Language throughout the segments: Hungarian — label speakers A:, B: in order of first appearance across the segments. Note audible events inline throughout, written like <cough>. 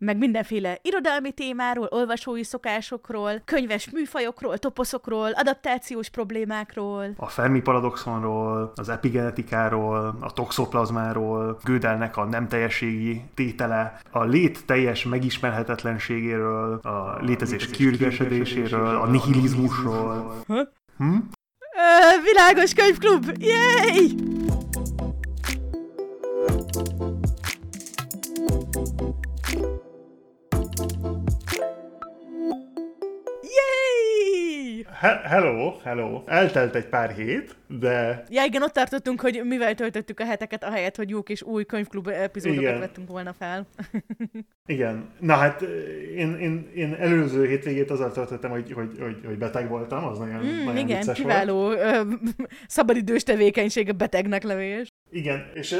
A: Meg mindenféle irodalmi témáról, olvasói szokásokról, könyves műfajokról, toposzokról, adaptációs problémákról.
B: A Fermi paradoxonról, az epigenetikáról, a toxoplazmáról, Gödelnek a nem teljességi tétele, a lét teljes megismerhetetlenségéről, a létezés kiürgesedéséről, a nihilizmusról. Hm?
A: Ö, világos Könyvklub! Yay!
B: He- hello, hello. Eltelt egy pár hét, de
A: Ja, igen, ott tartottunk, hogy mivel töltöttük a heteket, ahelyett, hogy jók és új könyvklub epizódokat
B: Igen.
A: vettünk volna fel. <laughs>
B: igen. Na hát én, én, én előző hétvégét azzal töltöttem, hogy, hogy, hogy, hogy beteg voltam, az nagyon,
A: Mm,
B: nagyon
A: igen,
B: vicces volt.
A: kiváló ö, <laughs> szabadidős tevékenység a betegnek levés.
B: Igen, és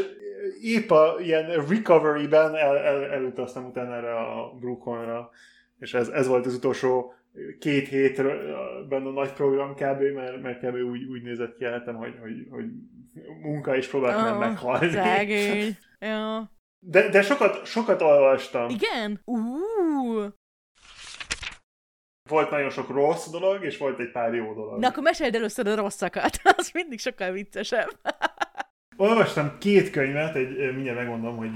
B: épp a ilyen recovery-ben el, el, elutaztam utána erre a Bruconra, és ez, ez volt az utolsó két hétben a nagy program kb, mert, mert kb. úgy, úgy nézett ki életem, hogy, hogy, hogy munka is próbáltam nem
A: Ó,
B: meghalni.
A: Szegény. <laughs> Ja.
B: De, de sokat, sokat olvastam.
A: Igen? Uh.
B: Volt nagyon sok rossz dolog, és volt egy pár jó dolog.
A: Na akkor meséld először a rosszakat, <laughs> az mindig sokkal viccesebb.
B: Olvastam két könyvet, egy, mindjárt megmondom, hogy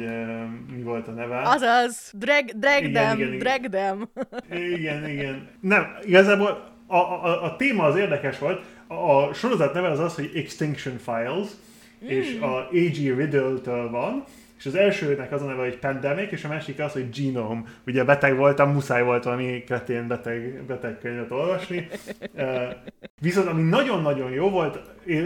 B: mi volt a neve.
A: Azaz, drag, drag
B: Igen,
A: them,
B: igen, igen.
A: drag them.
B: Igen, igen. Nem, igazából a, a, a téma az érdekes volt. A, a sorozat neve az az, hogy Extinction Files, mm. és a A.G. Riddle-től van, és az elsőnek az a neve, hogy Pandemic, és a másik az, hogy Genome. Ugye beteg voltam, muszáj volt valami kretén beteg, beteg könyvet olvasni. Viszont ami nagyon-nagyon jó volt,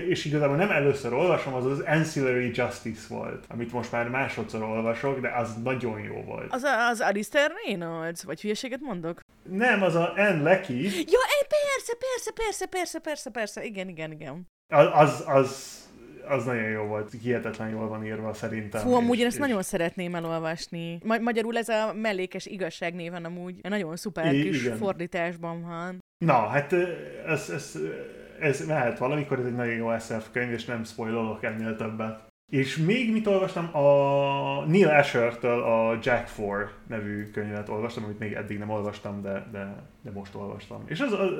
B: és igazából nem először olvasom, az az Ancillary Justice volt, amit most már másodszor olvasok, de az nagyon jó volt.
A: Az a, az Alistair Reynolds, vagy hülyeséget mondok?
B: Nem, az a Anne Leckie,
A: Ja, e, persze, persze, persze, persze, persze, persze, igen, igen, igen.
B: Az, az, az, nagyon jó volt, hihetetlen jól van írva szerintem.
A: Fú, amúgy
B: és-
A: én ezt
B: és-
A: nagyon szeretném elolvasni. Ma- magyarul ez a mellékes igazság néven amúgy egy nagyon szuper
B: I-
A: kis
B: igen.
A: fordításban van.
B: Na, hát ö, ez, ez, ez mehet valamikor, ez egy nagyon jó SF könyv, és nem spoilolok ennél többet. És még mit olvastam? A Neil Asher-től a Jack 4 nevű könyvet olvastam, amit még eddig nem olvastam, de, de, de most olvastam. És az, az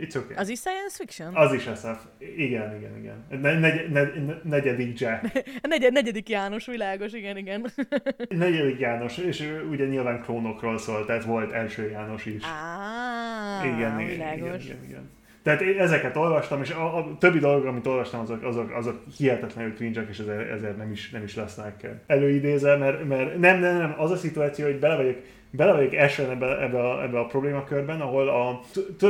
B: it's okay.
A: Az is science fiction?
B: Az is SF. Igen, igen, igen. Ne, negy, ne, ne, negyedik Jack. <laughs>
A: Negyed, negyedik János világos, igen, igen. <laughs>
B: Negyedik János, és ugye nyilván klónokról szól, tehát volt első János is.
A: Á,
B: igen, igen,
A: világos.
B: igen, igen, igen. Tehát én ezeket olvastam, és a, a többi dolog, amit olvastam, azok, azok, azok hihetetlenül cringe és ezért, ezért nem, is, nem is lesznek előidézve, mert, mert nem, nem, nem, az a szituáció, hogy bele vagyok, bele vagyok esve ebbe, ebbe, a, ebbe a problémakörben, ahol a,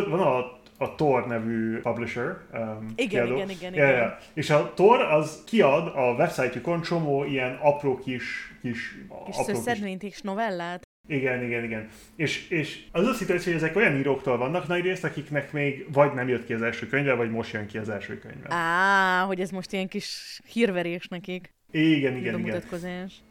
B: van a, a Tor nevű publisher, um,
A: Igen,
B: kiadó.
A: igen, igen,
B: Ja,
A: igen.
B: ja. És a Tor az kiad a websájtjukon csomó ilyen apró kis, kis,
A: Kis
B: apró
A: szedményt és novellát.
B: Igen, igen, igen. És, és az a szituáció, hogy ezek olyan íróktól vannak nagy részt, akiknek még vagy nem jött ki az első könyve, vagy most jön ki az első könyve.
A: Á, hogy ez most ilyen kis hírverés nekik.
B: Igen, igen, igen.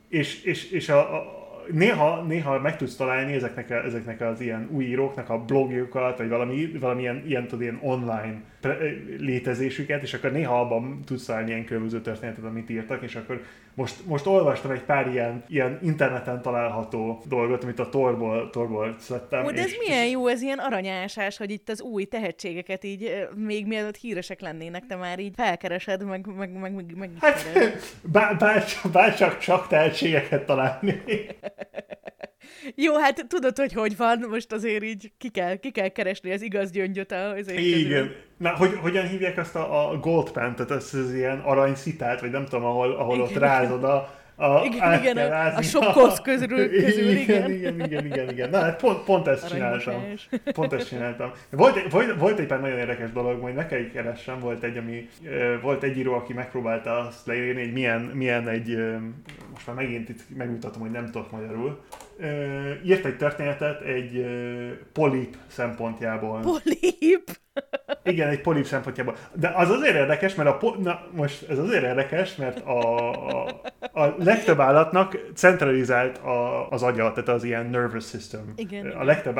B: És, és, és a, a, néha, néha meg tudsz találni ezeknek, a, ezeknek az ilyen új íróknak a blogjukat, vagy valami, valamilyen ilyen, tudod, ilyen online pre, létezésüket, és akkor néha abban tudsz találni ilyen különböző történetet, amit írtak, és akkor most, most olvastam egy pár ilyen, ilyen interneten található dolgot, amit a Torból, Torból szedtem.
A: Ó, de ez
B: és,
A: milyen jó, ez ilyen aranyásás, hogy itt az új tehetségeket így, még mielőtt híresek lennének, te már így felkeresed, meg, meg, meg, meg, meg
B: Hát, bár, bár, bár csak, csak tehetségeket találni. <laughs>
A: Jó, hát tudod, hogy hogy van, most azért így ki kell, ki kell keresni az igaz gyöngyöt azért
B: Igen. Na, hogy, hogyan hívják azt a, a gold pen, tehát az, ilyen aranyszitát, vagy nem tudom, ahol, ahol ott
A: Igen.
B: rázod a, a,
A: Igen, igen,
B: kell
A: a- sok kosz <laughs> közül- közül,
B: igen.
A: igen.
B: igen, igen, igen, igen. Na, hát pont, pont ezt csináltam. Pont ezt csináltam. Volt, volt, volt egy pár nagyon érdekes dolog, majd meg kell keressem, volt egy, ami, volt egy író, aki megpróbálta azt leírni, hogy milyen, milyen egy, most már megint itt megmutatom, hogy nem tudok magyarul, írt egy történetet egy polip szempontjából.
A: Polip!
B: Igen, egy polip szempontjából. De az azért érdekes, mert a po- na, most ez azért érdekes, mert a, a, a legtöbb állatnak centralizált a, az agya, tehát az ilyen nervous system.
A: Igen,
B: a legtöbb,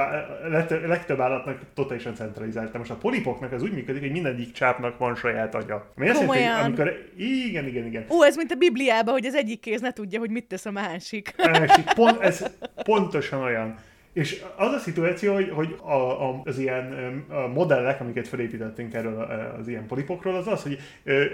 B: legtöbb, legtöbb állatnak totálisan centralizált. De most a polipoknak az úgy működik, hogy mindegyik csápnak van saját agya. Ami azt jelenti, hogy amikor... Igen, igen, igen.
A: Ó, ez mint a Bibliában, hogy az egyik kéz ne tudja, hogy mit tesz a másik.
B: Másik, pont, ez pontosan olyan. És az a szituáció, hogy, hogy a, a, az ilyen a modellek, amiket felépítettünk erről az ilyen polipokról, az az, hogy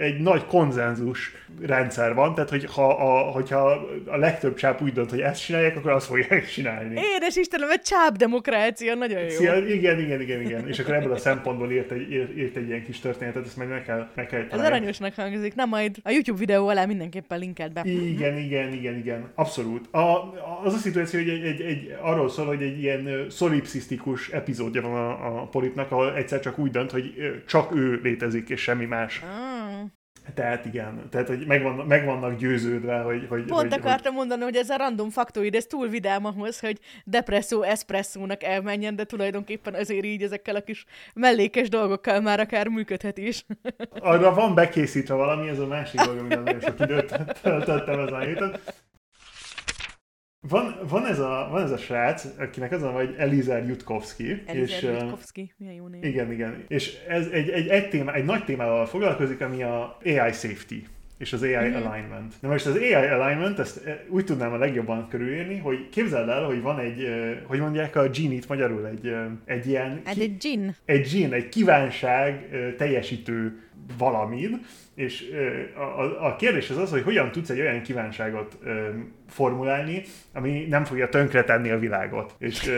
B: egy nagy konzenzus rendszer van, tehát hogy ha a, hogyha a legtöbb csáp úgy dönt, hogy ezt csinálják, akkor azt fogják <laughs> csinálni.
A: Édes Istenem, egy csápdemokrácia, nagyon jó.
B: Szia, igen, igen, igen, igen. És akkor ebből a szempontból írt egy, írt, egy ilyen kis történetet, ezt meg meg kell, meg kell
A: Ez aranyosnak hangzik. Na majd a YouTube videó alá mindenképpen linkelt be.
B: Igen, igen, igen, igen, abszolút. A, a- az a szituáció, hogy egy, egy, egy, arról szól, hogy egy ilyen szolipszisztikus epizódja van a, a polipnak, ahol egyszer csak úgy dönt, hogy csak ő létezik, és semmi más.
A: Ah.
B: Tehát igen, tehát hogy meg, van, meg vannak győződve, hogy... hogy
A: Pont
B: hogy,
A: akartam mondani, hogy ez a random faktoid, ez túl vidám ahhoz, hogy depresszó eszpresszónak elmenjen, de tulajdonképpen azért így ezekkel a kis mellékes dolgokkal már akár működhet is.
B: Hogy arra van bekészítve valami, ez a másik dolog, amiben nagyon sok időt töltöttem ezen a héten. Van, van, ez a, van ez a srác, akinek az a vagy Elizer Jutkowski. és,
A: Elizer
B: ö,
A: Witkowski, milyen jó név.
B: Igen, igen. És ez egy, egy, egy, téma, egy nagy témával foglalkozik, ami a AI safety és az AI
A: Mhm.
B: alignment. Na most az AI alignment, ezt eh, úgy tudnám a legjobban körülírni, hogy képzeld el, hogy van egy, hogy mondják a genie-t magyarul, egy, egy ilyen,
A: Hát
B: ki,
A: egy gin.
B: egy gene, egy kívánság teljesítő valamid, és a, a, kérdés az az, hogy hogyan tudsz egy olyan kívánságot formulálni, ami nem fogja tönkretenni a világot. És,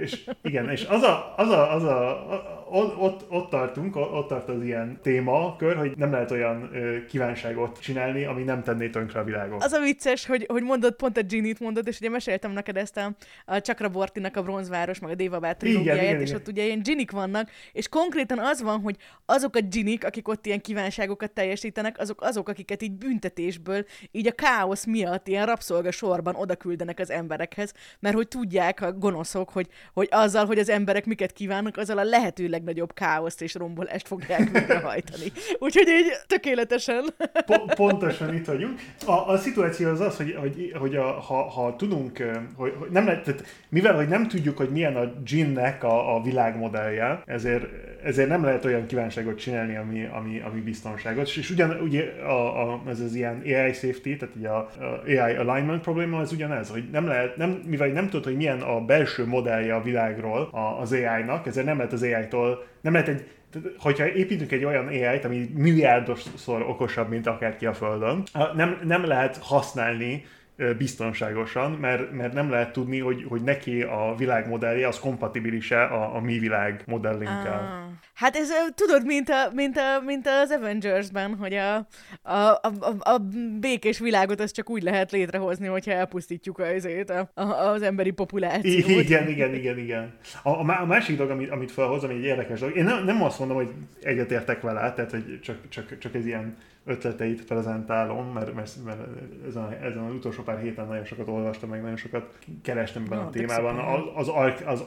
B: és igen, és az a, az a, az a, a ott, ott, ott tartunk, ott tart az ilyen témakör, hogy nem lehet olyan ö, kívánságot csinálni, ami nem tenné tönkre a világot.
A: Az a vicces, hogy, hogy mondod, pont a Ginny-t mondod, és ugye meséltem neked ezt a, a Chakrabortinak a bronzváros, meg a Dévabát trilógiáját,
B: igen,
A: és
B: igen.
A: ott ugye ilyen Ginnik vannak, és konkrétan az van, hogy azok a Ginnik, akik ott ilyen kívánságokat teljesítenek, azok azok, akiket így büntetésből, így a káosz miatt ilyen rabszolga sorban oda küldenek az emberekhez, mert hogy tudják a gonoszok, hogy, hogy azzal, hogy az emberek miket kívánnak, azzal a lehető legnagyobb káoszt és rombolást fogják végrehajtani. Úgyhogy így tökéletesen.
B: Po- pontosan itt vagyunk. A, a szituáció az az, hogy, hogy, hogy a, ha, ha tudunk, hogy, hogy nem lehet, tehát mivel hogy nem tudjuk, hogy milyen a ginnek a, a világmodellje, ezért, ezért nem lehet olyan kívánságot csinálni, ami, ami, ami biztonságos. És ugyan ugye a, a, ez az ilyen AI safety, tehát ugye a, a AI alignment probléma, ez ugyanez, hogy nem lehet, nem, mivel nem tudod, hogy milyen a belső modellje a világról az AI-nak, ezért nem lehet az AI-tól, nem lehet egy hogyha építünk egy olyan AI-t, ami milliárdosszor okosabb, mint akárki a Földön, nem, nem lehet használni biztonságosan, mert, mert nem lehet tudni, hogy, hogy neki a világmodellje az kompatibilis-e a, a mi világ modellinkkel.
A: Ah. Hát ez tudod, mint, a, mint, a, mint az Avengers-ben, hogy a, a, a, a, békés világot az csak úgy lehet létrehozni, hogyha elpusztítjuk azért a, a, az emberi populációt.
B: Igen, igen, igen, igen. A, a másik dolog, amit, amit felhozom, egy érdekes dolog, én nem, nem azt mondom, hogy egyetértek vele, tehát hogy csak, csak, csak ez ilyen ötleteit prezentálom, mert, mert, mert ezen, ezen az utolsó pár héten nagyon sokat olvastam, meg nagyon sokat kerestem ebben
A: Na,
B: a témában. Az, az,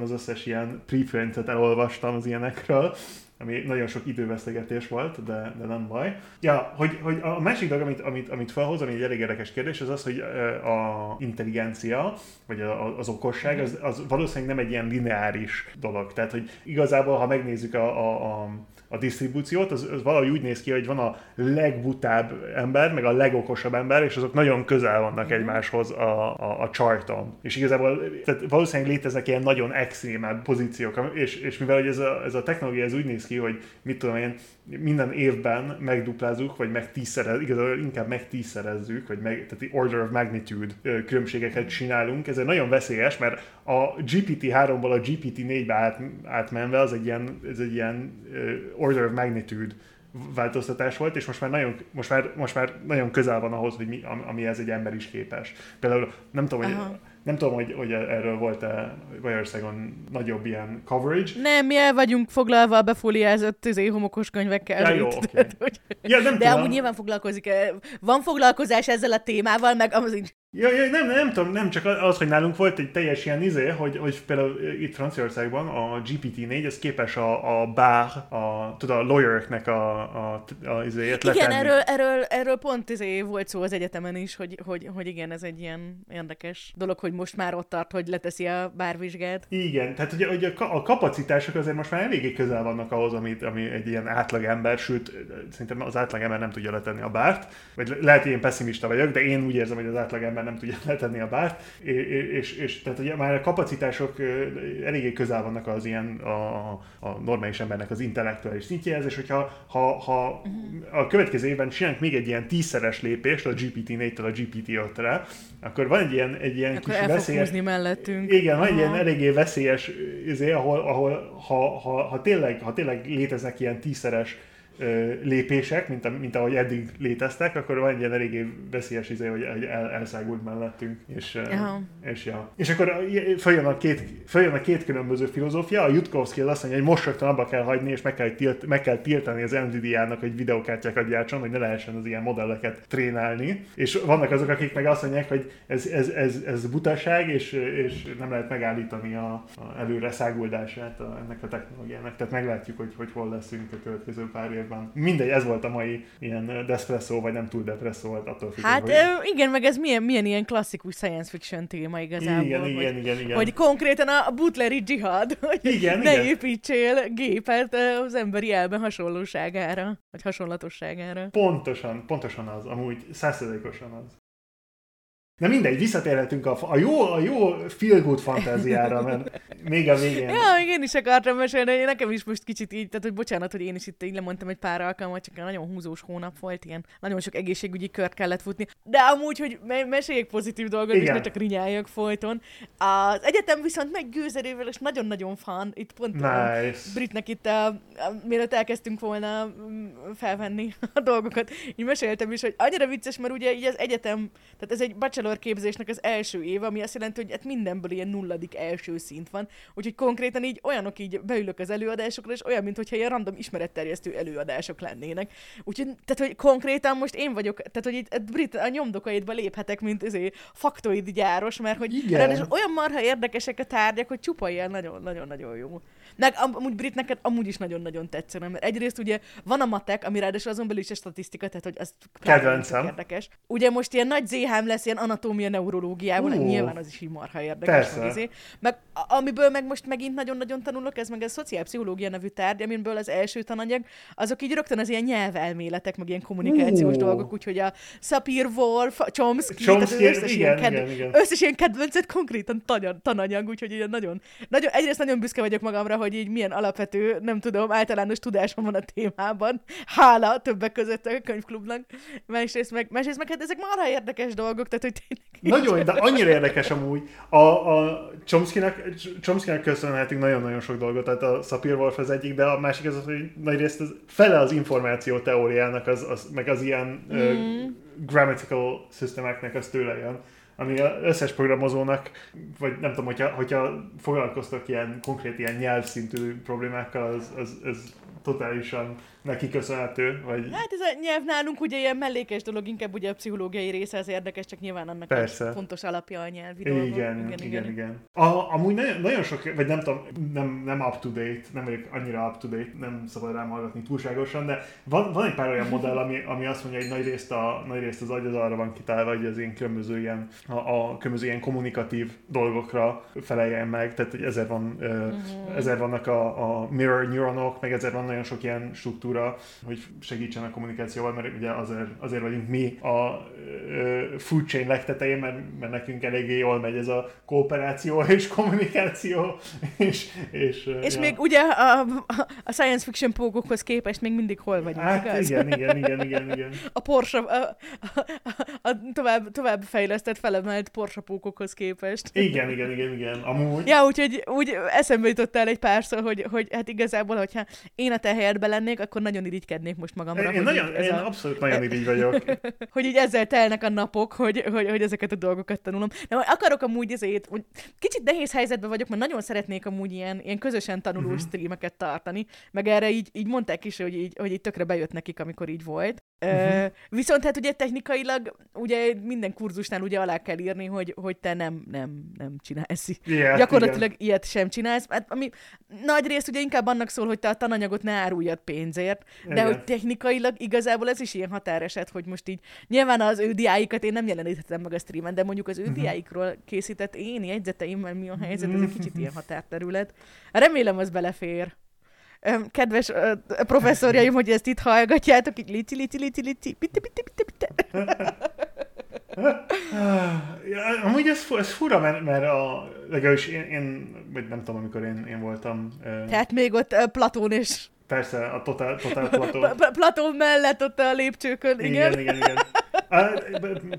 B: az összes ilyen preprintet elolvastam az ilyenekről, ami nagyon sok idővesztegetés volt, de, de nem baj. Ja, hogy, hogy a másik dolog, amit, amit, amit felhoz, ami egy elég érdekes kérdés, az az, hogy a intelligencia, vagy a- az okosság, az, az valószínűleg nem egy ilyen lineáris dolog. Tehát, hogy igazából, ha megnézzük a, a, a a disztribúciót, az, az valahogy úgy néz ki, hogy van a legbutább ember, meg a legokosabb ember, és azok nagyon közel vannak egymáshoz a, a, a charton. És igazából tehát valószínűleg léteznek ilyen nagyon extrémebb pozíciók, és, és mivel hogy ez a, ez a technológia ez úgy néz ki, hogy mit tudom én, minden évben megduplázzuk, vagy meg tízszerez, igazából inkább meg tízszerezzük, vagy meg, tehát order of magnitude különbségeket csinálunk. Ez egy nagyon veszélyes, mert a GPT-3-ból a GPT-4-be át, átmenve az egy ilyen, ez egy ilyen order of magnitude változtatás volt, és most már nagyon, most már, most már nagyon közel van ahhoz, hogy mi, am- amihez egy ember is képes. Például nem tudom, hogy,
A: Aha.
B: Nem tudom, hogy, hogy erről volt-e Magyarországon nagyobb ilyen coverage.
A: Nem, mi el vagyunk foglalva a befóliázott izé, homokos könyvekkel.
B: Ja, jó, oké.
A: tehát, hogy-
B: Ja, nem
A: De
B: tudom.
A: amúgy nyilván foglalkozik, van foglalkozás ezzel a témával, meg az
B: Ja, ja, nem, nem tudom, nem csak az, hogy nálunk volt egy teljes ilyen izé, hogy, hogy például itt Franciaországban a GPT-4, ez képes a, a bar, a, tudod, a lawyereknek a, a, a izéjét
A: Igen, letenni. erről, erről, erről pont izé volt szó az egyetemen is, hogy, hogy, hogy igen, ez egy ilyen érdekes dolog, hogy most már ott tart, hogy leteszi a bárvizsgát.
B: Igen, tehát ugye, ugye a kapacitások azért most már eléggé közel vannak ahhoz, amit, ami egy ilyen átlagember, sőt, szerintem az átlagember nem tudja letenni a bárt, vagy lehet, hogy én pessimista vagyok, de én úgy érzem, hogy az átlagember ember nem tudja <laughs> letenni a bárt, és, és, és tehát ugye már a kapacitások eléggé közel vannak az ilyen a, a normális embernek az intellektuális szintjéhez, és hogyha ha, ha a következő évben csinálunk még egy ilyen tízszeres lépést a GPT-4-től a GPT-5-re, akkor van egy ilyen, egy ilyen
A: akkor kis veszélyes... mellettünk.
B: Igen, van egy ilyen eléggé veszélyes, izé, ahol, ahol ha, ha, ha, tényleg, ha tényleg léteznek ilyen tízszeres lépések, mint, a, mint ahogy eddig léteztek, akkor van egy ilyen eléggé veszélyes izé, hogy el, elszágult mellettünk. És, uh-huh. és, ja. és akkor följön a, két, följön a két különböző filozófia, a Jutkovsky az azt mondja, hogy most rögtön abba kell hagyni, és meg kell, tilt, meg kell tiltani az Nvidia-nak, hogy videokártyákat gyártson, hogy ne lehessen az ilyen modelleket trénálni. És vannak azok, akik meg azt mondják, hogy ez, ez, ez, ez butaság, és, és nem lehet megállítani a, a előre száguldását a, ennek a technológiának. Tehát meglátjuk, hogy, hogy hol leszünk a következő pár év évben. Mindegy, ez volt a mai ilyen despresso, vagy nem túl depresszó volt attól
A: függ, Hát hogy... igen, meg ez milyen, milyen ilyen klasszikus science fiction téma igazából.
B: Igen, hogy, igen, igen, igen.
A: Hogy konkrétan a butleri dzsihad, <laughs> hogy igen, ne igen. építsél gépet az emberi elben hasonlóságára, vagy hasonlatosságára.
B: Pontosan, pontosan az, amúgy százszerzékosan az. Na mindegy, visszatérhetünk a, a jó, a jó feel good fantáziára, mert még a végén.
A: Ja, én is akartam mesélni, nekem is most kicsit így, tehát hogy bocsánat, hogy én is itt így lemondtam egy pár alkalmat, csak egy nagyon húzós hónap volt, ilyen nagyon sok egészségügyi kört kellett futni. De amúgy, hogy me- meséljek pozitív dolgot, Igen. és ne csak rinyáljak folyton. Az egyetem viszont meg gőzerővel, és nagyon-nagyon fan. Itt pont nice. a Britnek itt, a, a, mielőtt elkezdtünk volna mm, felvenni a dolgokat, így meséltem is, hogy annyira vicces, mert ugye így az egyetem, tehát ez egy bachelor bachelor képzésnek az első év, ami azt jelenti, hogy hát mindenből ilyen nulladik első szint van. Úgyhogy konkrétan így olyanok így beülök az előadásokra, és olyan, mintha ilyen random ismeretterjesztő előadások lennének. Úgyhogy, tehát, hogy konkrétan most én vagyok, tehát, hogy itt a, brit, a nyomdokaidba léphetek, mint ezé faktoid gyáros, mert hogy Igen. olyan marha érdekesek a tárgyak, hogy csupa ilyen nagyon-nagyon-nagyon jó. Meg amúgy brit neked amúgy is nagyon-nagyon tetszene, mert egyrészt ugye van a matek, ami ráadásul azon belül is a statisztika, tehát hogy az érdekes. Ugye most ilyen nagy ZHM lesz, ilyen anatómia neurológiával, uh, nyilván az is így marha érdekes. Meg, izé. meg amiből meg most megint nagyon-nagyon tanulok, ez meg a szociálpszichológia nevű tárgy, amiből az első tananyag, azok így rögtön az ilyen nyelvelméletek, meg ilyen kommunikációs uh. dolgok, úgyhogy a Sapir Wolf, Chomsky, Chomsky tehát összes, igen, ilyen, ked- igen, igen. összes ilyen kedvencet konkrétan tananyag, úgyhogy ilyen nagyon, nagyon, egyrészt nagyon büszke vagyok magamra, hogy így milyen alapvető, nem tudom, általános tudásom van a témában. Hála többek között a könyvklubnak. Másrészt meg, másrészt meg hát ezek marha érdekes dolgok, tehát hogy
B: tényleg... Nagyon, de annyira érdekes amúgy. A, a Chomsky-nak, Chomsky-nak köszönhetünk nagyon-nagyon sok dolgot, tehát a Sapir-Whorf az egyik, de a másik az, hogy nagy részt az, fele az információ teóriának, az, az, meg az ilyen mm. uh, grammatical systemeknek az tőle jön ami az összes programozónak, vagy nem tudom, hogyha, hogyha foglalkoztak ilyen konkrét ilyen nyelvszintű problémákkal, az, az, az totálisan neki köszönhető. Vagy...
A: Hát ez a nyelv nálunk ugye ilyen mellékes dolog, inkább ugye a pszichológiai része az érdekes, csak nyilván annak Persze. fontos alapja a nyelvi
B: igen, Igen, igen, igen. igen. A, amúgy nagyon, nagyon sok, vagy nem tudom, nem, nem up-to-date, nem vagyok annyira up-to-date, nem szabad rám hallgatni túlságosan, de van, van egy pár olyan modell, ami, ami azt mondja, hogy nagy részt, a, nagy részt az agy az arra van kitálva, hogy az én különböző ilyen, a, a különböző ilyen kommunikatív dolgokra feleljen meg, tehát hogy ezért, van, uh-huh. ezért vannak a, a mirror neuronok, meg ezért van nagyon sok ilyen struktúra, hogy segítsen a kommunikációval, mert ugye azért, azért vagyunk mi a food chain legtetején, mert, mert nekünk eléggé jól megy ez a kooperáció <laughs> és kommunikáció. És,
A: és, és ja. még ugye a, a science fiction pókokhoz képest még mindig hol vagyunk,
B: hát, igaz? Igen, igen, igen, igen, igen. <laughs>
A: A Porsche, a, a, a tovább, tovább fejlesztett, felemelt Porsche pókokhoz képest.
B: Igen, igen, igen, igen, amúgy.
A: Ja, úgyhogy úgy eszembe jutottál egy párszor, hogy, hogy hát igazából, hogyha én a te helyedben lennék, akkor nagyon irigykednék most magamra.
B: Én, nagyon,
A: ez
B: én
A: a...
B: abszolút nagyon irigy vagyok. <laughs>
A: hogy így ezzel telnek a napok, hogy, hogy, hogy ezeket a dolgokat tanulom. De akarok amúgy ezért, hogy kicsit nehéz helyzetben vagyok, mert nagyon szeretnék amúgy ilyen, ilyen közösen tanuló uh-huh. streameket tartani, meg erre így, így mondták is, hogy így, hogy így tökre bejött nekik, amikor így volt. Uh-huh. Uh, viszont hát ugye technikailag ugye minden kurzusnál ugye alá kell írni, hogy, hogy te nem, nem, nem csinálsz.
B: Ilyet,
A: Gyakorlatilag
B: igen.
A: ilyet sem csinálsz. Hát, ami nagy részt ugye inkább annak szól, hogy te a tananyagot ne áruljad pénzért, de
B: Igen.
A: hogy technikailag igazából ez is ilyen határeset, hogy most így nyilván az ő diáikat én nem jeleníthetem meg a streamen, de mondjuk az ő
B: Mhm.
A: diáikról készített én jegyzeteimmel mi a helyzet, ez egy kicsit ilyen határterület. Remélem, az belefér. Kedves ö, professzorjaim, hogy ezt itt hallgatjátok, így lici, lici, lici, lici, bitte, bitte, bitte, bitte. <laughs>
B: Ja, amúgy ez, ez fura, mert, mert a, legalábbis én, én, vagy nem tudom, amikor én, én voltam,
A: Tehát még ott ö, Platón és
B: persze a Total, total <laughs> Plató.
A: P- P- Platón mellett ott a lépcsőkön, igen.
B: Igen, igen, igen.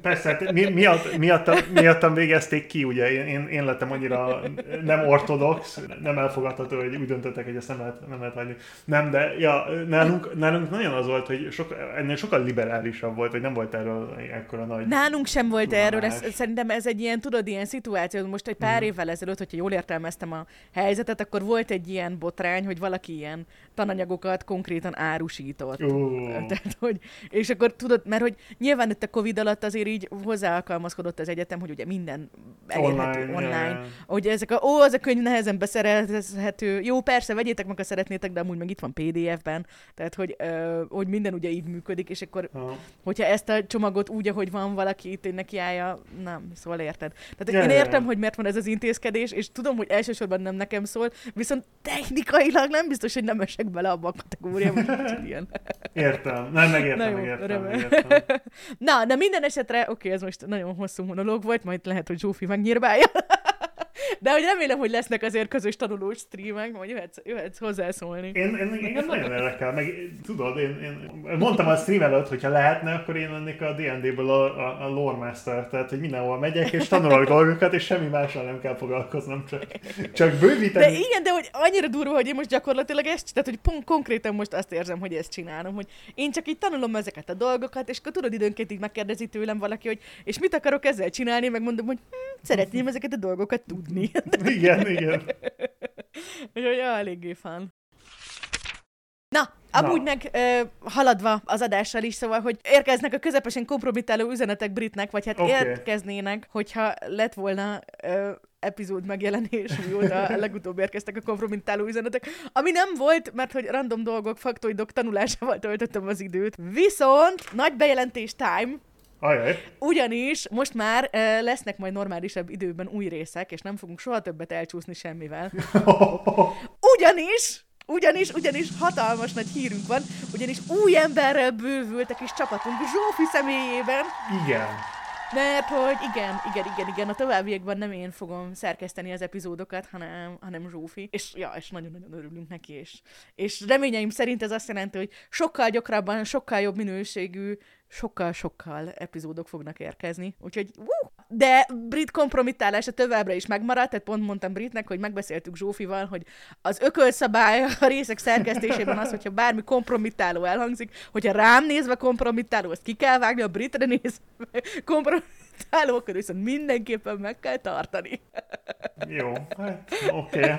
B: Persze, hát mi, miatt, miattam, miattam végezték ki, ugye, én, én, lettem annyira nem ortodox, nem elfogadható, hogy úgy döntöttek, hogy ezt nem lehet, nem lehet hagyni. Nem, de ja, nálunk, nálunk nagyon az volt, hogy sok, ennél sokkal liberálisabb volt, vagy nem volt erről ekkora nagy...
A: Nálunk sem volt
B: Tudomás.
A: erről, ez, szerintem ez egy ilyen, tudod, ilyen szituáció, most egy pár évvel ezelőtt, hogyha jól értelmeztem a helyzetet, akkor volt egy ilyen botrány, hogy valaki ilyen tananyagokat konkrétan árusított. Tehát, hogy, és akkor tudod, mert hogy nyilván itt a Covid alatt azért így hozzáalkalmazkodott az egyetem, hogy ugye minden elérhető online.
B: Online.
A: Hogy ezek a, ó, az a könyv nehezen beszerezhető. Jó, persze, vegyétek meg, ha szeretnétek, de amúgy meg itt van PDF-ben. Tehát, hogy, ö, hogy minden ugye így működik, és akkor
B: Aha.
A: hogyha ezt a csomagot úgy, ahogy van valaki itt neki állja, nem, szóval érted. Tehát
B: Ja,
A: én értem, hogy miért van ez az intézkedés, és tudom, hogy elsősorban nem nekem szól, viszont technikailag nem biztos, hogy nem esek bele abba a kategóriába, hogy ilyen. <laughs>
B: Értem, nem, megértem,
A: Na jó,
B: megértem, megértem.
A: Na, de minden esetre, oké, ez most nagyon hosszú monológ volt, majd lehet, hogy Zsófi megnyírbálja. De hogy remélem, hogy lesznek azért közös tanulós streamek, majd jöhetsz, jöhetsz hozzászólni.
B: Én, én, engem nagyon érdekel, meg tudod, én, én mondtam a stream előtt, hogyha lehetne, akkor én lennék a D&D-ből a, a, a lore master, tehát hogy mindenhol megyek és tanulok <laughs> dolgokat, és semmi mással nem kell foglalkoznom, csak, csak
A: De
B: bővíteni.
A: igen, de hogy annyira durva, hogy én most gyakorlatilag ezt, tehát hogy pont konkrétan most azt érzem, hogy ezt csinálom, hogy én csak így tanulom ezeket a dolgokat, és akkor tudod időnként így megkérdezi tőlem valaki, hogy és mit akarok ezzel csinálni, megmondom, hogy hm, szeretném <laughs> ezeket a dolgokat tudni. <laughs>
B: Igen, igen. <laughs>
A: Úgyhogy eléggé fán. Na, amúgy
B: Na.
A: meg ö, haladva az adással is, szóval, hogy érkeznek a közepesen kompromittáló üzenetek britnek, vagy hát okay. érkeznének, hogyha lett volna ö, epizód megjelenés, mióta a <laughs> legutóbb érkeztek a kompromittáló üzenetek, ami nem volt, mert hogy random dolgok, faktoidok tanulásával töltöttem az időt. Viszont nagy bejelentés time,
B: Ajaj.
A: ugyanis most már ö, lesznek majd normálisabb időben új részek, és nem fogunk soha többet elcsúszni semmivel. <laughs> Ugyanis, ugyanis, ugyanis hatalmas nagy hírünk van, ugyanis új emberrel bővült a kis csapatunk Zsófi személyében,
B: Igen.
A: Mert hogy igen, igen, igen, igen, a továbbiakban nem én fogom szerkeszteni az epizódokat, hanem, hanem Zsófi. És ja, és nagyon-nagyon örülünk neki, és, és reményeim szerint ez azt jelenti, hogy sokkal gyakrabban, sokkal jobb minőségű, sokkal-sokkal epizódok fognak érkezni. Úgyhogy, uh! De brit kompromittálása továbbra is megmaradt, tehát pont mondtam Britnek, hogy megbeszéltük Zsófival, hogy az ökölszabály a részek szerkesztésében az, hogyha bármi kompromittáló elhangzik, hogyha rám nézve kompromittáló, azt ki kell vágni, a Britre nézve kompromittáló, akkor viszont mindenképpen meg kell tartani.
B: Jó, hát oké. Okay.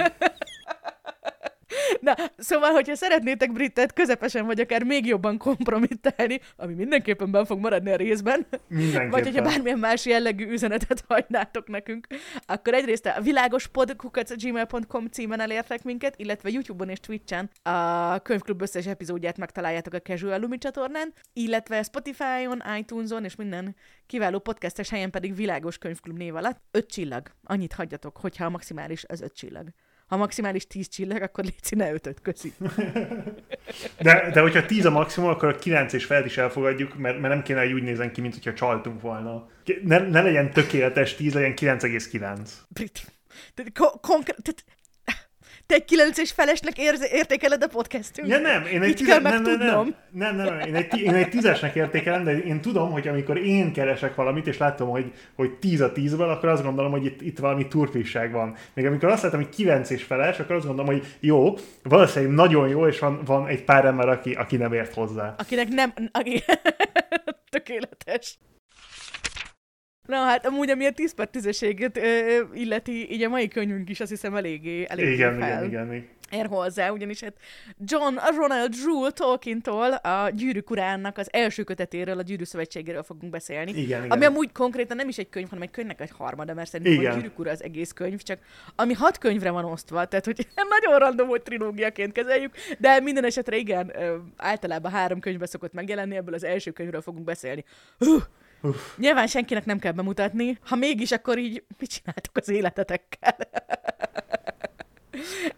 B: <laughs>
A: Na, szóval, hogyha szeretnétek Britet közepesen, vagy akár még jobban kompromittálni, ami mindenképpen ben fog maradni a részben,
B: Mindenképpen.
A: vagy hogyha bármilyen más jellegű üzenetet hagynátok nekünk, akkor egyrészt a világospodkukac.gmail.com címen elértek minket, illetve YouTube-on és Twitch-en a Könyvklub összes epizódját megtaláljátok a Casual Lumi csatornán, illetve Spotify-on, iTunes-on és minden kiváló podcastes helyen pedig Világos Könyvklub név alatt. Öt csillag. Annyit hagyjatok, hogyha a maximális az öt csillag. Ha maximális 10 csillag, akkor légy ne ötöt, köszi. <laughs>
B: De, de hogyha 10 a maximum, akkor a 9 és felett is elfogadjuk, mert, mert nem kéne, hogy úgy nézen ki, mint hogyha csaltunk volna. Ne, ne legyen tökéletes 10, legyen 9,9.
A: Brit. Tehát ko- konkrét, tehát, Te egy kilenc és felesnek érze, értékeled a podcastünk?
B: Ja nem, én egy, tize... nem, nem, nem, nem, nem, nem, én egy, én egy tízesnek értékelem, de én tudom, hogy amikor én keresek valamit, és látom, hogy, hogy tíz a tízből, akkor azt gondolom, hogy itt, itt valami turpisság van. Még amikor azt látom, hogy kilenc és feles, akkor azt gondolom, hogy jó, valószínűleg nagyon jó, és van, van egy pár ember, aki, aki nem ért hozzá.
A: Akinek nem... Aki... <laughs> Tökéletes. Na hát amúgy, ami a 10 per 10 illeti, így a mai könyvünk is azt hiszem eléggé, eléggé
B: Igen,
A: fel.
B: igen, igen, igen.
A: ér hozzá, ugyanis hát John Ronald Rule Tolkien-tól a Gyűrűk Uránnak az első kötetéről, a Gyűrű Szövetségéről fogunk beszélni.
B: Igen, igen.
A: Ami amúgy konkrétan nem is egy könyv, hanem egy könyvnek egy harmada, mert szerintem
B: Igen.
A: a Gyűrűk Ura az egész könyv, csak ami hat könyvre van osztva, tehát hogy <laughs> nagyon random, hogy trilógiaként kezeljük, de minden esetre igen, általában három könyvbe szokott megjelenni, ebből az első könyvről fogunk beszélni. Hú, Nyilván senkinek nem kell bemutatni, ha mégis, akkor így mit csináltok az életetekkel? <laughs>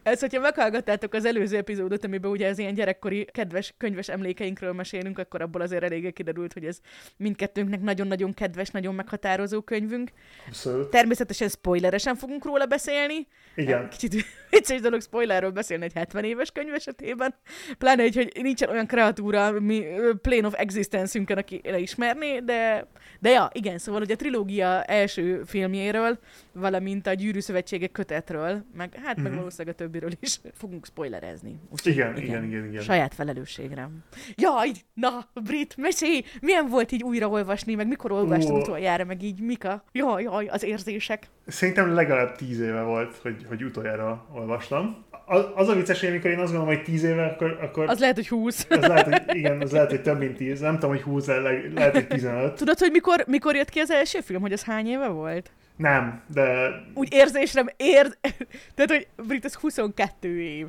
A: Ez, hogyha meghallgattátok az előző epizódot, amiben ugye az ilyen gyerekkori kedves könyves emlékeinkről mesélünk, akkor abból azért eléggé kiderült, hogy ez mindkettőnknek nagyon-nagyon kedves, nagyon meghatározó könyvünk.
B: Abszolút.
A: Természetesen spoileresen fogunk róla beszélni.
B: Igen.
A: Kicsit <laughs> vicces dolog spoilerről beszélni egy 70 éves könyv esetében. Pláne, hogy, hogy nincsen olyan kreatúra, mi plane of existence-ünkön, aki leismerné, de, de ja, igen, szóval hogy a trilógia első filmjéről, valamint a Gyűrű Szövetségek kötetről, meg hát meg valószínűleg a többiről is fogunk spoilerezni. Úgyhogy
B: Igen, igen, igen, igen.
A: Saját felelősségre. Jaj, na, Brit, mesélj! Milyen volt így újraolvasni, meg mikor olvastad
B: Ó.
A: utoljára, meg így Mika? Jaj, jaj, az érzések.
B: Szerintem legalább tíz éve volt, hogy, hogy utoljára olvastam. Az, az a vicces, hogy amikor én azt gondolom, hogy tíz éve, akkor, akkor
A: Az lehet, hogy 20.
B: az lehet, hogy, igen, az lehet, hogy több mint tíz. Nem tudom, hogy húsz, le, lehet, hogy 15.
A: Tudod, hogy mikor, mikor jött ki az első film, hogy az hány éve volt?
B: Nem, de
A: Úgy érzésre, ér... <laughs> Tehát, hogy Brit, ez 22 év.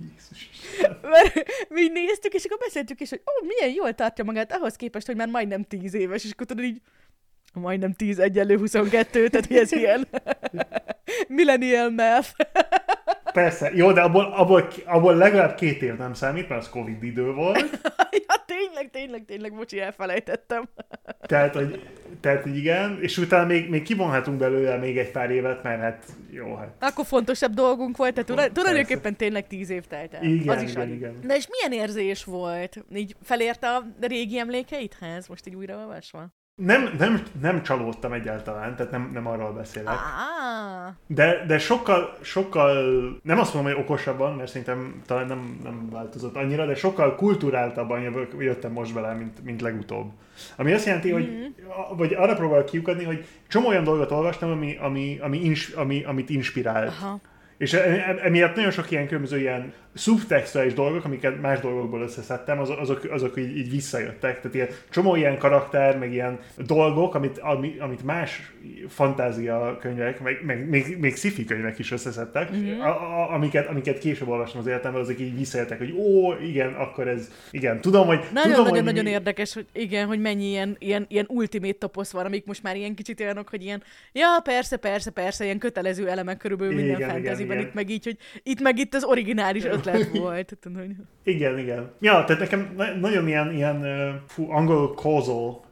B: Jézus.
A: Mert mi néztük, és akkor beszéltük is, hogy ó, milyen jól tartja magát ahhoz képest, hogy már majdnem 10 éves, és akkor tudod így, majdnem 10 egyenlő 22, tehát hogy ez ilyen <laughs> millennial math.
B: Persze, jó, de abból, abból, abból legalább két év nem számít, mert az Covid idő volt. <laughs>
A: ja, tényleg, tényleg, tényleg, bocsi, elfelejtettem. <laughs>
B: Tehát, hogy, tehát, hogy igen, és utána még, még kivonhatunk belőle még egy pár évet, mert hát jó, hát
A: Akkor fontosabb dolgunk volt, tehát
B: Persze.
A: tulajdonképpen tényleg 10 év telt el.
B: Igen,
A: az is
B: igen,
A: alig.
B: igen.
A: De és milyen érzés volt? Így felérte a régi emlékeidhez, most így újraolvasva?
B: Nem, nem, nem csalódtam egyáltalán, tehát nem, nem arról beszélek.
A: Ah,
B: De, de sokkal, sokkal, nem azt mondom, hogy okosabban, mert szerintem talán nem, nem változott annyira, de sokkal kulturáltabban jövök, jöttem most bele, mint, mint legutóbb. Ami azt jelenti, hogy,
A: Mhm.
B: vagy arra próbálok kiukadni, hogy csomó olyan dolgot olvastam, ami, ami, ami, ins, ami amit inspirált.
A: aha.
B: És e- e- emiatt nagyon sok ilyen különböző ilyen szubtextuális dolgok, amiket más dolgokból összeszedtem, azok, azok, azok így, így visszajöttek. Tehát ilyen csomó ilyen karakter, meg ilyen dolgok, amit, ami, amit más fantázia könyvek, meg, meg még, még sci könyvek is összeszedtek, mm-hmm. a, a, amiket, amiket később olvastam az életemben, azok így visszajöttek, hogy ó, igen, akkor ez, igen, tudom, hogy... tudom, hogy
A: Nagyon-nagyon-nagyon
B: mi-
A: érdekes, hogy igen, hogy mennyi ilyen, ilyen, ilyen ultimate toposz van, amik most már ilyen kicsit olyanok, hogy ilyen, ja, persze, persze, persze, ilyen kötelező elemek körülbelül minden
B: igen,
A: fantasyben,
B: igen.
A: itt meg így, hogy itt meg itt az originális ötlet volt. Tudod, hogy...
B: Igen, igen. Ja, tehát nekem na- nagyon ilyen, ilyen fú, angol causal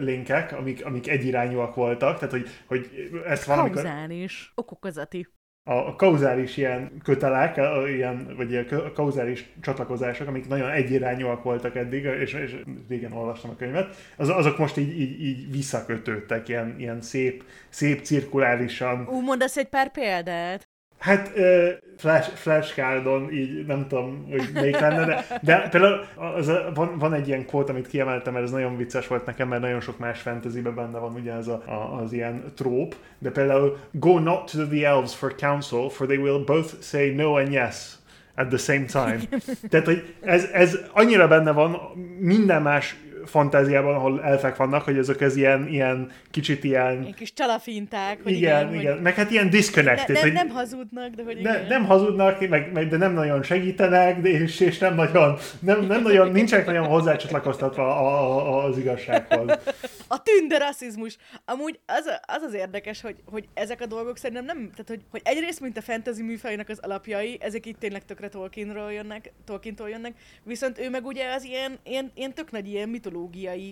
B: linkek, amik, amik egyirányúak voltak, tehát hogy, hogy ezt valamikor
A: Kauzális, okokozati.
B: a, a kauzális ilyen kötelek, a, ilyen, vagy ilyen kö- kauzális csatlakozások, amik nagyon egyirányúak voltak eddig, és, és régen olvastam a könyvet, az, azok most így, így, így visszakötődtek, ilyen, ilyen szép, szép cirkulálisan.
A: Ú, mondasz egy pár példát?
B: Hát uh, flash, flashcardon így nem tudom, hogy melyik lenne, de, de például az, van, van egy ilyen quote, amit kiemeltem, mert ez nagyon vicces volt nekem, mert nagyon sok más fantasyben benne van ugye ez a, a, az ilyen tróp, de például go not to the elves for counsel, for they will both say no and yes at the same time. <laughs> Tehát, hogy ez, ez annyira benne van minden más fantáziában, ahol elfek vannak, hogy ezek az ilyen, ilyen kicsit ilyen
A: Ilyen kis csalafinták, hogy
B: igen,
A: igen,
B: igen,
A: Hogy
B: meg hát ilyen disconnected,
A: ne, nem, nem hazudnak, de hogy
B: ne,
A: igen.
B: nem hazudnak, meg, meg, de nem nagyon segítenek, de és, és nem nagyon, nem, nem nagyon, nincsenek nagyon hozzácsatlakoztatva a, a, az igazsághoz.
A: A tünde rasszizmus. Amúgy az, a- az az érdekes, hogy, hogy ezek a dolgok szerintem nem, tehát hogy, hogy egyrészt, mint a fantasy műfajnak az alapjai, ezek itt tényleg tökre Tolkienről jönnek, Tolkientól jönnek, viszont ő meg ugye az ilyen, ilyen, ilyen tök nagy ilyen mitológiai,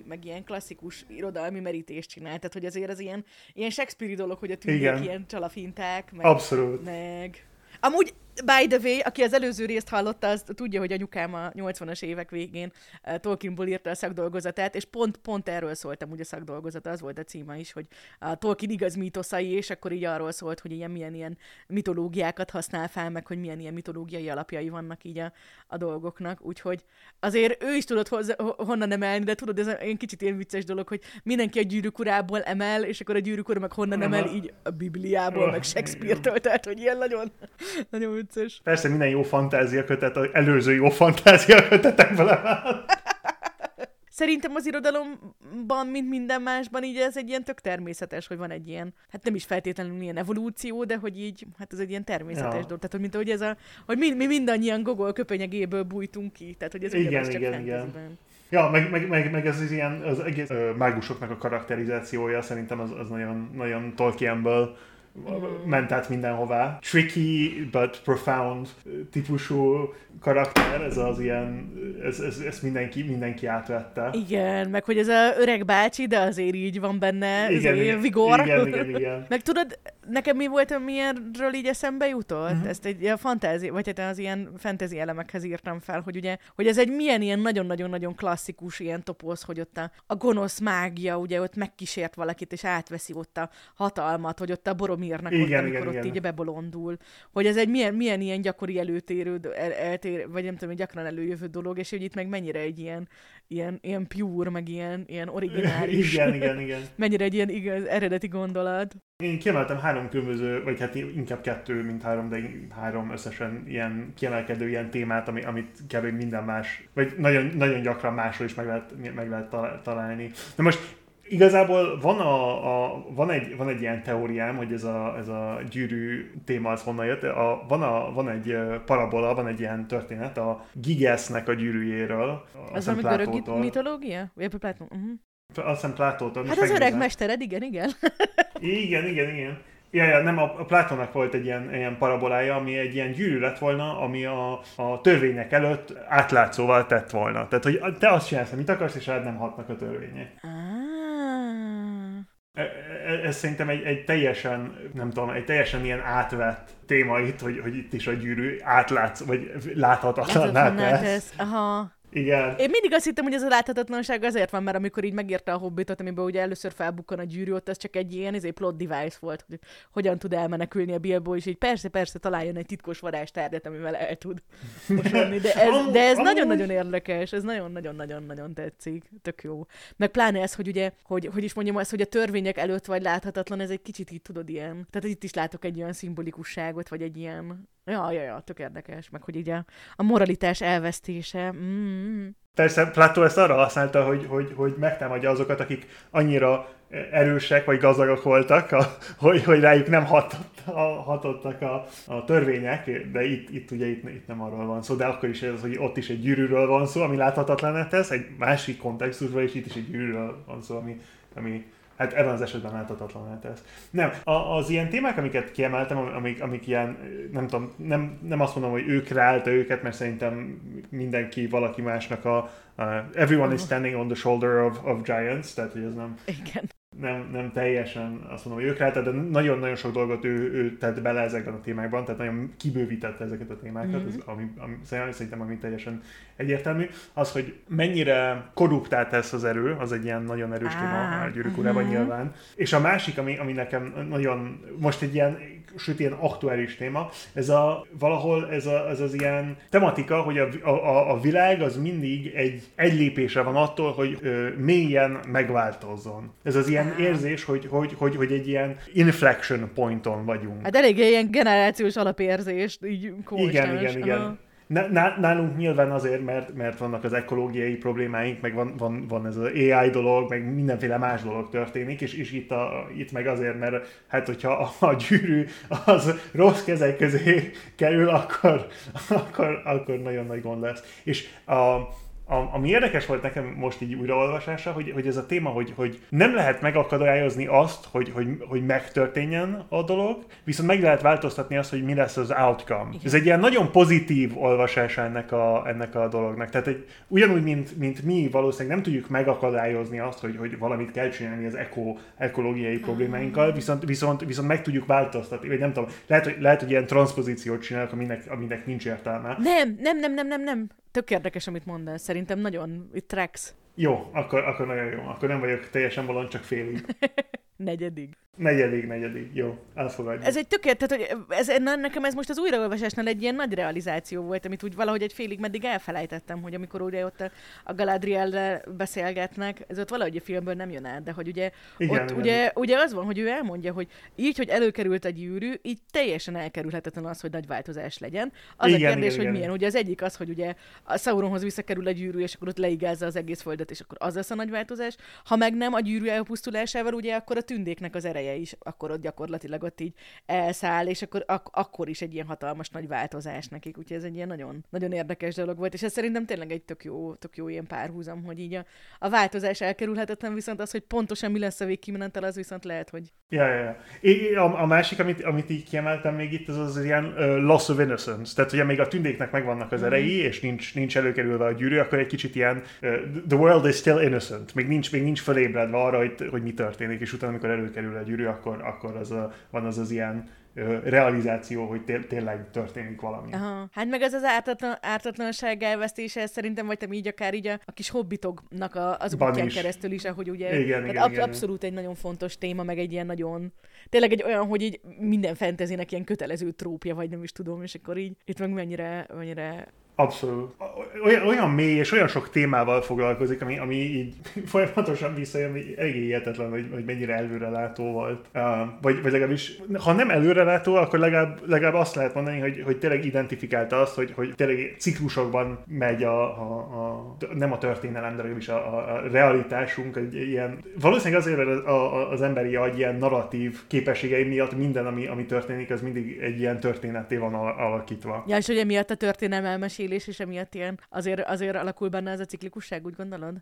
A: meg ilyen klasszikus irodalmi merítést csinál, tehát hogy azért az ilyen, ilyen Shakespeare dolog, hogy a
B: Igen.
A: ilyen csalafinták, meg,
B: Abszolút.
A: meg... Amúgy By the way, aki az előző részt hallotta, az tudja, hogy anyukám a 80-as évek végén uh, Tolkienból írta a szakdolgozatát, és pont, pont erről szóltam, ugye a szakdolgozata, az volt a címa is, hogy a Tolkien igaz mítoszai, és akkor így arról szólt, hogy ilyen milyen ilyen mitológiákat használ fel, meg hogy milyen ilyen mitológiai alapjai vannak így a, a dolgoknak, úgyhogy azért ő is tudott hozzá, honnan emelni, de tudod, ez egy kicsit ilyen vicces dolog, hogy mindenki a gyűrűk urából emel, és akkor a gyűrűk ura meg honnan emel, így a Bibliából, meg Shakespeare-től, tehát hogy ilyen nagyon, <laughs> nagyon vicces.
B: Persze minden jó fantázia kötet, az előző jó fantázia kötetekből.
A: Szerintem az irodalomban, mint minden másban, így ez egy ilyen tök természetes, hogy van egy ilyen, hát nem is feltétlenül ilyen evolúció, de hogy így, hát ez egy ilyen természetes ja. dolog. Tehát, hogy mint hogy ez a, hogy mi, mi mindannyian gogol köpenyegéből bújtunk ki. Tehát, hogy ez
B: igen, csak igen, igen. Ja, meg, meg, meg, meg ez az ilyen, az egész ö, mágusoknak a karakterizációja szerintem az, az nagyon, nagyon Tolkienből ment át mindenhová. Tricky, but profound típusú karakter, ez az ilyen, ez, ez, ez mindenki, mindenki átvette.
A: Igen, meg hogy ez a öreg bácsi, de azért így van benne igen, igen, vigor.
B: Igen, igen, igen. <laughs>
A: meg tudod, nekem mi volt, amilyenről így eszembe jutott? Uh-huh. Ezt egy ilyen fantázi, vagy hát az ilyen fantasy elemekhez írtam fel, hogy ugye, hogy ez egy milyen ilyen nagyon-nagyon-nagyon klasszikus ilyen toposz, hogy ott a, a gonosz mágia, ugye ott megkísért valakit, és átveszi ott a hatalmat, hogy ott a boromírnak igen, ott, amikor igen, ott igen. így bebolondul. Hogy ez egy milyen, milyen ilyen gyakori előtérő, el, eltér, vagy nem tudom, gyakran előjövő dolog, és hogy itt meg mennyire egy ilyen, ilyen, ilyen pure, meg ilyen, ilyen originális. <laughs>
B: igen, igen, igen. <laughs>
A: mennyire egy ilyen igaz, eredeti gondolat.
B: Én kiemeltem három különböző, vagy hát inkább kettő, mint három, de három összesen ilyen kiemelkedő ilyen témát, ami, amit kb. minden más, vagy nagyon, nagyon gyakran másról is meg lehet, meg lehet találni. Na most Igazából van, a, a, van, egy, van egy ilyen teóriám, hogy ez a, ez a gyűrű téma az honnan jött. A, van, a, van egy parabola, van egy ilyen történet a Gigesznek a gyűrűjéről.
A: Az ami görög mitológia? Vagy Platón? Uh-huh.
B: Azt hiszem Plátótól.
A: Hát az öreg mestered, igen, igen.
B: igen, igen, igen. Ja, ja, nem, a, Plátónak volt egy ilyen, ilyen parabolája, ami egy ilyen gyűrű lett volna, ami a, a törvények előtt átlátszóval tett volna. Tehát, hogy te azt csinálsz, amit akarsz, és rád nem hatnak a törvények.
A: Ah.
B: E, e, ez szerintem egy, egy teljesen, nem tudom, egy teljesen ilyen átvett téma itt, hogy, hogy itt is a gyűrű átlátsz, vagy láthatatlan tesz.
A: Aha.
B: Igen.
A: Én mindig azt hittem, hogy ez a láthatatlanság azért van, mert amikor így megírta a hobbitot, amiben ugye először felbukkan a gyűrű, ott az csak egy ilyen egy plot device volt, hogy hogyan tud elmenekülni a Bilbo, és így persze, persze találjon egy titkos varázstárgyat, amivel el tud mosodni. De ez, de ez nagyon-nagyon érdekes, ez nagyon-nagyon-nagyon-nagyon tetszik, tök jó. Meg pláne ez, hogy ugye, hogy, hogy is mondjam azt, hogy a törvények előtt vagy láthatatlan, ez egy kicsit így tudod ilyen. Tehát itt is látok egy olyan szimbolikusságot, vagy egy ilyen, Ja, ja, ja, tök érdekes, meg hogy így a, a moralitás elvesztése. Mm.
B: Persze Plató ezt arra használta, hogy, hogy, hogy megtámadja azokat, akik annyira erősek vagy gazdagok voltak, a, hogy, hogy rájuk nem hatott, a, hatottak a, a törvények, de itt, itt ugye itt, itt nem arról van szó, de akkor is ez, hogy ott is egy gyűrűről van szó, ami láthatatlan tesz, egy másik kontextusban is itt is egy gyűrűről van szó, ami, ami Hát ebben az esetben láthatatlan tesz. Nem, a, az ilyen témák, amiket kiemeltem, amik, amik ilyen, nem tudom, nem, nem azt mondom, hogy ők kreálta őket, mert szerintem mindenki valaki másnak a, a everyone is standing on the shoulder of, of giants, tehát hogy ez nem...
A: Igen
B: nem, nem teljesen azt mondom, hogy ők rá, de nagyon-nagyon sok dolgot ő, ő tett bele ezekben a témákban, tehát nagyon kibővítette ezeket a témákat, mm-hmm. ez, ami, ami, szerintem ami teljesen egyértelmű. Az, hogy mennyire korruptált ez az erő, az egy ilyen nagyon erős téma a gyűrűk mm-hmm. nyilván. És a másik, ami, ami nekem nagyon, most egy ilyen sőt ilyen aktuális téma, ez a, valahol ez, a, ez az ilyen tematika, hogy a, a, a világ az mindig egy, egy lépésre van attól, hogy ö, mélyen megváltozzon. Ez az ilyen érzés, hogy, hogy, hogy, hogy egy ilyen inflection pointon vagyunk.
A: Hát elég ilyen generációs alapérzés, így
B: Igen, igen, igen nálunk nyilván azért, mert, mert vannak az ekológiai problémáink, meg van, van, van ez az AI dolog, meg mindenféle más dolog történik, és, és itt, a, itt meg azért, mert hát hogyha a, a gyűrű az rossz kezek közé kerül, akkor, akkor, akkor nagyon nagy gond lesz. És a, a, ami érdekes volt nekem most így újraolvasása, hogy, hogy ez a téma, hogy, hogy nem lehet megakadályozni azt, hogy, hogy, hogy megtörténjen a dolog, viszont meg lehet változtatni azt, hogy mi lesz az outcome. Igen. Ez egy ilyen nagyon pozitív olvasása ennek a, ennek a dolognak. Tehát egy, ugyanúgy, mint, mint mi valószínűleg nem tudjuk megakadályozni azt, hogy, hogy valamit kell csinálni az eko, ekológiai problémáinkkal, viszont, viszont, viszont meg tudjuk változtatni, vagy nem tudom, lehet, hogy, lehet, hogy ilyen transpozíciót csinálok, aminek, aminek nincs értelme.
A: Nem, nem, nem, nem, nem, nem. Tök érdekes, amit mondasz. Szerintem nagyon itt tracks.
B: Jó, akkor, akkor nagyon jó. Akkor nem vagyok teljesen bolond, csak félig. <laughs>
A: Negyedik.
B: Negyedik, negyedik. Jó, elfogadjuk.
A: Ez egy tökélet, tehát hogy ez, nekem ez most az újraolvasásnál egy ilyen nagy realizáció volt, amit úgy valahogy egy félig meddig elfelejtettem, hogy amikor ugye ott a, a Galadriel beszélgetnek, ez ott valahogy a filmből nem jön át, de hogy ugye igen, ott igen. Ugye, ugye az van, hogy ő elmondja, hogy így, hogy előkerült a gyűrű, így teljesen elkerülhetetlen az, hogy nagy változás legyen. Az igen, a kérdés, igen, hogy igen. milyen. Ugye az egyik az, hogy ugye a Sauronhoz visszakerül a gyűrű, és akkor ott leigázza az egész földet, és akkor az lesz a nagy változás. Ha meg nem a gyűrű elpusztulásával, ugye akkor a tündéknek az ereje is, akkor ott gyakorlatilag ott így elszáll, és akkor ak- akkor is egy ilyen hatalmas nagy változás nekik, úgyhogy ez egy ilyen nagyon, nagyon érdekes dolog volt, és ez szerintem tényleg egy tök jó, tök jó ilyen párhuzam, hogy így a, a változás elkerülhetetlen, viszont az, hogy pontosan mi lesz a végkimenetel, az viszont lehet, hogy...
B: Ja, ja, ja. É, a, a másik, amit, amit így kiemeltem még itt, az az ilyen uh, loss of innocence. Tehát, hogy még a tündéknek megvannak az mhm. erei, mm. és nincs, nincs előkerülve a gyűrű, akkor egy kicsit ilyen uh, the world is still innocent. Még nincs, még nincs fölébredve arra, hogy, hogy mi történik, és utána, amikor előkerül a gyűrű, akkor, akkor az a, van az az ilyen realizáció, hogy té- tényleg történik valami.
A: Aha. Hát meg ez az ártatlan, ártatlanság elvesztése, szerintem, vagy te így akár így a, a kis hobbitoknak a, az Ban útján is. keresztül is, ahogy ugye...
B: Igen, igen,
A: ab,
B: igen.
A: Abszolút egy nagyon fontos téma, meg egy ilyen nagyon... Tényleg egy olyan, hogy így minden fentezinek ilyen kötelező trópja, vagy nem is tudom, és akkor így itt meg mennyire, mennyire
B: Abszolút. Olyan, olyan mély és olyan sok témával foglalkozik, ami, ami így <laughs> folyamatosan visszajön, hogy elég hihetetlen, hogy, hogy mennyire előrelátó volt. Uh, vagy, vagy legalábbis, ha nem előrelátó, akkor legalább, legalább azt lehet mondani, hogy, hogy tényleg identifikálta azt, hogy, hogy tényleg ciklusokban megy a, a, a nem a történelem, de legalábbis a, a realitásunk, egy ilyen, valószínűleg azért, mert az, a, az emberi agy ilyen narratív képességei miatt minden, ami, ami történik, az mindig egy ilyen történeté van alakítva.
A: Ja, és hogy emiatt a történelem elmesél túlélés, és emiatt ilyen azért, azért alakul benne ez a ciklikusság, úgy gondolod?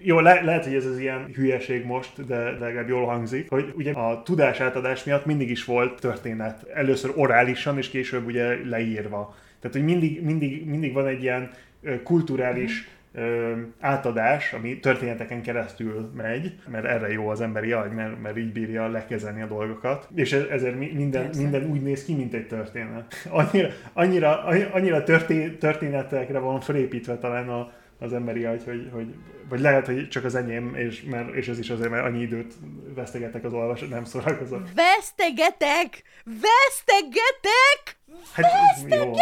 B: Jó, le- lehet, hogy ez az ilyen hülyeség most, de, de legalább jól hangzik, hogy ugye a tudásátadás miatt mindig is volt történet. Először orálisan, és később ugye leírva. Tehát, hogy mindig, mindig, mindig van egy ilyen kulturális mm ö, átadás, ami történeteken keresztül megy, mert erre jó az emberi agy, mert, mert így bírja lekezelni a dolgokat, és e, ezért minden, minden úgy néz ki, mint egy történet. Annyira, annyira, annyira történetekre van felépítve talán a, az emberi agy, hogy, hogy vagy lehet, hogy csak az enyém, és, mert, és ez is azért, mert annyi időt vesztegetek az olvasat, nem szórakozok.
A: Vesztegetek! Vesztegetek!
B: Hát, jó,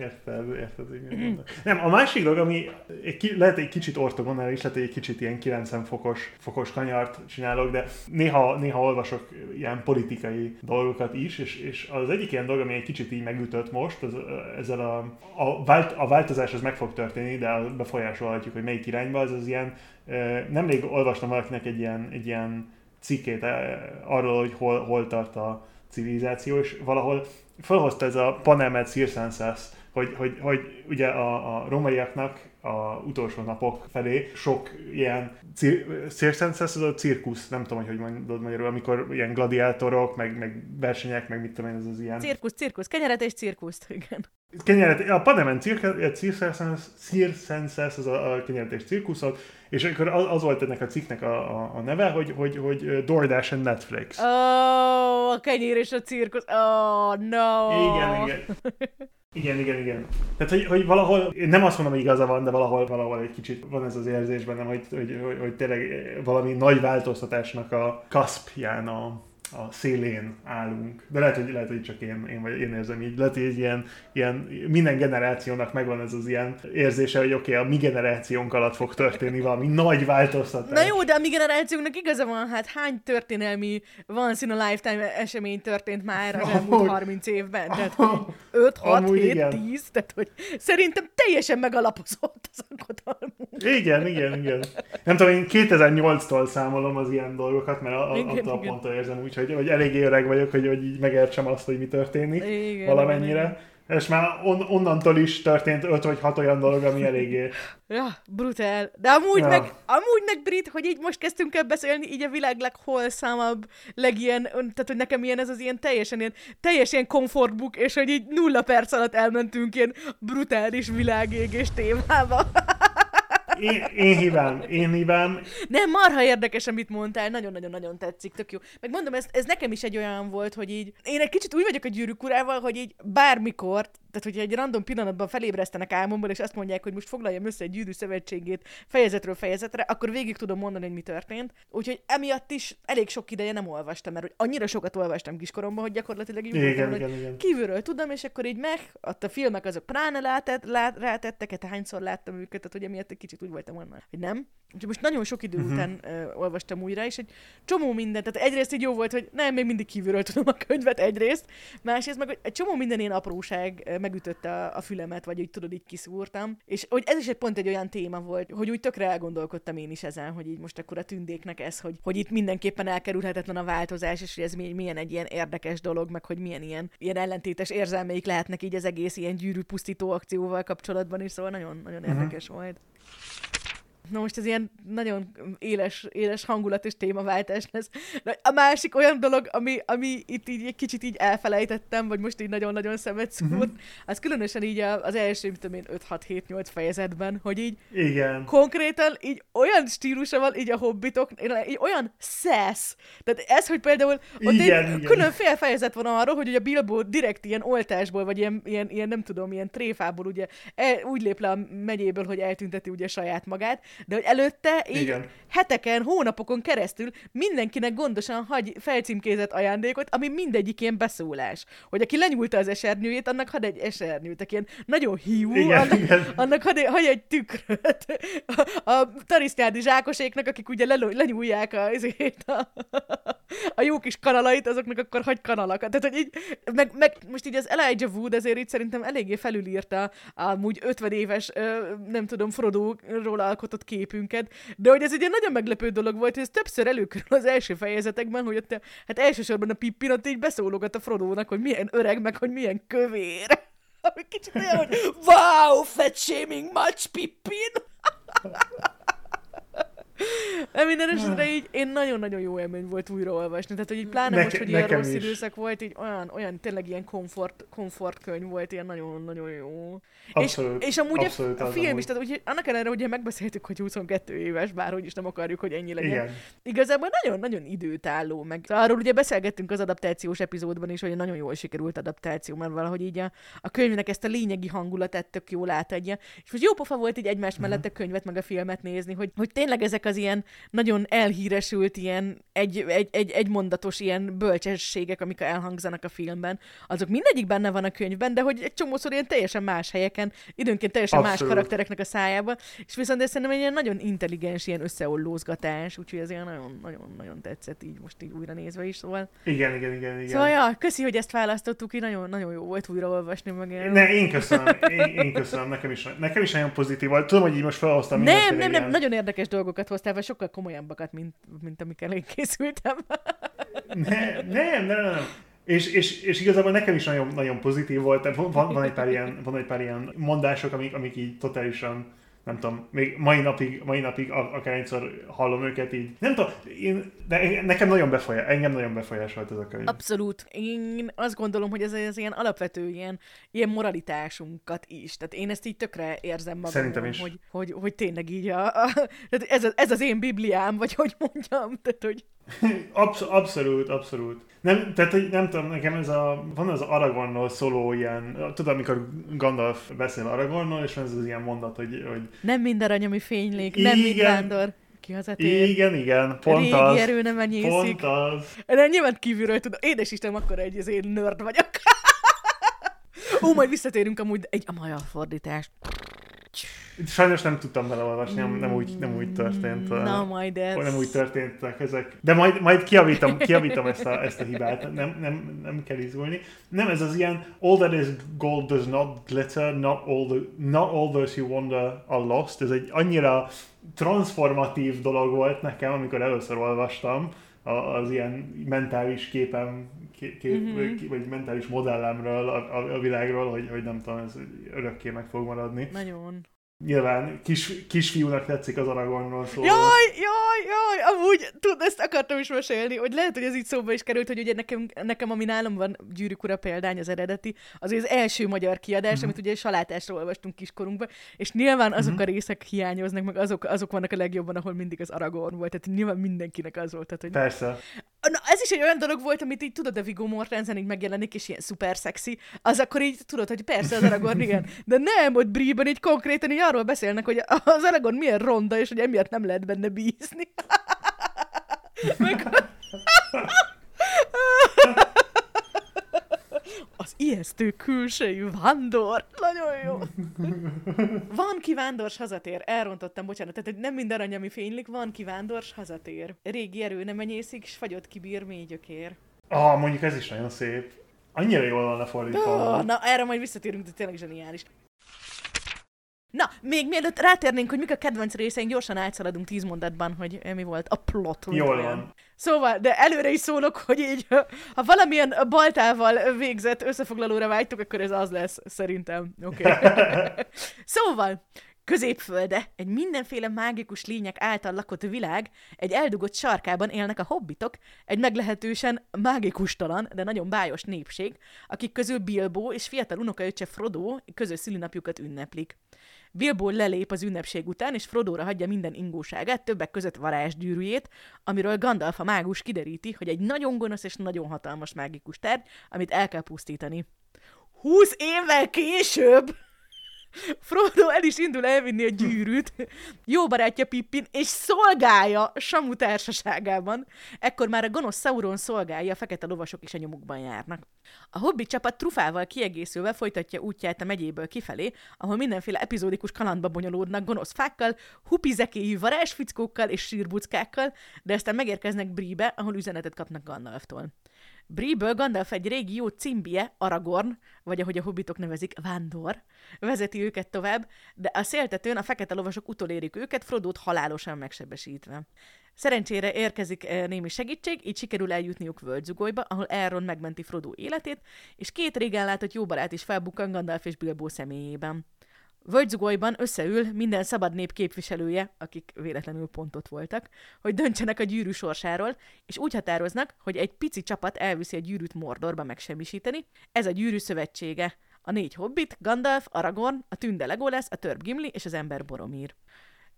B: érted, érted, igen. Nem, a másik dolog, ami egy, lehet egy kicsit ortogonális, lehet egy kicsit ilyen 90 fokos, fokos kanyart csinálok, de néha, néha olvasok ilyen politikai dolgokat is, és, és az egyik ilyen dolog, ami egy kicsit így megütött most, az, ezzel a, a, vált, a változás az meg fog történni, de befolyásolhatjuk, hogy melyik irányba, az az ilyen, nemrég olvastam valakinek egy ilyen, egy ilyen cikkét arról, hogy hol, hol tart a civilizáció, és valahol felhozta ez a Panemet Circenses, hogy, hogy, hogy ugye a, a romaiaknak a utolsó napok felé sok ilyen circenses, az a cirkusz, nem tudom, hogy hogy mondod magyarul, amikor ilyen gladiátorok, meg, meg versenyek, meg mit tudom én, ez az ilyen...
A: Cirkusz, cirkusz, kenyeret és cirkuszt, <laughs> igen.
B: Kenyeret, a Panemen circenses, az a, a kenyeret és cirkuszot, és akkor az, az volt ennek a cikknek a, a, a neve, hogy, hogy, hogy DoorDash and Netflix.
A: Oh, a kenyér és a cirkusz. Oh, no.
B: Igen, igen. <laughs> Igen, igen, igen. Tehát, hogy, hogy valahol, én nem azt mondom, hogy igaza van, de valahol, valahol egy kicsit van ez az érzés bennem, hogy, hogy, hogy, hogy tényleg valami nagy változtatásnak a kaszpján a, a szélén állunk. De lehet, hogy, lehet, hogy csak én, én, vagy én érzem így. Lehet, hogy ilyen, ilyen, minden generációnak megvan ez az ilyen érzése, hogy oké, okay, a mi generációnk alatt fog történni valami nagy változtatás.
A: Na jó, de a mi generációnknak igaza van, hát hány történelmi once in a lifetime esemény történt már az elmúlt 30 évben? Tehát, hogy 5, 6, 7, 10, tehát, hogy szerintem teljesen megalapozott az aggodalmunk.
B: Igen, igen, igen. Nem tudom, én 2008-tól számolom az ilyen dolgokat, mert attól a ponttól érzem úgy, hogy, hogy eléggé öreg vagyok, hogy, hogy így megértsem azt, hogy mi történik igen, valamennyire. Igen. És már on, onnantól is történt öt vagy hat olyan dolog, ami eléggé...
A: Ja, brutál. De amúgy, ja. meg, amúgy meg Brit, hogy így most kezdtünk el beszélni, így a világ legholszámabb, legilyen, tehát hogy nekem ilyen ez az ilyen teljesen ilyen, teljes ilyen komfortbook, és hogy így nulla perc alatt elmentünk ilyen brutális világégés témába. <laughs>
B: Én, én hibám, én hibám.
A: Nem, marha érdekes, amit mondtál, nagyon-nagyon-nagyon tetszik, tök jó. Meg mondom, ez, ez nekem is egy olyan volt, hogy így, én egy kicsit úgy vagyok a gyűrűk urával, hogy így bármikor, tehát hogyha egy random pillanatban felébresztenek álmomból, és azt mondják, hogy most foglaljam össze egy gyűrű szövetségét fejezetről fejezetre, akkor végig tudom mondani, hogy mi történt. Úgyhogy emiatt is elég sok ideje nem olvastam, mert hogy annyira sokat olvastam kiskoromban, hogy gyakorlatilag így
B: igen, igen, igen.
A: kívülről tudom, és akkor így meg, ott a filmek azok pláne látett, lát, rátettek, hát hányszor láttam őket, tehát hogy emiatt egy kicsit úgy voltam onnan, hogy nem. Úgyhogy most nagyon sok idő uh-huh. után uh, olvastam újra, és egy csomó mindent, tehát egyrészt így jó volt, hogy nem, még mindig kívülről tudom a könyvet egyrészt, másrészt meg hogy egy csomó minden ilyen apróság megütötte a, fülemet, vagy úgy tudod, így kiszúrtam. És hogy ez is egy pont egy olyan téma volt, hogy úgy tökre elgondolkodtam én is ezen, hogy így most akkor a tündéknek ez, hogy, hogy itt mindenképpen elkerülhetetlen a változás, és hogy ez milyen egy ilyen érdekes dolog, meg hogy milyen ilyen, ilyen ellentétes érzelmeik lehetnek így az egész ilyen gyűrű pusztító akcióval kapcsolatban is, szóval nagyon, nagyon uh-huh. érdekes volt. Na most ez ilyen nagyon éles, éles hangulat és témaváltás lesz. De a másik olyan dolog, ami, ami itt így egy kicsit így elfelejtettem, vagy most így nagyon-nagyon szemet szúrt, uh-huh. az különösen így az első, mit tudom én, 5-6-7-8 fejezetben, hogy így
B: Igen.
A: konkrétan így olyan stílusa van így a hobbitok, így olyan szesz. Tehát ez, hogy például ott
B: igen,
A: egy
B: igen.
A: külön fél fejezet van arról, hogy ugye Bilbo direkt ilyen oltásból, vagy ilyen, ilyen, ilyen nem tudom, ilyen tréfából ugye el, úgy lép le a megyéből, hogy eltünteti ugye saját magát, de hogy előtte így
B: Igen.
A: heteken, hónapokon keresztül mindenkinek gondosan hagy felcímkézett ajándékot, ami mindegyik ilyen beszólás. Hogy aki lenyúlta az esernyőjét, annak had egy esernyőt, aki ilyen nagyon hiú,
B: Igen,
A: annak,
B: igen.
A: annak hagy, hagy egy tükröt. A, a tarisznyádi zsákoséknak, akik ugye le, lenyúlják a, ezért a, a jó kis kanalait, azoknak akkor hagy kanalakat. Tehát, hogy így, meg, meg most így az Elijah Wood azért így szerintem eléggé felülírta amúgy 50 éves, nem tudom, Frodo-ról alkotott képünket, de hogy ez egy ilyen nagyon meglepő dolog volt, hogy ez többször előkerül az első fejezetekben, hogy ott, hát elsősorban a Pippin ott így beszólogat a Frodónak, hogy milyen öreg, meg hogy milyen kövér. <laughs> Ami kicsit olyan, hogy wow, fat shaming much, Pippin! <laughs> <laughs> De minden esetre így én nagyon-nagyon jó élmény volt újraolvasni. Tehát, hogy így pláne
B: Neke-
A: most, hogy ilyen rossz
B: is.
A: időszak volt, így olyan, olyan tényleg ilyen komfort, komfortkönyv volt, ilyen nagyon-nagyon jó.
B: Abszolút,
A: és, és amúgy
B: abszolút
A: a, a film is, tehát úgy, annak ellenére, hogy megbeszéltük, hogy 22 éves, bárhogy is nem akarjuk, hogy ennyi legyen.
B: Igen.
A: Igazából nagyon-nagyon időtálló, meg arról ugye beszélgettünk az adaptációs epizódban is, hogy egy nagyon jól sikerült adaptáció, mert valahogy így a, a könyvnek ezt a lényegi hangulatát tök jól átadja. És most jó pofa volt így egymás mellett a könyvet meg a filmet nézni, hogy, hogy tényleg ezek az ilyen nagyon elhíresült ilyen egy, egy, egy, egy mondatos ilyen bölcsességek, amik elhangzanak a filmben, azok mindegyik benne van a könyvben, de hogy egy csomószor ilyen teljesen más helyeken, időnként teljesen
B: Abszolút.
A: más karaktereknek a szájába, és viszont ez szerintem egy ilyen nagyon intelligens, ilyen összeollózgatás, úgyhogy ez ilyen nagyon-nagyon tetszett így most így újra nézve is, szóval.
B: Igen, igen, igen, igen.
A: Szóval, ja, köszi, hogy ezt választottuk, így nagyon, nagyon jó volt újraolvasni meg. ilyen-
B: Ne, én köszönöm, én, én köszönöm, nekem is, nekem is nagyon pozitív volt. Tudom, hogy így most felhoztam
A: Nem, nem, nem,
B: ilyen-
A: nagyon érdekes dolgokat hoztál, vagy sokkal komolyabbakat, mint, mint amikkel én készültem.
B: Ne, nem, nem, nem. És, és, és igazából nekem is nagyon, nagyon pozitív volt, van, van, egy pár ilyen, van egy pár ilyen mondások, amik, amik így totálisan, nem tudom, még mai napig, mai napig akárhányszor hallom őket így. Nem tudom, én, de nekem nagyon befolyás, engem nagyon befolyásolt ez a könyv.
A: Abszolút. Én azt gondolom, hogy ez az ilyen alapvető ilyen, ilyen moralitásunkat is. Tehát én ezt így tökre érzem magamon,
B: Szerintem is.
A: Hogy, hogy, hogy tényleg így a, a tehát ez, a, ez az én bibliám, vagy hogy mondjam, tehát hogy <laughs>
B: Absz- abszolút, abszolút. Nem, tehát nem tudom, nekem ez a, van az Aragornról szóló ilyen, tudod, amikor Gandalf beszél Aragornról, és van ez az ilyen mondat, hogy, hogy
A: nem minden arany, ami fénylik, nem mind
B: Igen.
A: vándor. Ki hazatér.
B: igen, igen, pont
A: Régi
B: az.
A: erő nem enyészik.
B: Pont az.
A: De nyilván kívülről tudom, édes Isten, akkor egy az én nörd vagyok. <laughs> Ó, majd visszatérünk amúgy egy a magyar fordítást.
B: Sajnos nem tudtam beleolvasni, nem, nem, úgy, nem úgy történt.
A: Na,
B: uh,
A: majd ez.
B: nem úgy történtek ezek. De majd, majd kiavítom, kiavítom ezt, a, ezt a hibát, nem, nem, nem kell izgulni. Nem, ez az ilyen all that is gold does not glitter, not all, the, not all those who wander are lost. Ez egy annyira transformatív dolog volt nekem, amikor először olvastam, az ilyen mentális képem, kép, kép, mm-hmm. vagy mentális modellemről a, a, a világról, hogy, hogy nem tudom, ez örökké meg fog maradni.
A: Nagyon.
B: Nyilván kis, kisfiúnak tetszik az Aragornról szó.
A: Jaj, jaj, jaj, amúgy, tud, ezt akartam is mesélni, hogy lehet, hogy ez így szóba is került, hogy ugye nekem, nekem ami nálam van Gyűrűk ura példány, az eredeti, az az első magyar kiadás, mm-hmm. amit ugye salátásról olvastunk kiskorunkban, és nyilván azok mm-hmm. a részek hiányoznak, meg azok, azok vannak a legjobban, ahol mindig az Aragorn volt, tehát nyilván mindenkinek az volt. Tehát, hogy...
B: Persze.
A: Na, ez is egy olyan dolog volt, amit így tudod, a Viggo Mortensen így megjelenik, és ilyen szuper szexi, az akkor így tudod, hogy persze az Aragorn, igen. De nem, ott Brie-ben így konkrétan így arról beszélnek, hogy az Aragorn milyen ronda, és hogy emiatt nem lehet benne bízni. Meg... Az ijesztő külsejű vándor. Nagyon jó. Van ki vándors hazatér. Elrontottam, bocsánat. Tehát nem minden arany, ami fénylik, van ki vándors hazatér. Régi erő nem enyészik, s fagyott kibír mély gyökér.
B: Ah, mondjuk ez is nagyon szép. Annyira jól van lefordítva.
A: Oh, na, erre majd visszatérünk, de tényleg zseniális. Na, még mielőtt rátérnénk, hogy mik a kedvenc részeink, gyorsan átszaladunk tíz mondatban, hogy mi volt a plot.
B: Jól van.
A: Szóval, de előre is szólok, hogy így, ha valamilyen baltával végzett összefoglalóra vágytok, akkor ez az lesz, szerintem. Oké. Okay. <laughs> szóval, Középfölde, egy mindenféle mágikus lények által lakott világ, egy eldugott sarkában élnek a hobbitok, egy meglehetősen mágikustalan, de nagyon bájos népség, akik közül Bilbo és fiatal unokaöccse Frodo közös szülinapjukat ünneplik. Bilbo lelép az ünnepség után, és Frodóra hagyja minden ingóságát, többek között varázsgyűrűjét, amiről Gandalf a mágus kideríti, hogy egy nagyon gonosz és nagyon hatalmas mágikus tárgy, amit el kell pusztítani. Húsz évvel később <laughs> Frodo el is indul elvinni a gyűrűt, jó barátja Pippin, és szolgálja Samu társaságában. Ekkor már a gonosz Sauron szolgálja, a fekete lovasok is a nyomukban járnak. A Hobbit csapat trufával kiegészülve folytatja útját a megyéből kifelé, ahol mindenféle epizódikus kalandba bonyolódnak gonosz fákkal, hupizekéjű varázsfickókkal és sírbuckákkal, de aztán megérkeznek Bríbe, ahol üzenetet kapnak Gandalftól. Bree-ből Gandalf egy régi jó cimbie, Aragorn, vagy ahogy a hobbitok nevezik, Vándor, vezeti őket tovább, de a széltetőn a fekete lovasok utolérik őket, Frodót halálosan megsebesítve. Szerencsére érkezik eh, némi segítség, így sikerül eljutniuk Völgyzugolyba, ahol Elrond megmenti Frodo életét, és két régen látott jó barát is felbukkan Gandalf és Bilbo személyében. Völgyzugolyban összeül minden szabad nép képviselője, akik véletlenül pontot voltak, hogy döntsenek a gyűrű sorsáról, és úgy határoznak, hogy egy pici csapat elviszi a gyűrűt Mordorba megsemmisíteni. Ez a gyűrű szövetsége. A négy hobbit, Gandalf, Aragorn, a tünde Legolas, a törp Gimli és az ember Boromir.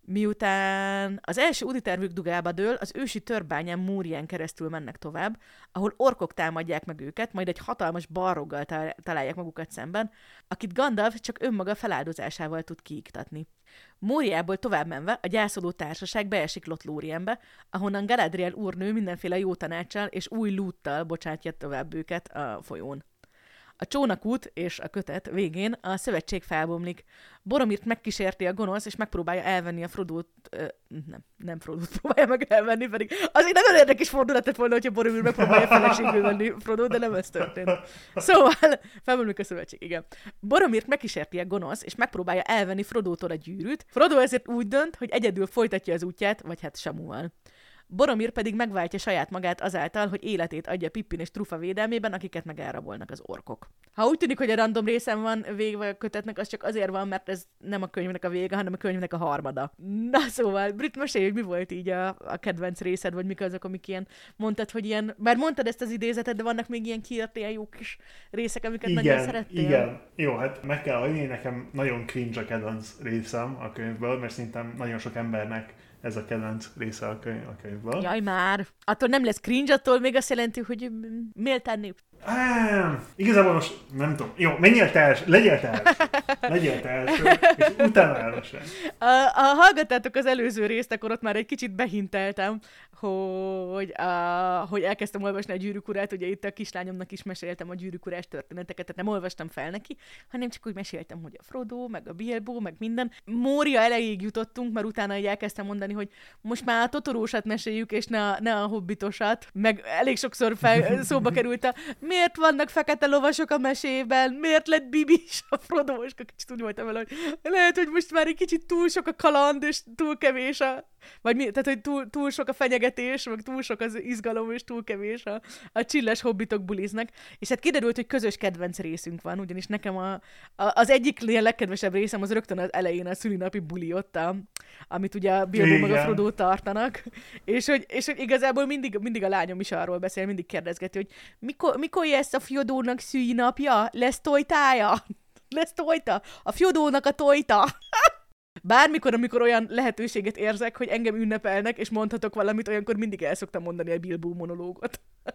A: Miután az első uditervük dugába dől, az ősi törbányán Múrien keresztül mennek tovább, ahol orkok támadják meg őket, majd egy hatalmas balroggal találják magukat szemben, akit Gandalf csak önmaga feláldozásával tud kiiktatni. Móriából tovább menve a gyászoló társaság beesik Lothlórienbe, ahonnan Galadriel úrnő mindenféle jó tanácsal és új lúttal bocsátja tovább őket a folyón. A csónakút és a kötet végén a szövetség felbomlik. Boromirt megkísérti a gonosz, és megpróbálja elvenni a Frodót, ö, nem, nem Frodót <laughs> próbálja meg elvenni, pedig azért nagyon érdekes fordulat lett volna, hogyha Boromir megpróbálja <laughs> feleségül venni Frodót, de nem ez történt. Szóval, felbomlik a szövetség, igen. Boromirt megkísérti a gonosz, és megpróbálja elvenni Frodótól a gyűrűt. Frodo ezért úgy dönt, hogy egyedül folytatja az útját, vagy hát Samuval. Boromir pedig megváltja saját magát azáltal, hogy életét adja Pippin és Trufa védelmében, akiket meg elrabolnak az orkok. Ha úgy tűnik, hogy a random részem van végve a kötetnek, az csak azért van, mert ez nem a könyvnek a vége, hanem a könyvnek a harmada. Na szóval, Brit, mesélj, hogy mi volt így a, a kedvenc részed, vagy mik azok, amik ilyen, mondtad, hogy ilyen, már mondtad ezt az idézetet, de vannak még ilyen kiírt ilyen jó kis részek, amiket igen, nagyon szerettél.
B: Igen, jó, hát meg kell adni, nekem nagyon cringe a kedvenc részem a könyvből, mert szerintem nagyon sok embernek ez a kedvenc része a, könyv, a könyvből.
A: Jaj már, attól nem lesz cringe, attól még azt jelenti, hogy méltán nép.
B: Ah, igazából most nem tudom. Jó, menjél te els, legyél te els. <laughs> Legyél te els, és utána elmesel.
A: Ha hallgattátok az előző részt, akkor ott már egy kicsit behinteltem, hogy, uh, hogy elkezdtem olvasni a gyűrűk urát, ugye itt a kislányomnak is meséltem a gyűrűk urás történeteket, tehát nem olvastam fel neki, hanem csak úgy meséltem, hogy a Frodo, meg a Bilbo, meg minden. Mória elejéig jutottunk, mert utána így elkezdtem mondani, hogy most már a Totorósat meséljük, és ne a, ne a Hobbitosat, meg elég sokszor fel, szóba került a miért vannak fekete lovasok a mesében, miért lett Bibi is a Frodo, és kicsit úgy voltam vele, hogy lehet, hogy most már egy kicsit túl sok a kaland, és túl kevés a, vagy mi, tehát, hogy túl, túl sok a fenyegetés, meg túl sok az izgalom, és túl kevés a, a csilles hobbitok buliznak. És hát kiderült, hogy közös kedvenc részünk van, ugyanis nekem a, a, az egyik legkedvesebb részem az rögtön az elején a szülinapi buli ott, a, amit ugye a Bilbo meg a Frodo tartanak, <laughs> és hogy, és hogy igazából mindig, mindig a lányom is arról beszél, mindig kérdezgeti, hogy mikor, mikor lesz a Fiodónak szülinapja? Lesz tojtája? <laughs> Lesz tojta? A Fiodónak a tojta! <laughs> Bármikor, amikor olyan lehetőséget érzek, hogy engem ünnepelnek, és mondhatok valamit, olyankor mindig el szoktam mondani a Bilbo monológot. <laughs>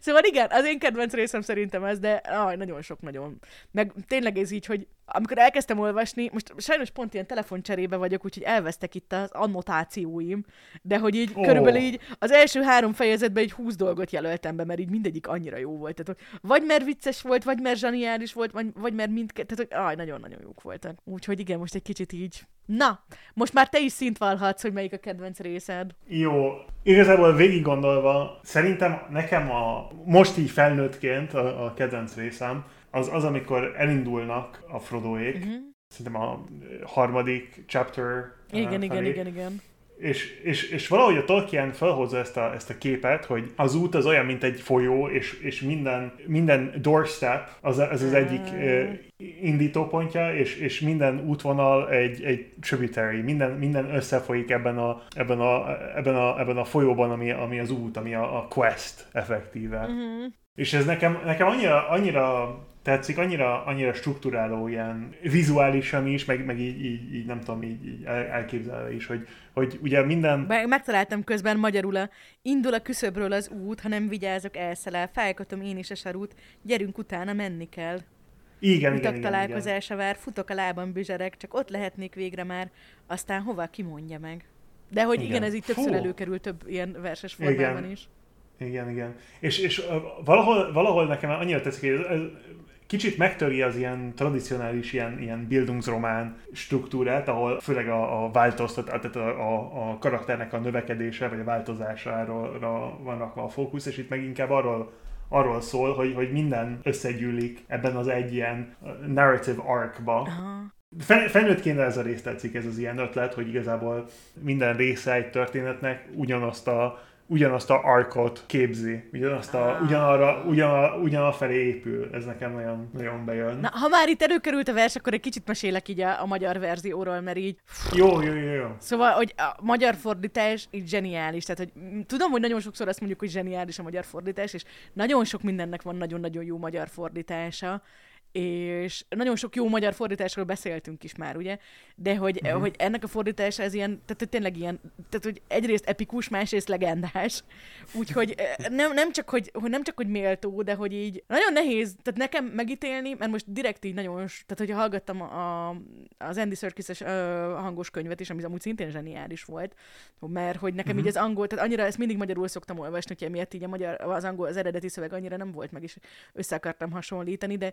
A: Szóval igen, az én kedvenc részem szerintem ez, de aj, nagyon sok, nagyon. Meg tényleg ez így, hogy amikor elkezdtem olvasni, most sajnos pont ilyen telefoncserébe vagyok, úgyhogy elvesztek itt az annotációim, de hogy így oh. körülbelül így az első három fejezetben egy húsz dolgot jelöltem be, mert így mindegyik annyira jó volt. Tehát, vagy mert vicces volt, vagy mert zsaniális volt, vagy, vagy mert mindkettő, tehát hogy aj, nagyon-nagyon jók voltak. Úgyhogy igen, most egy kicsit így. Na, most már te is szint valhatsz, hogy melyik a kedvenc részed.
B: Jó, igazából végig gondolva, szerintem nekem a most így felnőttként a, a kedvenc részem, az, az amikor elindulnak a Frodoék, uh-huh. szerintem a harmadik chapter
A: Igen, uh, igen, igen, igen.
B: És, és, és valahogy a Tolkien felhozza ezt a, ezt a képet, hogy az út az olyan, mint egy folyó, és, és minden, minden doorstep az, az az egyik uh, indítópontja, és, és minden útvonal egy, egy tributary, minden, minden összefolyik ebben a, ebben a, ebben a, ebben a folyóban, ami, ami az út, ami a, a quest effektíve. Uh-huh. És ez nekem, nekem annyira, annyira tetszik, annyira, annyira strukturáló ilyen vizuálisan is, meg, meg így, így, így, nem tudom, így, így elképzelve is, hogy, hogy ugye minden...
A: Megtaláltam közben magyarul a indul a küszöbről az út, ha nem vigyázok, elszelel, felkötöm én is a sarút, gyerünk utána, menni kell.
B: Igen, Utak igen,
A: találkozása igen. vár, futok a lábam büzserek, csak ott lehetnék végre már, aztán hova kimondja meg. De hogy igen, igen ez így többször Fú. előkerül több ilyen verses formában igen. is.
B: Igen, igen. És, és valahol, valahol nekem annyira tetszik, hogy ez, ez kicsit megtöri az ilyen tradicionális ilyen, ilyen Bildungsromán struktúrát, ahol főleg a, a változtat, tehát a, a, a karakternek a növekedése vagy a változására van rakva a fókusz, és itt meg inkább arról arról szól, hogy, hogy minden összegyűlik ebben az egy ilyen narrative arcba. Fel, felnőttként ez a rész tetszik, ez az ilyen ötlet, hogy igazából minden része egy történetnek ugyanazt a ugyanazt a arkot képzi, ugyanazt a, ugyanarra, ugyan, ugyan felé épül. Ez nekem nagyon, nagyon bejön.
A: Na, ha már itt előkerült a vers, akkor egy kicsit mesélek így a, a magyar verzióról, mert így...
B: Jó, jó, jó, jó.
A: Szóval, hogy a magyar fordítás így zseniális. Tehát, hogy tudom, hogy nagyon sokszor azt mondjuk, hogy zseniális a magyar fordítás, és nagyon sok mindennek van nagyon-nagyon jó magyar fordítása és nagyon sok jó magyar fordításról beszéltünk is már, ugye? De hogy, uh-huh. hogy ennek a fordítása ez ilyen, tehát tényleg ilyen, tehát hogy egyrészt epikus, másrészt legendás. Úgyhogy nem, nem, csak, hogy, hogy nem csak, hogy méltó, de hogy így nagyon nehéz, tehát nekem megítélni, mert most direkt így nagyon, tehát hogy hallgattam a, az Andy Serkis-es hangos könyvet is, ami amúgy szintén zseniális volt, mert hogy nekem uh-huh. így az angol, tehát annyira ezt mindig magyarul szoktam olvasni, hogy emiatt így a magyar, az angol, az eredeti szöveg annyira nem volt meg, is össze akartam hasonlítani, de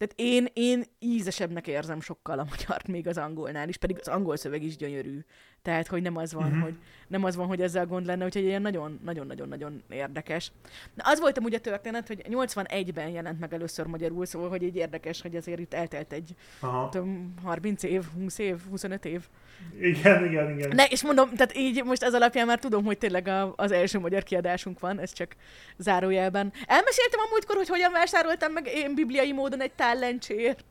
A: tehát én, én ízesebbnek érzem sokkal a magyart még az angolnál is, pedig az angol szöveg is gyönyörű. Tehát, hogy nem az van, uh-huh. hogy nem az van, hogy ezzel gond lenne, úgyhogy ilyen nagyon-nagyon-nagyon érdekes. Na, az volt amúgy a történet, hogy 81-ben jelent meg először magyarul, szóval, hogy így érdekes, hogy azért itt eltelt egy tudom, 30 év, 20 év, 25 év.
B: Igen, igen, igen.
A: Ne, és mondom, tehát így most ez alapján már tudom, hogy tényleg a, az első magyar kiadásunk van, ez csak zárójelben. Elmeséltem a múltkor, hogy hogyan vásároltam meg én bibliai módon egy tál lencsért.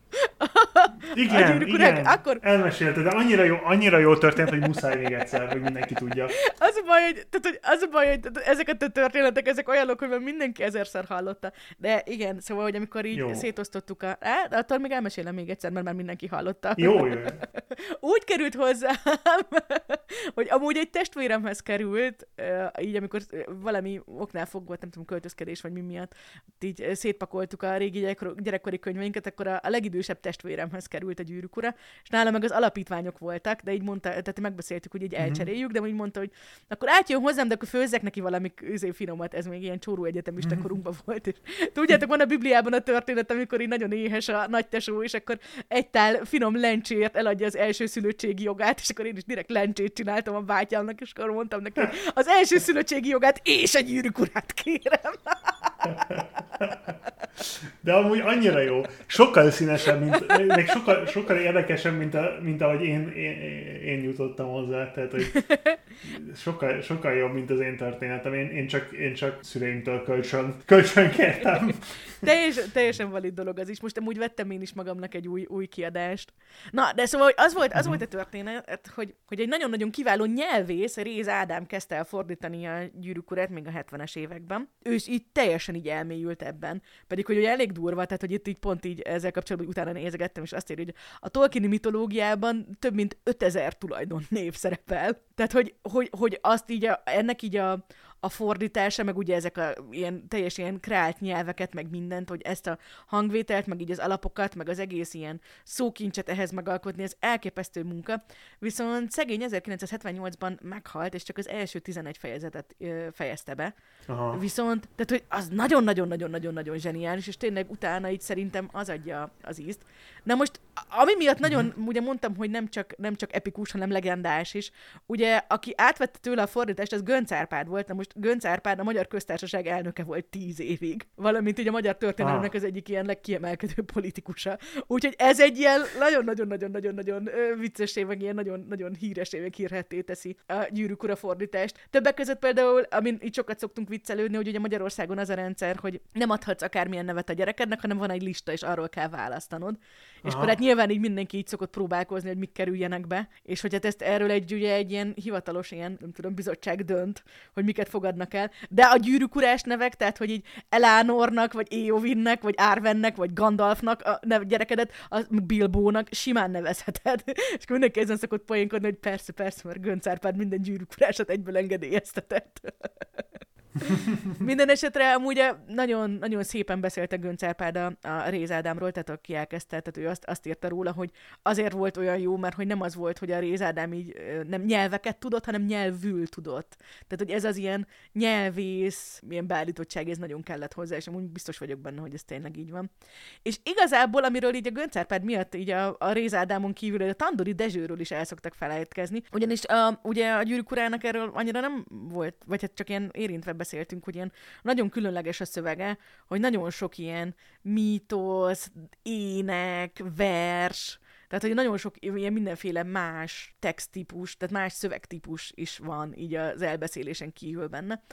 B: Igen, igen, akkor... elmesélte, de annyira jó, annyira jó történt, hogy muszáj még egyszer, hogy mindenki tudja.
A: Az a baj, hogy, tehát, hogy, az a baj, hogy tehát, ezeket a történetek, ezek olyanok, hogy mindenki ezerszer hallotta. De igen, szóval, hogy amikor így jó. szétosztottuk a... Á, de attól még elmesélem még egyszer, mert már mindenki hallotta.
B: Jó, jó. <laughs>
A: Úgy került hozzá, <laughs> hogy amúgy egy testvéremhez került, így amikor valami oknál fogva, nem tudom, költözkedés vagy mi miatt, így szétpakoltuk a régi gyerekkori könyveinket, akkor a, a legidő idősebb testvéremhez került a gyűrűk ura, és nála meg az alapítványok voltak, de így mondta, tehát megbeszéltük, hogy így uh-huh. elcseréljük, de úgy mondta, hogy akkor átjön hozzám, de akkor főzzek neki valami üzé finomat, ez még ilyen csóró egyetemista uh-huh. korunkban volt. És tudjátok, van a Bibliában a történet, amikor így nagyon éhes a nagy tesó, és akkor egy tál finom lencsért eladja az első szülöttségi jogát, és akkor én is direkt lencsét csináltam a bátyámnak, és akkor mondtam neki, hogy az első szülöttségi jogát és egy gyűrűk urát kérem. <laughs>
B: De amúgy annyira jó. Sokkal színesebb, mint, még sokkal, sokkal érdekesebb, mint, a, mint ahogy én, én, én jutottam hozzá. Tehát, hogy sokkal, sokkal jobb, mint az én történetem. Én, én, csak, én csak szüleimtől kölcsön, kölcsön kértem.
A: Teljes, teljesen valid dolog az is. Most amúgy vettem én is magamnak egy új, új kiadást. Na, de szóval az volt, az volt a történet, hogy, hogy egy nagyon-nagyon kiváló nyelvész, Réz Ádám kezdte el fordítani a gyűrűk urát még a 70-es években. Ő is így teljesen így elmélyült ebben. Pedig, hogy ugye elég durva, tehát hogy itt így pont így ezzel kapcsolatban utána nézegettem, és azt írja, hogy a Tolkieni mitológiában több mint 5000 tulajdon név szerepel. Tehát, hogy, hogy, hogy azt így a, ennek így a, a fordítása, meg ugye ezek a ilyen, teljes ilyen krált nyelveket, meg mindent, hogy ezt a hangvételt, meg így az alapokat, meg az egész ilyen szókincset ehhez megalkotni, ez elképesztő munka. Viszont szegény 1978-ban meghalt, és csak az első 11 fejezetet ö, fejezte be. Aha. Viszont, tehát hogy az nagyon-nagyon-nagyon-nagyon-nagyon zseniális, és tényleg utána így szerintem az adja az ízt. Na most, ami miatt nagyon, uh-huh. ugye mondtam, hogy nem csak, nem csak epikus, hanem legendás is, ugye, aki átvette tőle a fordítást, az Gönc Árpád volt, na most Gönc Árpád a Magyar Köztársaság elnöke volt tíz évig, valamint így a magyar történelemnek ah. az egyik ilyen legkiemelkedő politikusa. Úgyhogy ez egy ilyen nagyon-nagyon-nagyon-nagyon-nagyon viccesé, meg ilyen nagyon-nagyon híresé, meg hírhetté teszi a gyűrűk ura fordítást. Többek között például, amin itt sokat szoktunk viccelődni, hogy ugye Magyarországon az a rendszer, hogy nem adhatsz akármilyen nevet a gyerekednek, hanem van egy lista, és arról kell választanod. Aha. És akkor hát nyilván így mindenki így szokott próbálkozni, hogy mik kerüljenek be, és hogy hát ezt erről egy, ugye, egy ilyen hivatalos ilyen, nem tudom, bizottság dönt, hogy miket fogadnak el. De a gyűrűkurás nevek, tehát hogy így Elánornak, vagy Éovinnek, vagy Árvennek, vagy Gandalfnak a nev, gyerekedet, a Bilbónak simán nevezheted. <laughs> és akkor mindenki ezen szokott poénkodni, hogy persze, persze, mert Gönc Árpád minden gyűrűkurásat egyből engedélyeztetett. <laughs> <laughs> Minden esetre amúgy nagyon, nagyon szépen beszélte Gönc a, a Réz Ádámról, tehát aki elkezdte, tehát ő azt, azt írta róla, hogy azért volt olyan jó, mert hogy nem az volt, hogy a Réz Ádám így nem nyelveket tudott, hanem nyelvül tudott. Tehát, hogy ez az ilyen nyelvész, ilyen beállítottság, ez nagyon kellett hozzá, és amúgy biztos vagyok benne, hogy ez tényleg így van. És igazából, amiről így a Gönc Árpád miatt így a, a Réz Ádámon kívül, a Tandori Dezsőről is el szoktak felejtkezni, ugyanis a, ugye a gyűrűk erről annyira nem volt, vagy hát csak ilyen érintve beszéltünk, hogy ilyen nagyon különleges a szövege, hogy nagyon sok ilyen mítosz, ének, vers, tehát, hogy nagyon sok ilyen mindenféle más texttípus, tehát más szövegtípus is van így az elbeszélésen kívül benne.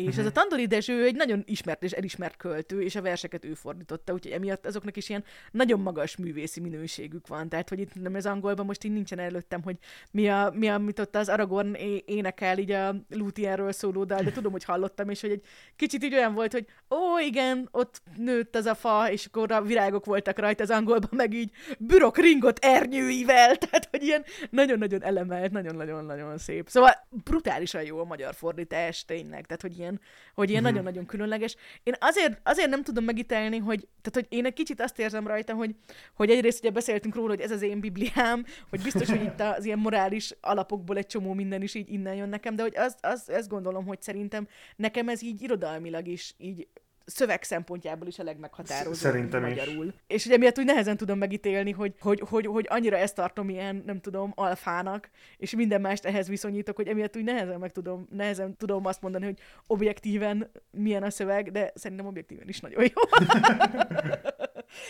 A: És uh-huh. ez a mhm. Tandori Dezső egy nagyon ismert és elismert költő, és a verseket ő fordította, úgyhogy emiatt azoknak is ilyen nagyon magas művészi minőségük van. Tehát, hogy itt nem az angolban most így nincsen előttem, hogy mi, a, mi a, amit ott az Aragorn énekel, így a Luthienről szóló dal, de tudom, hogy hallottam, és hogy egy kicsit így olyan volt, hogy ó, igen, ott nőtt az a fa, és akkor a virágok voltak rajta az angolban, meg így bürok ringot ernyőivel, <laughs> tehát, hogy ilyen nagyon-nagyon elemelt, nagyon-nagyon-nagyon szép. Szóval brutálisan jó a magyar fordítás, tényleg, tehát, hogy ilyen ilyen, hogy ilyen uh-huh. nagyon-nagyon különleges. Én azért, azért nem tudom megítelni, hogy, tehát, hogy én egy kicsit azt érzem rajta, hogy, hogy egyrészt ugye beszéltünk róla, hogy ez az én bibliám, hogy biztos, hogy itt az ilyen morális alapokból egy csomó minden is így innen jön nekem, de hogy azt, azt, azt gondolom, hogy szerintem nekem ez így irodalmilag is így szöveg szempontjából is a legmeghatározóbb
B: Szerintem
A: magyarul. Is. És ugye miatt úgy nehezen tudom megítélni, hogy, hogy, hogy, hogy annyira ezt tartom ilyen, nem tudom, alfának, és minden mást ehhez viszonyítok, hogy emiatt úgy nehezen meg tudom, nehezen tudom azt mondani, hogy objektíven milyen a szöveg, de szerintem objektíven is nagyon jó. <laughs>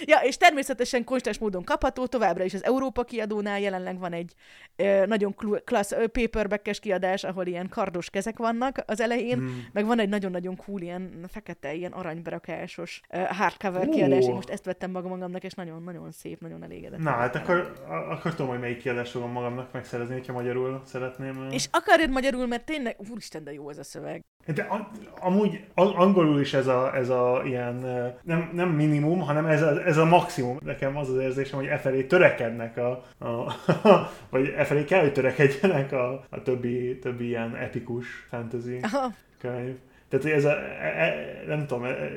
A: ja, és természetesen konstans módon kapható, továbbra is az Európa kiadónál jelenleg van egy ö, nagyon klassz paperback kiadás, ahol ilyen kardos kezek vannak az elején, hmm. meg van egy nagyon-nagyon cool ilyen fekete, ilyen aranyberakásos uh, hardcover oh. kiadás. Én most ezt vettem magamnak, és nagyon-nagyon szép, nagyon elégedett.
B: Na, hát akkor, akkor tudom, hogy melyik kiadást fogom magamnak megszerezni, hogyha magyarul szeretném.
A: És akarod magyarul, mert tényleg, úristen, de jó ez a szöveg.
B: De a, amúgy angolul is ez a, ez a ilyen, nem, nem minimum, hanem ez a, ez a maximum. Nekem az az érzésem, hogy e felé törekednek a, a, <laughs> vagy e felé kell, hogy törekedjenek a, a többi, többi ilyen epikus fantasy Aha. könyv. Tehát ez a, e, e, nem tudom, e,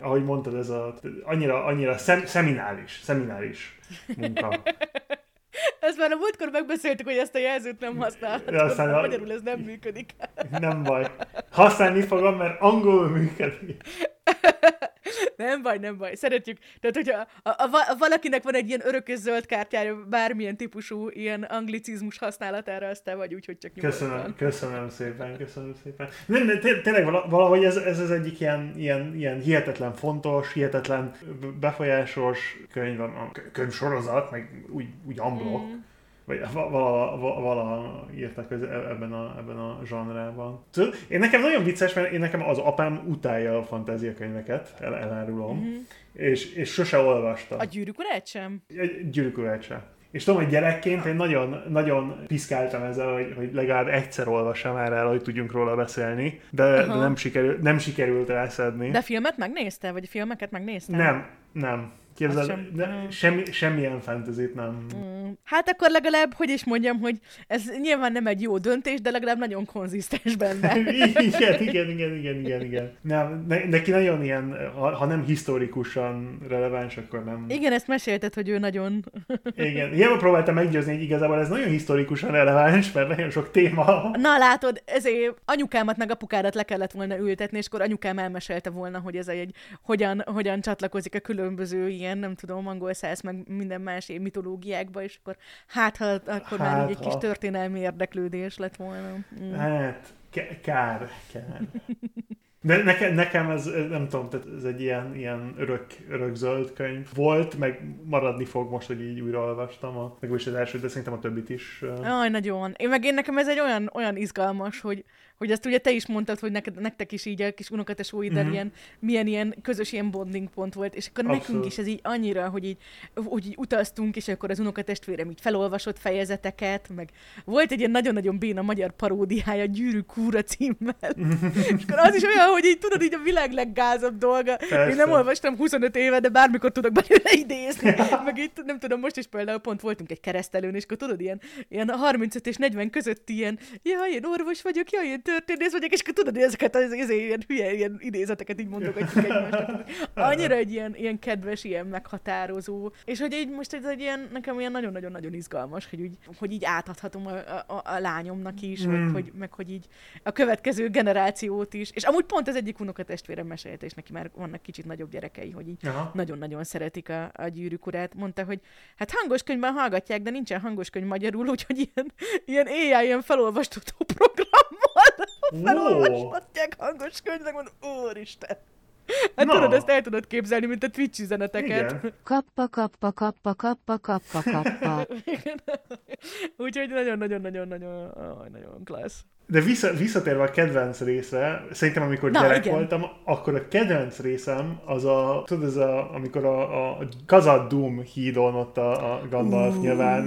B: ahogy mondtad, ez a, annyira, annyira szem, szeminális, szeminális munka. <laughs>
A: Ezt már a múltkor megbeszéltük, hogy ezt a jelzőt nem használhatod, De aztán a... magyarul ez nem működik.
B: Nem baj. Használni fogom, mert angolul működik. <laughs> <laughs>
A: Nem baj, nem baj. Szeretjük. Tehát, hogyha a, a, a, valakinek van egy ilyen örökös zöld kártyája, bármilyen típusú ilyen anglicizmus használatára, azt te vagy, úgyhogy csak
B: nyugodtan. Köszönöm, köszönöm szépen, köszönöm szépen. Nem, de tényleg valahogy ez, ez az egyik ilyen, ilyen, ilyen hihetetlen fontos, hihetetlen befolyásos könyv, könyv sorozat, meg úgy, úgy amblok. Mm vagy vala, vala írtak ebben a, ebben a zsanrában. Tudod, én nekem nagyon vicces, mert én nekem az apám utálja a fantáziakönyveket, el, elárulom, mm-hmm. és, és sose olvasta.
A: A gyűrűk urát sem?
B: A gyűrűk urát sem. És tudom, hogy gyerekként én nagyon, nagyon piszkáltam ezzel, hogy, hogy legalább egyszer olvassam már el, hogy tudjunk róla beszélni, de, de nem, sikerült, nem sikerült elszedni.
A: De filmet megnézte? Vagy filmeket megnézte?
B: Nem, nem. Képzeld, sem, de semmi, semmilyen fantasy nem.
A: Mm. Hát akkor legalább, hogy is mondjam, hogy ez nyilván nem egy jó döntés, de legalább nagyon konzisztens benne. <laughs>
B: igen, igen, igen, igen, igen, igen. Nem, ne, neki nagyon ilyen, ha, ha nem historikusan releváns, akkor nem.
A: Igen, ezt mesélted, hogy ő nagyon... <laughs>
B: igen, hiába próbáltam meggyőzni, hogy igazából ez nagyon historikusan releváns, mert nagyon sok téma.
A: Na látod, ezért anyukámat meg apukádat le kellett volna ültetni, és akkor anyukám elmesélte volna, hogy ez egy, hogyan, hogyan csatlakozik a különböző ilyen ilyen, nem tudom, angol száz, meg minden más mitológiákba, és akkor hát, ha akkor hát, már így egy kis történelmi érdeklődés lett volna.
B: Mm. Hát, kár, kár. De nekem, nekem ez, nem tudom, tehát ez egy ilyen, ilyen örök, örök zöld könyv volt, meg maradni fog most, hogy így újra olvastam, a, meg is az első, de szerintem a többit is.
A: Aj, nagyon. Én meg én nekem ez egy olyan, olyan izgalmas, hogy, hogy azt ugye te is mondtad, hogy neked, nektek is így a kis unokatesóiddal mm-hmm. ilyen, milyen ilyen közös ilyen bonding pont volt, és akkor Abszolút. nekünk is ez így annyira, hogy így, hogy így utaztunk, és akkor az unokatestvérem így felolvasott fejezeteket, meg volt egy ilyen nagyon-nagyon béna magyar paródiája, Gyűrű kúra címmel, <laughs> és akkor az is olyan, hogy így tudod, így a világ leggázabb dolga. Persze. Én nem olvastam 25 éve, de bármikor tudok belőle idézni. <laughs> meg itt nem tudom, most is például pont voltunk egy keresztelőn, és akkor tudod, ilyen, ilyen 35 és 40 között ilyen, ja, én orvos vagyok, ja, én történész vagyok, és akkor tudod, ezeket az, az, az ilyen hülye ilyen idézeteket így hogy egymásnak. <laughs> Annyira egy ilyen, ilyen kedves, ilyen meghatározó. És hogy így most ez egy ilyen, nekem ilyen nagyon-nagyon-nagyon izgalmas, hogy, úgy, hogy így átadhatom a, a, a lányomnak is, mm. meg, hogy, meg hogy így a következő generációt is. És amúgy pont az egyik unokatestvérem mesélte, és neki már vannak kicsit nagyobb gyerekei, hogy így Aha. nagyon-nagyon szeretik a, a gyűrűk urát. Mondta, hogy hát hangos könyvben hallgatják, de nincsen hangos könyv magyarul, úgyhogy ilyen, ilyen éjjel ilyen felolvastató programmal felolvashatják hangos könyvnek, mondom, úristen. Hát no. tudod, ezt el tudod képzelni, mint a Twitch üzeneteket.
C: Igen. Kappa, kappa, kappa, kappa, kappa, kappa. <laughs>
A: Úgyhogy nagyon-nagyon-nagyon-nagyon nagyon klassz.
B: De vissza, visszatérve a kedvenc részre, szerintem amikor Na, gyerek igen. voltam, akkor a kedvenc részem az a, tudod, ez a, amikor a, a Kazad Doom hídon ott a, a Gandalf uh, nyilván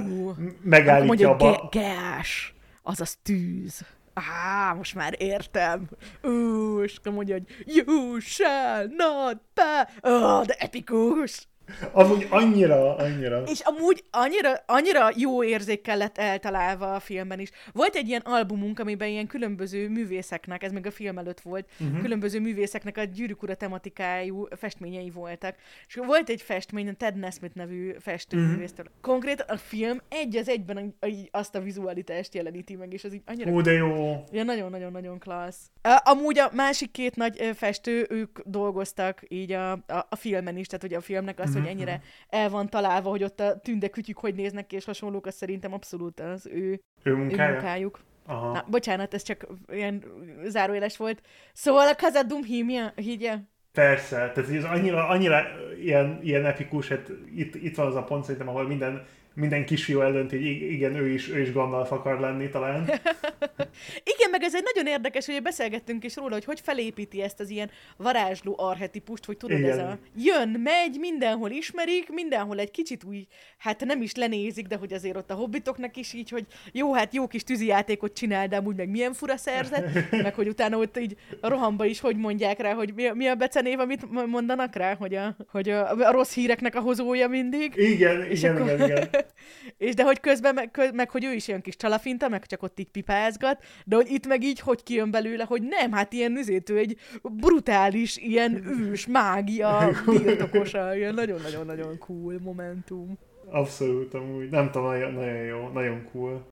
B: megállítja a... Ba...
A: Ge- geás, azaz tűz. Á, most már értem. Ú, és akkor mondja, hogy you shall not pass. Oh, de epikus.
B: Amúgy annyira, annyira.
A: És amúgy annyira, annyira jó érzékkel lett eltalálva a filmben is. Volt egy ilyen albumunk, amiben ilyen különböző művészeknek, ez még a film előtt volt, uh-huh. különböző művészeknek a gyűrűk ura tematikájú festményei voltak. És volt egy festmény, a Ted Nesmith nevű festőművésztől. Uh-huh. Konkrétan a film egy az egyben azt a vizualitást jeleníti meg, és az így annyira...
B: Ó, de jó!
A: Ja, nagyon-nagyon-nagyon klassz. Amúgy a másik két nagy festő, ők dolgoztak így a, a, a filmen is, tehát hogy a filmnek az, uh-huh. Hogy ennyire mhm. el van találva, hogy ott a tündekütyük hogy néznek ki, és hasonlók, az szerintem abszolút az ő,
B: ő, munkája? ő
A: munkájuk. Aha. Na, bocsánat, ez csak ilyen zárójeles volt. Szóval a Kazadum higgye?
B: Persze, tehát ez annyira, annyira ilyen, ilyen epikus, hát itt, itt van az a pont szerintem, ahol minden minden kisfiú eldönti, hogy igen, ő is, ő is Gandalf akar lenni talán. <laughs>
A: igen, meg ez egy nagyon érdekes, hogy beszélgettünk is róla, hogy hogy felépíti ezt az ilyen varázsló arhetipust, hogy tudod, igen. ez a jön, megy, mindenhol ismerik, mindenhol egy kicsit új, hát nem is lenézik, de hogy azért ott a hobbitoknak is így, hogy jó, hát jó kis tűzijátékot csinál, de amúgy meg milyen fura szerzet, <laughs> meg hogy utána ott így a rohamba is hogy mondják rá, hogy mi a, mi a becenév, amit mondanak rá, hogy a, hogy a, a rossz híreknek a hozója mindig.
B: Igen, és igen, akkor... igen, igen. <laughs>
A: és de hogy közben, meg, köz, meg hogy ő is ilyen kis csalafinta, meg csak ott így pipázgat, de hogy itt meg így hogy kijön belőle, hogy nem, hát ilyen üzétő, egy brutális, ilyen ős mágia birtokosa, ilyen nagyon-nagyon-nagyon cool momentum.
B: Abszolút, amúgy. Nem tudom, nagyon, nagyon jó, nagyon cool.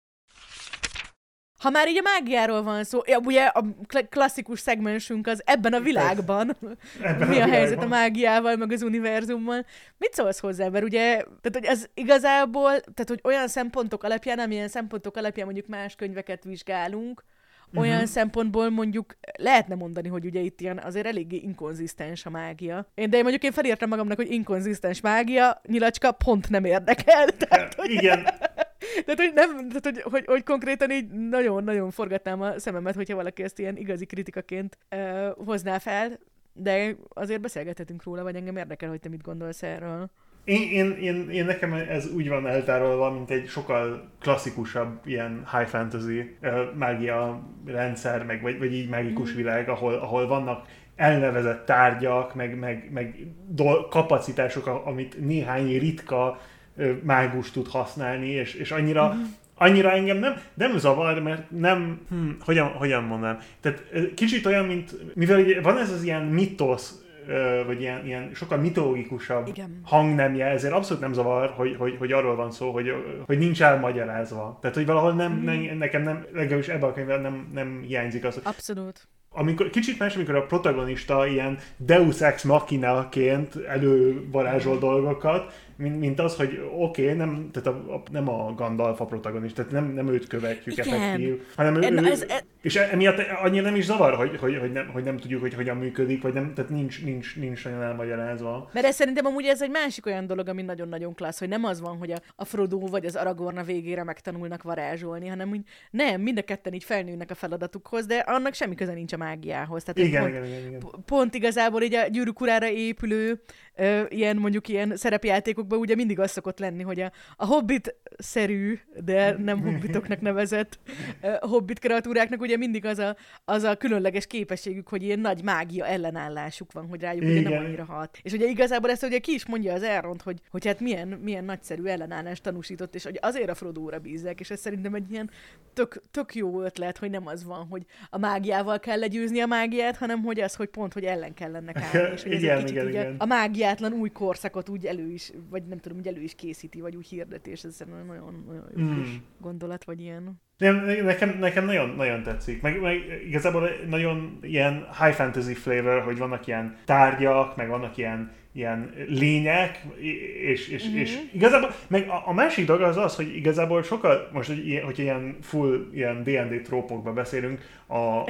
A: Ha már így a mágiáról van szó, ja, ugye a kla- klasszikus szegmensünk az ebben a világban.
B: Ebben
A: Mi a,
B: a
A: helyzet a mágiával, meg az univerzummal. Mit szólsz hozzá? Mert ugye, tehát hogy az igazából, tehát hogy olyan szempontok alapján, amilyen szempontok alapján mondjuk más könyveket vizsgálunk, olyan uh-huh. szempontból mondjuk lehetne mondani, hogy ugye itt ilyen azért eléggé inkonzisztens a mágia. Én, de én mondjuk én felírtam magamnak, hogy inkonzisztens mágia, nyilacska pont nem érdekel. <laughs> Tehát, hogy,
B: Igen, <laughs>
A: tehát, hogy, nem, tehát, hogy, hogy, hogy konkrétan így nagyon-nagyon forgatnám a szememet, hogyha valaki ezt ilyen igazi kritikaként uh, hozná fel, de azért beszélgethetünk róla, vagy engem érdekel, hogy te mit gondolsz erről.
B: Én, én, én, én nekem ez úgy van eltárolva, mint egy sokkal klasszikusabb ilyen high fantasy uh, mágia rendszer, meg, vagy, vagy így mágikus világ, ahol, ahol vannak elnevezett tárgyak, meg, meg, meg dol- kapacitások, amit néhány ritka mágus tud használni, és, és annyira, annyira engem nem, nem zavar, mert nem, hm, hogyan, hogyan mondanám, tehát kicsit olyan, mint, mivel ugye van ez az ilyen mitosz, vagy ilyen, ilyen sokkal mitológikusabb
A: Igen.
B: hangnemje, ezért abszolút nem zavar, hogy, hogy, hogy arról van szó, hogy, hogy nincs elmagyarázva. Tehát, hogy valahol nem, nem nekem nem, legalábbis ebben a könyvben nem, nem hiányzik az,
A: Abszolút.
B: amikor, kicsit más, amikor a protagonista ilyen Deus Ex Machina-ként elővarázsol dolgokat, mint, mint az, hogy oké, okay, nem, tehát a, a, nem a Gandalf a protagonista, tehát nem, nem őt követjük
A: Igen.
B: effektív, hanem ő, ő,
A: ez- e-
B: és emiatt annyira nem is zavar, hogy, hogy, hogy, nem, hogy nem tudjuk, hogy hogyan működik, vagy nem, tehát nincs, nincs, nincs nagyon elmagyarázva.
A: Mert ez szerintem amúgy ez egy másik olyan dolog, ami nagyon-nagyon klassz, hogy nem az van, hogy a, a Frodo vagy az Aragorn a végére megtanulnak varázsolni, hanem úgy nem, mind a ketten így felnőnek a feladatukhoz, de annak semmi köze nincs a mágiához. Tehát
B: Igen,
A: pont,
B: igen, igen, igen.
A: pont igazából így a gyűrűk urára épülő ö, ilyen mondjuk ilyen szerepjátékokban ugye mindig az szokott lenni, hogy a, a hobbit-szerű, de nem hobbitoknak nevezett ö, hobbit kreatúráknak ugye mindig az a, az a különleges képességük, hogy ilyen nagy mágia ellenállásuk van, hogy rájuk ugye nem
B: Igen.
A: annyira hat. És ugye igazából ezt ugye ki is mondja az Elrond, hogy, hogy hát milyen, milyen nagyszerű ellenállást tanúsított, és hogy azért a Frodóra bízzek, és ez szerintem egy ilyen tök, tök jó ötlet, hogy nem az van, hogy a mágiával kell legyőzni a mágiát, hanem hogy az, hogy pont, hogy ellen kell ennek állni. És hogy ez
B: Igen,
A: egy kicsit
B: igen,
A: így a-
B: igen.
A: A mágiátlan új korszakot úgy elő is, vagy nem tudom, úgy elő is készíti, vagy úgy hirdetés, ez szerintem nagyon, nagyon jó
B: Mm.
A: gondolat, vagy ilyen.
B: Nem, nekem, nekem nagyon, nagyon tetszik. Meg, meg igazából nagyon ilyen high fantasy flavor, hogy vannak ilyen tárgyak, meg vannak ilyen, ilyen lények, és, és,
A: Mhm.
B: mm-hmm. és igazából, meg a, a másik dolog az az, hogy igazából sokkal, most hogy hogyha ilyen full ilyen D&D trópokba beszélünk, a, a,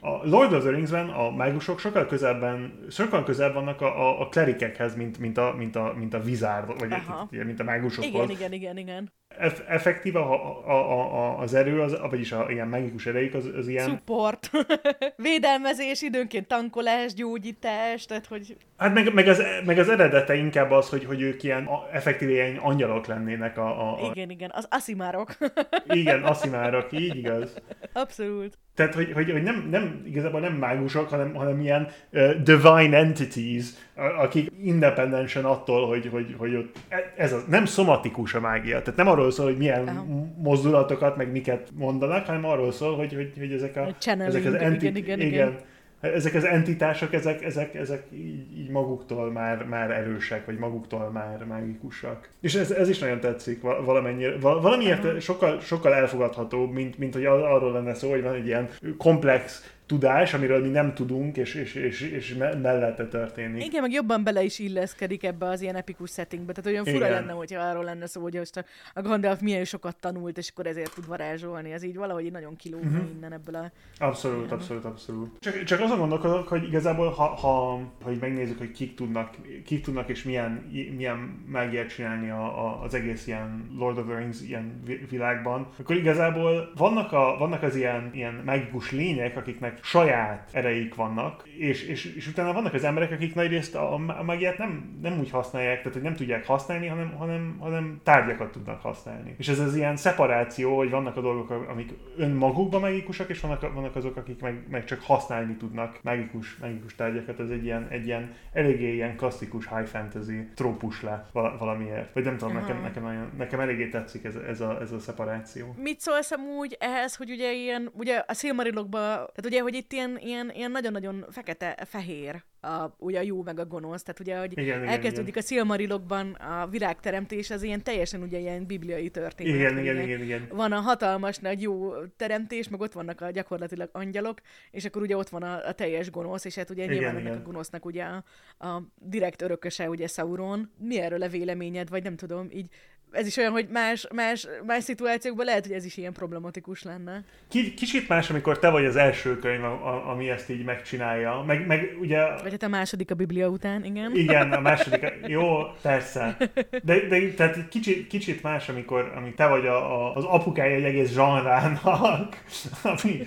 B: a Lord of the Ringsben a mágusok sokkal közelben, sokkal közelebb vannak a, a, a klerikekhez, mint, mint, a, mint, a, mint a vizár, vagy
A: Aha.
B: mint a mágusokhoz
A: Igen, igen, igen, igen.
B: Eff- effektíve a, a, a, az erő, az, vagyis a ilyen magikus erejük, az, az ilyen...
A: Support. <laughs> Védelmezés, időnként tankolás, gyógyítás, tehát hogy
B: Hát meg, meg, az, meg az eredete inkább az, hogy, hogy ők ilyen effektíve ilyen angyalok lennének a, a, a
A: igen, igen, az aszimárok. <laughs>
B: igen, aszimárak, így igaz.
A: Abszolút.
B: Tehát, hogy, hogy, hogy nem, nem, igazából nem mágusok, hanem, hanem ilyen uh, divine entities, akik independensen attól, hogy, hogy, hogy ott, e- ez az, nem szomatikus a mágia. Tehát nem arról szól, hogy milyen
A: Aha.
B: mozdulatokat, meg miket mondanak, hanem arról szól, hogy, hogy, hogy ezek, a, ezek az
A: igen,
B: enti-
A: igen, igen.
B: ezek az entitások, ezek, ezek, ezek így, így maguktól már, már erősek, vagy maguktól már mágikusak. És ez, ez is nagyon tetszik val- valamennyire. Val- valamiért sokkal, sokkal elfogadhatóbb, mint, mint hogy ar- arról lenne szó, hogy van egy ilyen komplex tudás, amiről mi nem tudunk, és, és, és, és me- mellette történik.
A: Igen, meg jobban bele is illeszkedik ebbe az ilyen epikus settingbe. Tehát olyan fura
B: Igen.
A: lenne, hogyha arról lenne szó, hogy most a, a Gandalf milyen sokat tanult, és akkor ezért tud varázsolni. Ez így valahogy nagyon kilógna
B: Mhm.
A: uh-huh. innen ebből a...
B: Abszolút, abszolút, abszolút. Csak, csak azon gondolkodok, hogy igazából, ha, ha hogy megnézzük, hogy kik tudnak, kik tudnak és milyen, milyen mágiát csinálni a, a, az egész ilyen Lord of the Rings ilyen vi- világban, akkor igazából vannak, a, vannak az ilyen, ilyen mágikus lények, akiknek saját ereik vannak, és, és, és utána vannak az emberek, akik nagyrészt a, a mágiát nem, nem úgy használják, tehát hogy nem tudják használni, hanem, hanem, hanem tárgyakat tudnak használni. És ez az ilyen szeparáció, hogy vannak a dolgok, amik önmagukban mágikusak, és vannak, vannak azok, akik meg, meg csak használni tudnak mágikus, mágikus tárgyakat. Ez egy ilyen, egy ilyen eléggé ilyen klasszikus high fantasy trópus le vala- valamiért. Vagy nem tudom,
A: Aha.
B: nekem, nekem, nagyon, nekem eléggé tetszik ez, ez, a, ez a szeparáció.
A: Mit szólsz amúgy ehhez, hogy ugye ilyen, ugye a Silmarilokban, tehát ugye, hogy itt ilyen, ilyen, ilyen nagyon-nagyon fekete-fehér a, ugye a jó meg a gonosz. Tehát ugye, hogy
B: Igen, igen,
A: elkezdődik a Silmarilokban a virágteremtés, az ilyen teljesen ugye ilyen bibliai történet.
B: Igen, igen, igen, igen.
A: Van a hatalmas nagy jó teremtés, meg ott vannak a gyakorlatilag angyalok, és akkor ugye ott van a, a teljes gonosz, és hát ugye
B: Igen,
A: nyilván ennek
B: igen.
A: a gonosznak ugye a, a direkt örököse ugye Sauron. Mi erről a véleményed, vagy nem tudom, így ez is olyan, hogy más, más, más szituációkban lehet, hogy ez is ilyen problematikus lenne.
B: Ki- Kicsit más, amikor te vagy az első könyv, ami ezt így megcsinálja. Meg, meg ugye
A: Vagy hát a második a Biblia után, igen.
B: Igen, a második, <laughs> jó, persze. De, de tehát kicsit, kicsit más, amikor, amikor te vagy a, a, az apukája egy egész zsanrának, <laughs> ami,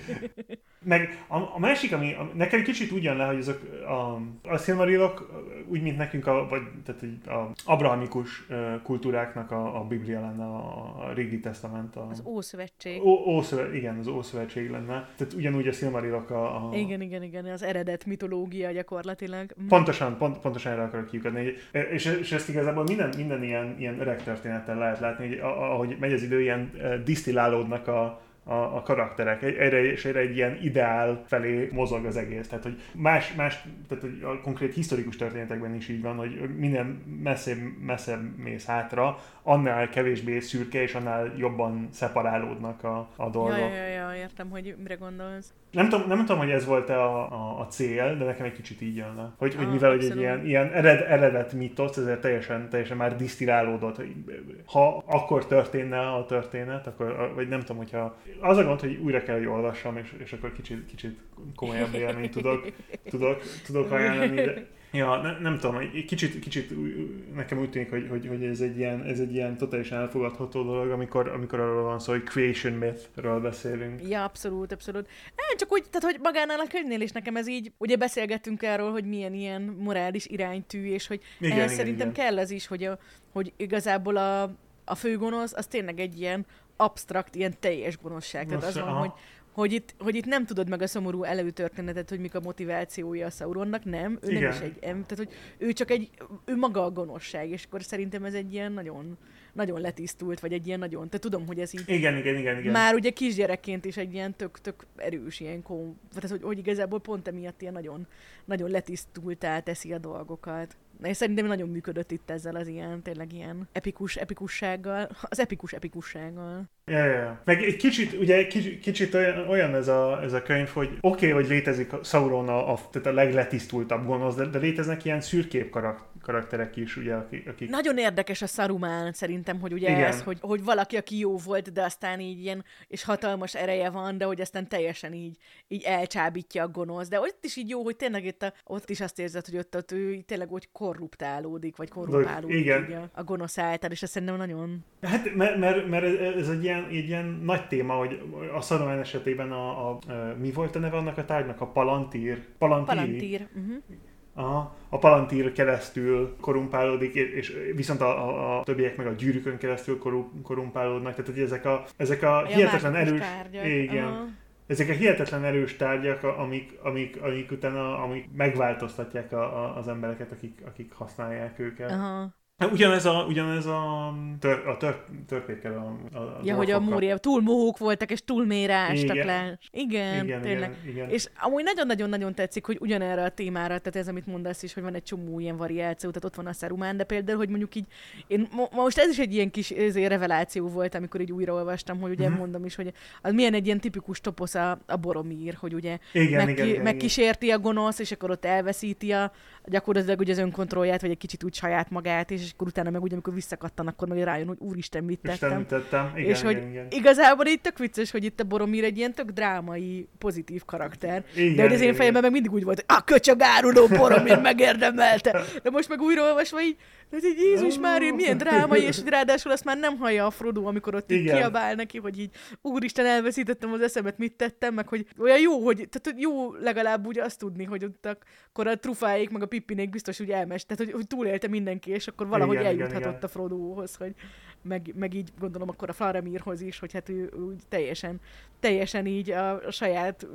B: meg a, a másik, ami a, nekem kicsit úgy jön le, hogy azok a, a Silmarilok, úgy, mint nekünk, a, vagy tehát egy, a abrahamikus kultúráknak a, a Biblia lenne, a, a régi testament. A,
A: Az Ószövetség.
B: Ó, Ószövet, igen, az Ószövetség lenne. Tehát ugyanúgy a Silmarilok a, a,
A: Igen, igen, igen, az eredet mitológia gyakorlatilag. Mhm.
B: Pontosan, pont, pontosan erre akarok kiukadni. És, és ezt igazából minden, minden ilyen, ilyen öreg történeten lehet látni, hogy ahogy megy az idő, ilyen eh, disztillálódnak a, a, a karakterek. Egy- Egyre és egyre egy ilyen ideál felé mozog az egész. Tehát, hogy más, más tehát, hogy a konkrét historikus történetekben is így van, hogy minden messzebb, messzebb mész hátra, annál kevésbé szürke, és annál jobban szeparálódnak a, a dolgok.
A: Ja, ja, ja, értem, hogy mire gondolsz.
B: Nem tudom, nem tudom, hogy ez volt-e a, a, a cél, de nekem egy kicsit így jön le. Hogy, hogy
A: Ah,
B: mivel hogy egy
A: abszolút.
B: ilyen, ilyen ered, eredet mitosz, ezért teljesen, teljesen már disztillálódott. hogy Ha akkor történne a történet, akkor, vagy nem tudom, hogyha... Az a gond, hogy újra kell, hogy olvassam, és, és akkor kicsit, kicsit komolyabb élményt tudok, tudok, tudok ajánlani. De, Ja, ne, nem tudom, kicsit, kicsit nekem úgy tűnik, hogy, hogy, hogy ez, egy ilyen, ez egy ilyen totálisan elfogadható dolog, amikor, amikor arról van szó, hogy creation myth-ről beszélünk.
A: Ja, abszolút, abszolút. Nem, csak úgy, tehát hogy magánál a könyvnél is nekem ez így, ugye beszélgettünk erről, hogy milyen ilyen morális iránytű, és hogy
B: Igen,
A: ehhez
B: igen,
A: szerintem
B: igen.
A: kell az is, hogy, a, hogy igazából a, a főgonosz az tényleg egy ilyen absztrakt, ilyen teljes gonoszság. Tehát az van, hogy, hogy itt, hogy itt nem tudod meg a szomorú előtörténetet, hogy mik a motivációja a Sauronnak, nem, ő
B: Igen.
A: nem is egy, em, tehát hogy ő csak egy, ő maga a gonoszság, és akkor szerintem ez egy ilyen nagyon, nagyon letisztult, vagy egy ilyen nagyon, te tudom, hogy ez így
B: Igen, igen, igen, igen.
A: már ugye kisgyerekként is egy ilyen tök, tök erős ilyen kom, tehát hogy, hogy igazából pont emiatt ilyen nagyon, nagyon letisztultá teszi a dolgokat. És szerintem nagyon működött itt ezzel az ilyen, tényleg ilyen epikus epikussággal, az epikus epikussággal.
B: Ja, ja. Meg egy kicsit, ugye kicsit, kicsit olyan, olyan ez, a, ez a könyv, hogy oké, okay, hogy létezik a Sauron a, a, tehát a legletisztultabb gonosz, de, de léteznek ilyen karak, karakterek is, ugye, akik, akik
A: Nagyon érdekes a Saruman szerintem, hogy ugye
B: Igen.
A: ez, hogy, hogy valaki, aki jó volt, de aztán így ilyen, és hatalmas ereje van, de hogy aztán teljesen így, így elcsábítja a gonosz. De ott is így jó, hogy tényleg itt a, ott is azt érzed, hogy ott, ott ő tényleg úgy korruptálódik, vagy korrupálódik
B: Igen.
A: a, a gonosz által, és ez szerintem nagyon...
B: Hát, mert, mert, mert ez egy ilyen, egy ilyen nagy téma, hogy a Saruman esetében a, a, a, mi volt a neve annak a tárgynak? A Palantír? Palantír.
A: Palantír. Uh-huh.
B: Aha, a Palantír keresztül korumpálódik, és viszont a, a, a többiek meg a gyűrűkön keresztül koru- korumpálódnak. Tehát, hogy ezek a, ezek a hihetetlen erős... Igen.
A: Aha.
B: Ezek a hihetetlen erős tárgyak, a- amik, amik, amik utána amik megváltoztatják a, a, az embereket, akik, akik használják őket.
A: Aha. <laughs>
B: Ugyanez a, ugyanez a, tör, a tör, törpékkel a, a, a
A: Ja, hogy a. Mória túl mohók voltak, és túl mélyre ástak
B: Igen.
A: le. Igen,
B: Igen,
A: tényleg.
B: igen, igen.
A: És amúgy nagyon-nagyon-nagyon tetszik, hogy ugyanerre a témára, tehát ez, amit mondasz is, hogy van egy csomó ilyen variáció, tehát ott van a Saruman, de például, hogy mondjuk így, én mo- most ez is egy ilyen kis ezért reveláció volt, amikor így újraolvastam, hogy ugye
B: Mhm.
A: mondom is, hogy az milyen egy ilyen tipikus toposz a, a Boromír, hogy ugye
B: igen,
A: meg,
B: igen, igen, igen.
A: megkísérti a gonosz, és akkor ott elveszíti a gyakorlatilag ugye az önkontrollját, vagy egy kicsit úgy saját magát, és akkor utána meg úgy, amikor visszakattan, akkor meg rájön, hogy úristen, mit
B: És
A: tettem.
B: tettem. Igen,
A: és hogy
B: igen, igen.
A: igazából itt tök vicces, hogy itt a Boromir egy ilyen tök drámai, pozitív karakter.
B: Igen,
A: De hogy az én
B: igen,
A: fejemben meg mindig úgy volt, hogy a köcsög áruló Boromir megérdemelte. De most meg újraolvasva így, hogy így Jézus már milyen drámai, és hogy ráadásul azt már nem hallja a Frodo, amikor ott így
B: Igen.
A: kiabál neki, hogy így úristen elveszítettem az eszemet, mit tettem, meg hogy olyan jó, hogy tehát jó legalább úgy azt tudni, hogy ott akkor a trufáik, meg a pippinék biztos úgy elmes, tehát hogy, hogy túlélte mindenki, és akkor valahogy
B: Igen, igen,
A: eljuthatott
B: igen.
A: a Frodohoz, hogy meg, meg így gondolom akkor a Faramirhoz is, hogy hát ő úgy teljesen, teljesen így a, a saját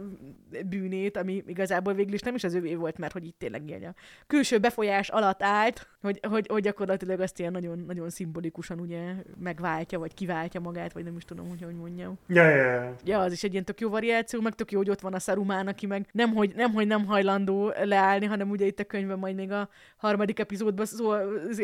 A: bűnét, ami igazából végül is nem is az övé volt, mert hogy itt tényleg ilyen a külső befolyás alatt állt, hogy, hogy, hogy gyakorlatilag azt ilyen nagyon, nagyon szimbolikusan ugye megváltja, vagy kiváltja magát, vagy nem is tudom, hogy hogy mondjam.
B: Ja, ja, ja.
A: Ja, az is egy ilyen tök jó variáció, meg tök jó, hogy ott van a Sarumán, aki meg nem hogy, nem, hogy nem hajlandó leállni, hanem ugye itt a könyvben majd még a harmadik epizódban szó,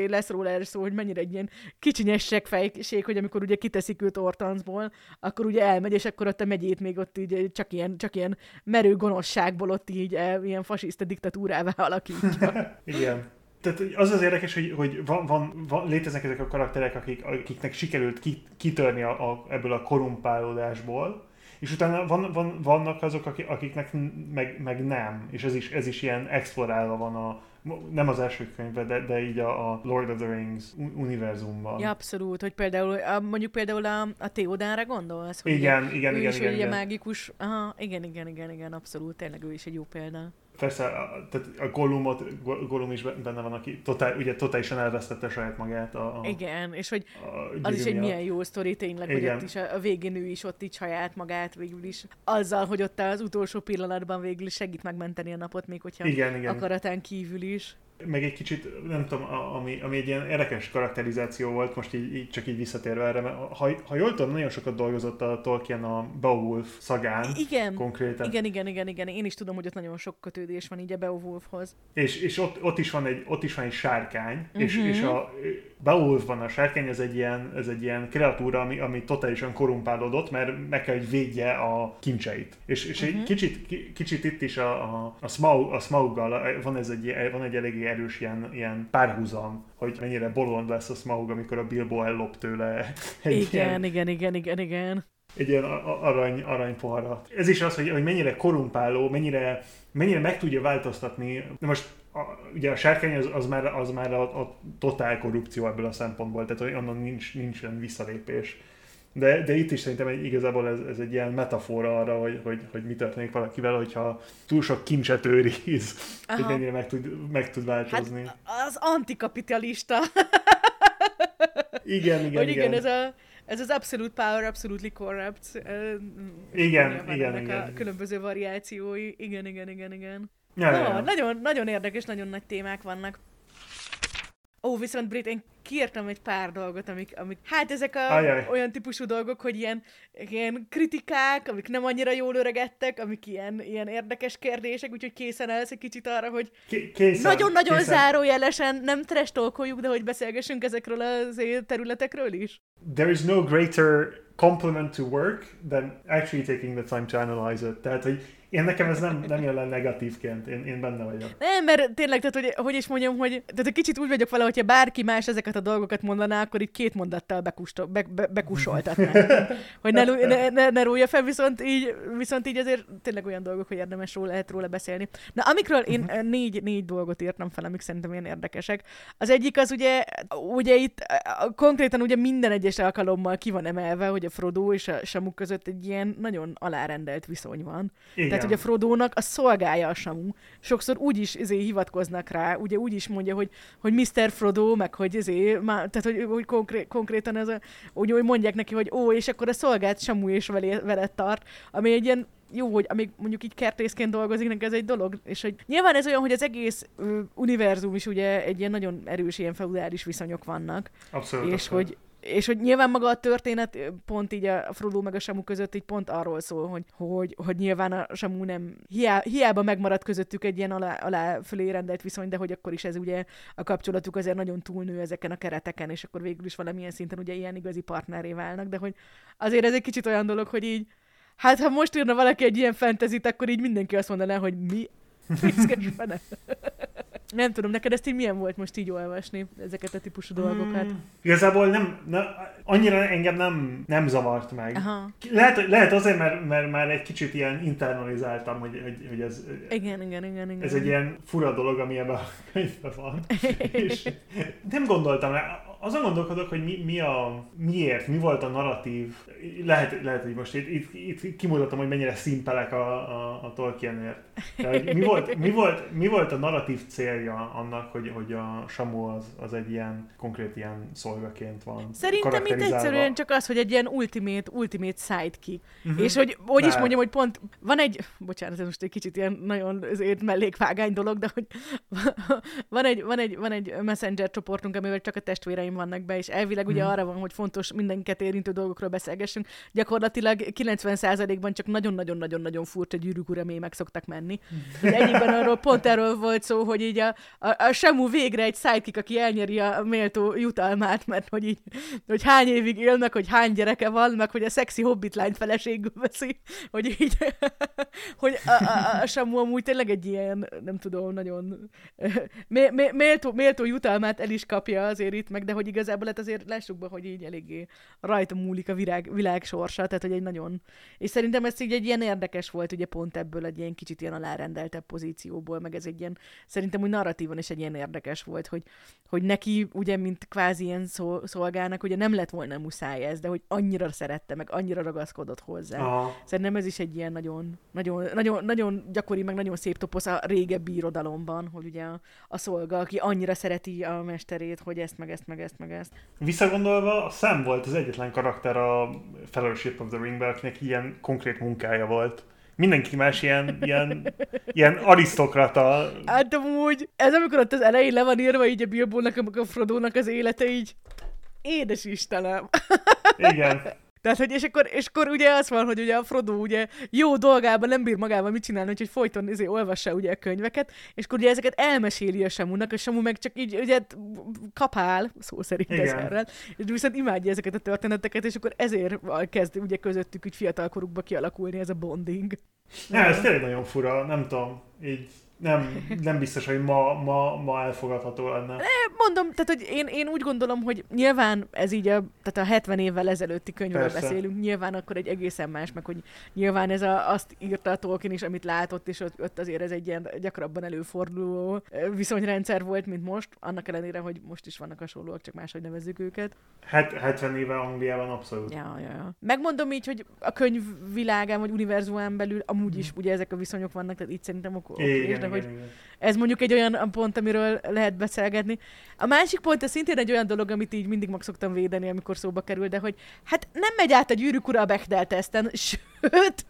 A: lesz róla erre szó, hogy mennyire egy ilyen kicsinyes segfejség, hogy amikor ugye kiteszik őt Ortancból, akkor ugye elmegy, és akkor ott a megyét még ott így csak ilyen, csak ilyen merő gonoszságból ott így eh, ilyen fasiszta diktatúrává alakítja. <laughs>
B: Igen. Tehát az az érdekes, hogy, hogy van, van, van, léteznek ezek a karakterek, akik, akiknek sikerült ki, kitörni a, a, ebből a korumpálódásból, és utána van, van, vannak azok, akik, akiknek meg, meg nem, és ez is, ez is ilyen explorálva van a, nem az első könyvben, de, de így a, a Lord of the Rings univerzumban.
A: Ja, abszolút, hogy például, a, mondjuk például a, a Theodára gondolsz? Hogy
B: igen, igen,
A: ő
B: igen,
A: is
B: igen, igen.
A: mágikus, aha, igen, igen, igen, igen, abszolút, tényleg ő is egy jó példa.
B: Persze, a, tehát a Gollumot, Gollum is benne van, aki totál, ugye totálisan elvesztette saját magát. A, a,
A: Igen, és hogy
B: a
A: az is egy milyen jó sztori tényleg, hogy
B: Igen.
A: ott is a, a végén ő is ott így saját magát végül is. Azzal, hogy ott az utolsó pillanatban végül is segít megmenteni a napot, még hogyha
B: Igen, igen.
A: akaratán kívül is.
B: Meg egy kicsit, nem tudom, ami, ami egy ilyen érdekes karakterizáció volt, most így, így csak így visszatérve erre, mert ha, ha jól tudom, nagyon sokat dolgozott a Tolkien a Beowulf szagán
A: Igen,
B: konkrétan.
A: igen, igen, igen, igen. Én is tudom, hogy ott nagyon sok kötődés van így a Beowulfhoz.
B: És, és ott, ott, is van egy, ott is van egy sárkány, uh-huh. és,
A: Mhm.
B: és a Beowulfban a sárkány, ez egy ilyen, ez egy ilyen kreatúra, ami, ami totálisan korumpálódott, mert meg kell, hogy védje a kincseit. És, és
A: Mhm.
B: egy kicsit, ki- kicsit itt is a, a, a, Smaug, a Smauggal van, ez egy, van egy eléggé erős ilyen, ilyen párhuzam, hogy mennyire bolond lesz a Smaug, amikor a Bilbo ellop tőle egy
A: Igen,
B: ilyen,
A: igen, igen, igen, igen.
B: egy ilyen arany, aranypoharat. Ez is az, hogy, hogy mennyire korumpáló, mennyire, mennyire meg tudja változtatni. Na most a, ugye a sárkány az, az már, az már a, a totál korrupció ebből a szempontból, tehát hogy onnan nincs, nincsen visszalépés. De, de itt is szerintem egy, igazából ez, ez egy ilyen metafora arra, hogy, hogy, hogy mi történik valakivel, hogyha túl sok kincset őriz, hogy
A: Aha.
B: mennyire meg tud, meg tud változni.
A: Hát az antikapitalista.
B: igen, igen,
A: hogy igen,
B: igen.
A: ez a ez az absolute power, absolutely corrupt.
B: Igen, igen, igen.
A: A különböző variációi. Igen, igen, igen, igen.
B: Ja,
A: ja,
B: ja.
A: nagyon, nagyon érdekes, nagyon nagy témák vannak. Ó, viszont Brit, én kiírtam egy pár dolgot, amik, amik hát ezek a
B: Ajaj.
A: olyan típusú dolgok, hogy ilyen, ilyen kritikák, amik nem annyira jól öregedtek, amik ilyen, ilyen érdekes kérdések, úgyhogy készen állsz egy kicsit arra, hogy nagyon-nagyon zárójelesen nem trestolkoljuk, de hogy beszélgessünk ezekről az területekről is.
B: there is no greater compliment to work than actually taking the time to analyze it. Tehát, hogy én nekem ez nem, nem jelen negatívként, én, én benne vagyok.
A: Nem, mert tényleg, tehát, hogy, hogy is mondjam, hogy tehát egy kicsit úgy vagyok vele, hogyha bárki más ezeket a dolgokat mondaná, akkor itt két mondattal bekusto, be, be, bekusoltatnánk. <laughs> hogy ne, ne, ne, ne rúlja fel, viszont így, viszont így azért tényleg olyan dolgok, hogy érdemes róla, lehet róla beszélni. Na, amikről én uh-huh. négy, négy dolgot írtam fel, amik szerintem ilyen érdekesek. Az egyik az ugye, ugye itt konkrétan ugye minden egyes alkalommal ki van emelve, hogy a Frodo és a Samu között egy ilyen nagyon alárendelt viszony van.
B: Igen.
A: Tehát, hogy a Frodónak a szolgája a Samu. Sokszor úgy is izé, hivatkoznak rá, ugye úgy is mondja, hogy, hogy Mr. Frodo, meg hogy izé, má, tehát, hogy, hogy konkré, konkrétan ez a, úgy, hogy mondják neki, hogy ó, és akkor a szolgált Samu és velé, veled tart, ami egy ilyen jó, hogy amíg mondjuk így kertészként dolgozik, neki ez egy dolog, és hogy nyilván ez olyan, hogy az egész ö, univerzum is ugye egy ilyen nagyon erős ilyen feudális viszonyok vannak,
B: Abszolút.
A: és
B: abszolút.
A: hogy és hogy nyilván maga a történet pont így a Frodo meg a Samu között így pont arról szól, hogy, hogy, hogy nyilván a Samu nem, hiá, hiába megmaradt közöttük egy ilyen alá, alá fölé rendelt viszony, de hogy akkor is ez ugye a kapcsolatuk azért nagyon túlnő ezeken a kereteken, és akkor végül is valamilyen szinten ugye ilyen igazi partneré válnak, de hogy azért ez egy kicsit olyan dolog, hogy így Hát, ha most írna valaki egy ilyen fentezit, akkor így mindenki azt mondaná, hogy mi? <laughs> Piszkes fene. Nem tudom, neked ezt így milyen volt most így olvasni, ezeket a típusú dolgokat?
B: Mm, igazából nem, ne, annyira engem nem, nem zavart meg.
A: Aha.
B: Lehet, lehet azért, mert, mert már egy kicsit ilyen internalizáltam, hogy, hogy, hogy ez,
A: Igen, igen, igen, igen.
B: ez egy ilyen fura dolog, ami ebben a könyvben van. <laughs> És nem gondoltam rá. Azon gondolkodok, hogy mi, mi a, miért, mi volt a narratív. Lehet, lehet hogy most itt, itt, itt kimutatom, hogy mennyire szimpelek a, a, a Tolkienért. De, hogy mi, volt, <laughs> mi, volt, mi volt a narratív célja annak, hogy, hogy a Samu az, az egy ilyen konkrét ilyen szolgaként van
A: Szerintem itt egyszerűen csak az, hogy egy ilyen ultimate, ultimate sidekick. Uh-huh. És hogy, hogy is mondjam, hogy pont van egy, bocsánat, ez most egy kicsit ilyen nagyon azért mellékvágány dolog, de hogy <laughs> van egy, van egy, van egy messenger csoportunk, amivel csak a testvéreim vannak be, és elvileg ugye
B: Mhm.
A: arra van, hogy fontos mindenket érintő dolgokról beszélgessünk. Gyakorlatilag 90%-ban csak nagyon-nagyon-nagyon-nagyon furcsa gyűrűk ura mémek szoktak menni. Hogy egyikben arról pont erről volt szó, hogy így a, a, a Samu végre egy sidekick, aki elnyeri a méltó jutalmát, mert hogy így, hogy hány évig élnek, hogy hány gyereke van, meg hogy a szexi hobbit lányt feleségül veszi, hogy így, <laughs> hogy a, a, a Samu amúgy tényleg egy ilyen, nem tudom, nagyon mé, mé, méltó, méltó jutalmát el is kapja azért itt meg, de hogy igazából hát azért lássuk be, hogy így eléggé rajta múlik a virág, világ sorsa, tehát hogy egy nagyon... És szerintem ez így egy ilyen érdekes volt, ugye pont ebből egy ilyen kicsit ilyen alárendeltebb pozícióból, meg ez egy ilyen, szerintem úgy narratívan is egy ilyen érdekes volt, hogy, hogy neki ugye, mint kvázi ilyen szol, szolgának, ugye nem lett volna muszáj ez, de hogy annyira szerette, meg annyira ragaszkodott hozzá.
B: Aha.
A: Szerintem ez is egy ilyen nagyon, nagyon, nagyon, nagyon gyakori, meg nagyon szép toposz a régebbi irodalomban, hogy ugye a, a szolga, aki annyira szereti a mesterét, hogy ezt, meg ezt, meg ezt, meg ezt.
B: Visszagondolva, a Sam volt az egyetlen karakter a Fellowship of the Ringben, akinek ilyen konkrét munkája volt. Mindenki más ilyen, ilyen, ilyen arisztokrata.
A: Hát amúgy, ez amikor ott az elején le van írva így a Bilbónak, amikor a Frodónak az élete így, édes Istenem.
B: Igen.
A: Tehát, hogy és akkor, és akkor ugye az van, hogy ugye a Frodo ugye jó dolgában nem bír magával mit csinálni, úgyhogy folyton izé, olvassa ugye a könyveket, és akkor ugye ezeket elmeséli a Samunak, a Samu meg csak így ugye kapál, szó szerint
B: Igen.
A: ezerrel, és viszont imádja ezeket a történeteket, és akkor ezért kezd ugye közöttük úgy fiatalkorukba kialakulni ez a bonding.
B: Nem, ez tényleg nagyon fura, nem tudom, így nem, nem biztos, hogy ma, ma, ma elfogadható lenne.
A: Mondom, tehát hogy én, én úgy gondolom, hogy nyilván ez így a, tehát a 70 évvel ezelőtti könyvről
B: Persze.
A: beszélünk, nyilván akkor egy egészen más, meg hogy nyilván ez a, azt írta a Tolkien is, amit látott, és ott, ott azért ez egy ilyen gyakrabban előforduló ö, viszonyrendszer volt, mint most, annak ellenére, hogy most is vannak hasonlóak, csak máshogy nevezzük őket.
B: Het, 70 éve Angliában abszolút.
A: Ja, ja, ja. Megmondom így, hogy a könyv világán, vagy univerzumán belül amúgy is ugye ezek a viszonyok vannak, tehát itt szerintem ok- oké,
B: Igen,
A: de
B: igen,
A: hogy
B: igen.
A: ez mondjuk egy olyan pont, amiről lehet beszélgetni. A másik pont, ez szintén egy olyan dolog, amit így mindig meg szoktam védeni, amikor szóba kerül, de hogy hát nem megy át a gyűrűk ura a Bechdel teszten, <laughs> sőt,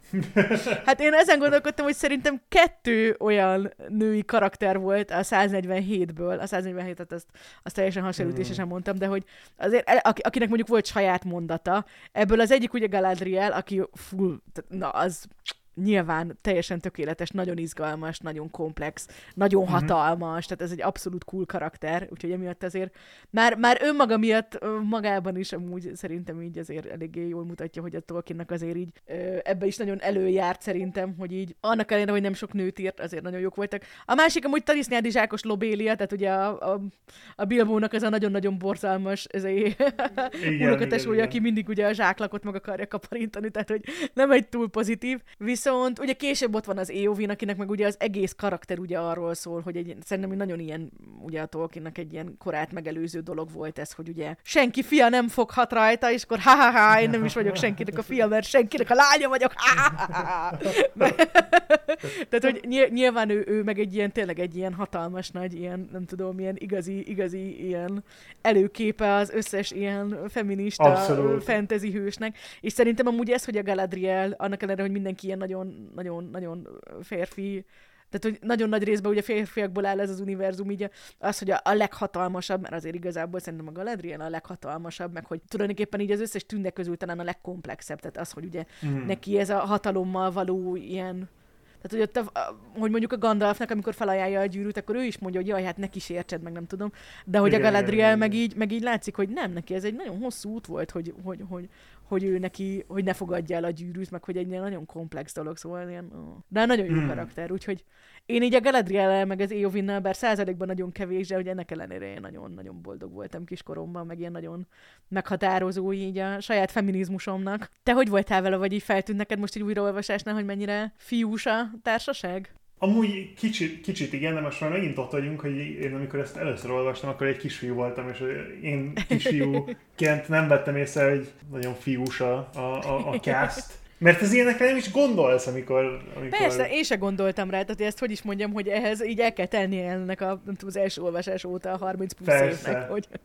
A: hát én ezen gondolkodtam, hogy szerintem kettő olyan női karakter volt a 147-ből, a 147-et azt, azt teljesen hasonlítésesen mondtam, de hogy azért, aki- akinek mondjuk volt saját mondata, ebből az egyik ugye Galadriel, aki full, na az nyilván teljesen tökéletes, nagyon izgalmas, nagyon komplex, nagyon
B: Mhm.
A: hatalmas, tehát ez egy abszolút cool karakter, úgyhogy emiatt azért már, már önmaga miatt magában is amúgy szerintem így azért eléggé jól mutatja, hogy a Tolkiennek azért így ebbe is nagyon előjárt szerintem, hogy így annak ellenére, hogy nem sok nőt írt, azért nagyon jók voltak. A másik amúgy Tarisznyádi Zsákos Lobélia, tehát ugye a, a, a Bilbónak ez a nagyon-nagyon borzalmas ez
B: Igen, <laughs>
A: unokatesója, aki mindig ugye a zsáklakot meg akarja kaparintani, tehát hogy nem egy túl pozitív. Viszont ugye később ott van az Éovin, akinek meg ugye az egész karakter ugye arról szól, hogy egy, szerintem nagyon ilyen, ugye a Tolkiennek egy ilyen korát megelőző dolog volt ez, hogy ugye senki fia nem foghat rajta, és akkor ha-ha-ha, én nem is vagyok senkinek a fia, mert senkinek a lánya vagyok, ha-ha-ha. <laughs> Tehát, hogy ny- nyilván ő, ő meg egy ilyen, tényleg egy ilyen hatalmas nagy, ilyen, nem tudom, ilyen igazi, igazi ilyen előképe az összes ilyen feminista
B: Abszolút.
A: fantasy hősnek, és szerintem amúgy ez, hogy a Galadriel, annak ellenére, hogy mindenki ilyen nagyon, nagyon, nagyon férfi, tehát, hogy nagyon nagy részben ugye férfiakból áll ez az univerzum, így az, hogy a, a leghatalmasabb, mert azért igazából szerintem a Galadriel a leghatalmasabb, meg hogy tulajdonképpen így az összes tünde közül talán a legkomplexebb, tehát az, hogy ugye
B: Mhm.
A: neki ez a hatalommal való ilyen tehát, hogy, ott a, hogy mondjuk a Gandalfnak, amikor felajánlja a gyűrűt, akkor ő is mondja, hogy jaj, hát neki is értsed, meg nem tudom. De hogy
B: Igen,
A: a Galadriel
B: igen,
A: meg így, meg így látszik, hogy nem, neki ez egy nagyon hosszú út volt, hogy, hogy, hogy, hogy ő neki, hogy ne fogadja el a gyűrűt, meg hogy egy ilyen nagyon komplex dolog, szóval ilyen, ó. de nagyon jó
B: Hmm.
A: karakter, úgyhogy én így a Galadriel meg az Éovinnal, bár százalékban nagyon kevés, de hogy ennek ellenére én nagyon-nagyon boldog voltam kiskoromban, meg ilyen nagyon meghatározó így a saját feminizmusomnak. Te hogy voltál vele, vagy így feltűnt neked most egy újraolvasásnál, hogy mennyire fiús a társaság?
B: Amúgy kicsit, kicsit igen, de most már megint ott vagyunk, hogy én amikor ezt először olvastam, akkor egy kisfiú voltam, és én kisfiúként nem vettem észre, hogy nagyon fiús a, a, a, a <laughs> cast. Mert az ilyenekre nem is gondolsz, amikor... amikor...
A: Persze, én se gondoltam rá, tehát ezt hogy is mondjam, hogy ehhez így el kell tenni ennek a, nem tudom, az első olvasás óta a 30 plusz
B: Persze.
A: évnek, hogy <laughs>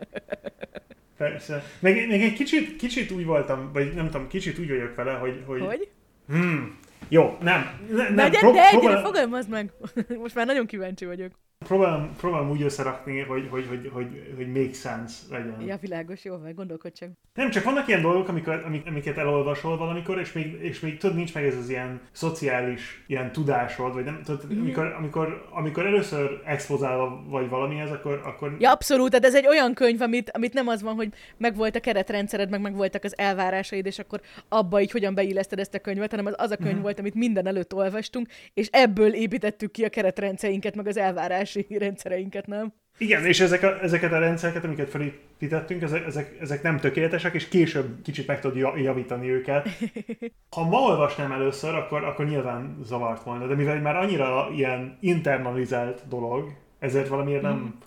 B: Persze. Meg, meg egy kicsit, kicsit úgy voltam, vagy nem tudom, kicsit úgy vagyok vele, hogy... hogy...
A: hogy?
B: Hmm. Jó, nem. Ne, nem pró-
A: de egyre
B: próbál-
A: fogalmazd meg! <laughs> Most már nagyon kíváncsi vagyok.
B: Próbálom, próbálom úgy összerakni, hogy, hogy, hogy, hogy, hogy make sense legyen.
A: Ja, világos, jó, meg gondolkodj csak.
B: Nem, csak vannak ilyen dolgok, amikor, amik, amiket elolvasol valamikor, és még, és még tudod, nincs meg ez az ilyen szociális ilyen tudásod, vagy nem, tudod,
A: Mhm.
B: amikor, amikor, amikor először expozálva vagy valamihez, akkor, akkor
A: Ja, abszolút, tehát ez egy olyan könyv, amit, amit nem az van, hogy megvolt a keretrendszered, meg megvoltak az elvárásaid, és akkor abba így hogyan beilleszted ezt a könyvet, hanem az, az a könyv
B: Mhm.
A: volt, amit minden előtt olvastunk, és ebből építettük ki a keretrendszereinket, meg az elvárási rendszereinket, nem?
B: Igen, és ezek a, ezeket a rendszereket, amiket felépítettünk, ezek, ezek, ezek nem tökéletesek, és később kicsit meg tudod ja- javítani őket. Ha ma olvasnám először, akkor, akkor nyilván zavart volna, de mivel már annyira ilyen internalizált dolog, ezért valamiért nem,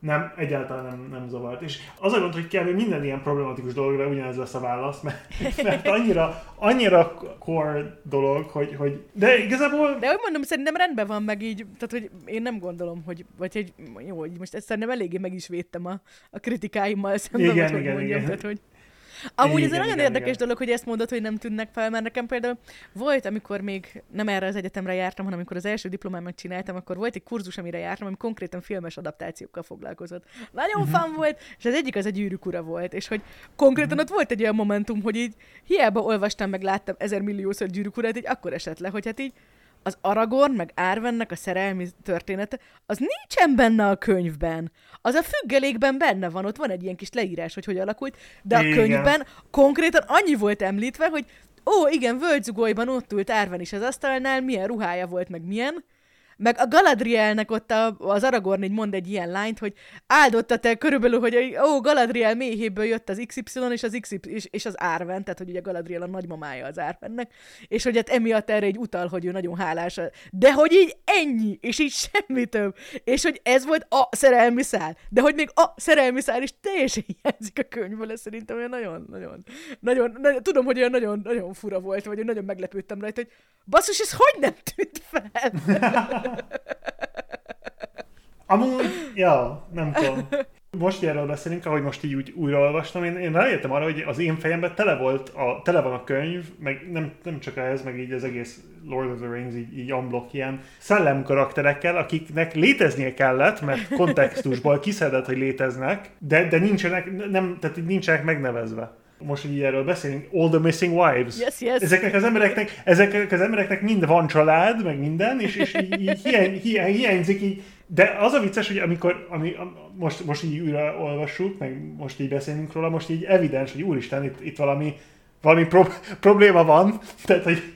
B: nem egyáltalán nem, nem zavart. És az a gond, hogy kb. minden ilyen problematikus dologra ugyanez lesz a válasz, mert, mert annyira, annyira core dolog, hogy, hogy de igazából
A: De úgy mondom, szerintem rendben van meg így, tehát hogy én nem gondolom, hogy, vagy hogy jó, hogy most ezt szerintem eléggé meg is védtem a, a kritikáimmal szemben,
B: Igen,
A: vagy hogy
B: igen,
A: mondjam,
B: igen.
A: tehát hogy Amúgy ez egy
B: Igen,
A: nagyon
B: igen,
A: érdekes
B: igen.
A: dolog, hogy ezt mondod, hogy nem tűnnek fel, mert nekem például volt, amikor még nem erre az egyetemre jártam, hanem amikor az első diplomám megcsináltam, akkor volt egy kurzus, amire jártam, ami konkrétan filmes adaptációkkal foglalkozott. Nagyon uh-huh. fan volt, és az egyik az a gyűrűk ura volt, és hogy konkrétan
B: Mhm.
A: ott volt egy olyan momentum, hogy így hiába olvastam, meg láttam ezer milliószor gyűrűk urát, így akkor esett le, hogy hát így az Aragorn, meg Árvennek a szerelmi története, az nincsen benne a könyvben. Az a függelékben benne van, ott van egy ilyen kis leírás, hogy hogy alakult, de a
B: Igen.
A: könyvben konkrétan annyi volt említve, hogy ó, igen, Völgyzugolyban ott ült Árven is az asztalnál, milyen ruhája volt, meg milyen, meg a Galadrielnek ott a, az Aragorn így mond egy ilyen lányt, hogy áldotta te körülbelül, hogy ó, Galadriel méhéből jött az XY és az, XY, és, és az Árven, tehát hogy ugye Galadriel a nagymamája az Árvennek, és hogy hát emiatt erre egy utal, hogy ő nagyon hálás. De hogy így ennyi, és így semmi több. És hogy ez volt a szerelmi szál. De hogy még a szerelmi szál is teljesen hiányzik a könyvből, ez szerintem olyan nagyon, nagyon, nagyon, nagyon tudom, hogy olyan nagyon, nagyon fura volt, vagy nagyon meglepődtem rajta, hogy basszus, ez hogy nem tűnt fel? <laughs>
B: Amúgy, ja, nem tudom. Most erről beszélünk, ahogy most így úgy újraolvastam, én, én rájöttem arra, hogy az én fejemben tele volt, a, tele van a könyv, meg nem, nem csak ez, meg így az egész Lord of the Rings így, így unblock ilyen szellem karakterekkel, akiknek léteznie kellett, mert kontextusból kiszedett, hogy léteznek, de, de nincsenek, nem, tehát nincsenek megnevezve. Most, hogy erről beszélünk, All the Missing Wives.
A: Yes, yes.
B: Ezeknek az embereknek, ezeknek az embereknek mind van család, meg minden, és, és így, így hiány, hiány, hiányzik így. De az a vicces, hogy amikor, ami, am- most, most így újra olvassuk, meg most így beszélünk róla, most így evidens, hogy úristen, itt, itt valami, valami pro- probléma van, <laughs> tehát hogy,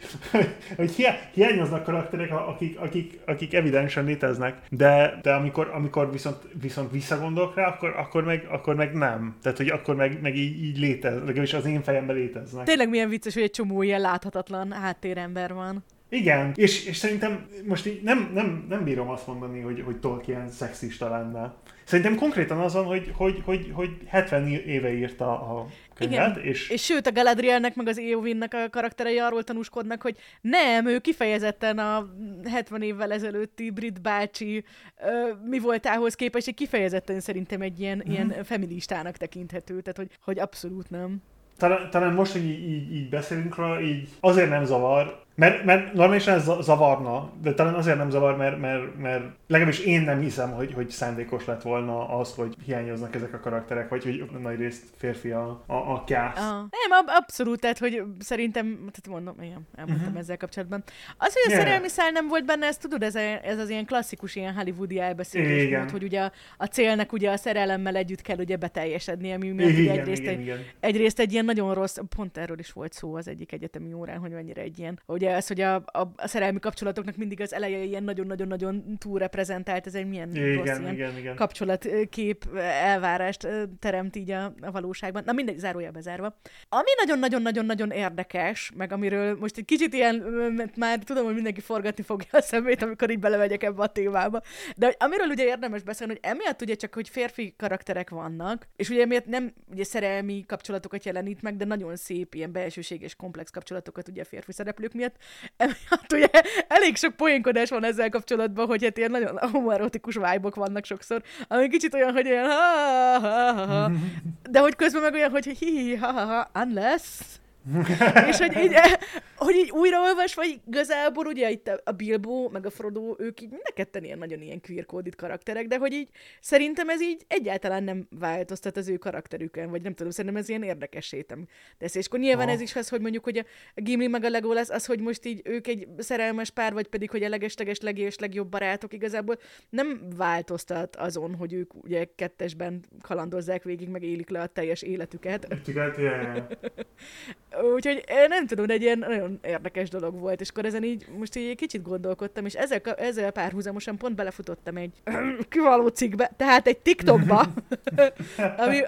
B: hogy hiá- hiányoznak karakterek, akik, akik, akik evidensen léteznek, de, de amikor, amikor viszont, viszont visszagondolok rá, akkor, akkor, meg, akkor meg nem. Tehát, hogy akkor meg, meg így, így létez, legalábbis az én fejemben léteznek.
A: Tényleg milyen vicces, hogy egy csomó ilyen láthatatlan háttérember van.
B: Igen, és, és szerintem most így nem, nem, nem bírom azt mondani, hogy, hogy Tolkien szexista lenne. Szerintem konkrétan azon, hogy, hogy, hogy, hogy 70 éve írta a könyvet,
A: Igen.
B: és,
A: És sőt, a Galadrielnek meg az Éovinnak a karakterei arról tanúskodnak, hogy nem, ő kifejezetten a 70 évvel ezelőtti brit bácsi ö, mi voltához képest, egy kifejezetten szerintem egy ilyen,
B: Mhm.
A: ilyen feministának tekinthető, tehát hogy, hogy abszolút nem.
B: talán, talán most, hogy így, így, így beszélünk róla, így azért nem zavar, mert, mert normálisan ez za- zavarna, de talán azért nem zavar, mert, mert, mert legalábbis én nem hiszem, hogy, hogy szándékos lett volna az, hogy hiányoznak ezek a karakterek, vagy hogy nagy részt férfi a, a, a cast.
A: Ah. Nem, ab- abszolút, tehát hogy szerintem, tehát mondom, igen, elmondtam uh-huh. ezzel kapcsolatban. Az, hogy a
B: Yeah.
A: szerelmi szál nem volt benne, ezt tudod, ez, a, ez az ilyen klasszikus, ilyen hollywoodi elbeszélés volt, hogy ugye a, a célnek ugye a szerelemmel együtt kell ugye beteljesedni, ami miatt
B: Igen,
A: egyrészt,
B: igen,
A: egy,
B: igen.
A: egyrészt egy ilyen nagyon rossz, pont erről is volt szó az egyik egyetemi órán, hogy mennyire egy ilyen, hogy ugye az, hogy a, a, a szerelmi kapcsolatoknak mindig az eleje ilyen nagyon-nagyon-nagyon túl reprezentált, ez egy milyen
B: Igen,
A: rossz ilyen
B: igen, igen.
A: kapcsolatkép elvárást teremt így a, a valóságban. Na mindegy, zárója bezárva. Ami nagyon-nagyon-nagyon-nagyon érdekes, meg amiről most egy kicsit ilyen, mert már tudom, hogy mindenki forgatni fogja a szemét, amikor így belemegyek ebbe a témába, de amiről ugye érdemes beszélni, hogy emiatt ugye csak, hogy férfi karakterek vannak, és ugye emiatt nem ugye szerelmi kapcsolatokat jelenít meg, de nagyon szép ilyen belsőséges komplex kapcsolatokat ugye a férfi szereplők miatt. Emiatt <laughs> ugye elég sok poénkodás van ezzel kapcsolatban, hogy hát ilyen nagyon <laughs> homoerotikus vibe vannak sokszor, ami kicsit olyan, hogy ilyen ha, ha, ha, ha. <laughs> de hogy közben meg olyan, hogy hi, hi, ha, ha, ha, unless <laughs> és hogy így, hogy így újraolvasva, vagy igazából ugye itt a- Bilbo, meg a Frodo, ők így mind a ketten ilyen nagyon ilyen queer coded karakterek, de hogy így szerintem ez így egyáltalán nem változtat az ő karakterükön, vagy nem tudom, szerintem ez ilyen érdekessé tesz. És akkor nyilván
B: Aha.
A: ez is az, hogy mondjuk, hogy a Gimli meg a Legolas, az, hogy most így ők egy szerelmes pár, vagy pedig, hogy a legesleges, legés, legjobb barátok igazából nem változtat azon, hogy ők ugye kettesben kalandozzák végig, meg élik le a teljes életüket.
B: Ja. <laughs>
A: Úgyhogy eh, nem tudom, de egy ilyen nagyon érdekes dolog volt, és akkor ezen így most így egy kicsit gondolkodtam, és ezzel, ezzel párhuzamosan pont belefutottam egy <clears throat> kiváló cikkbe, tehát egy TikTokba, <laughs> ami,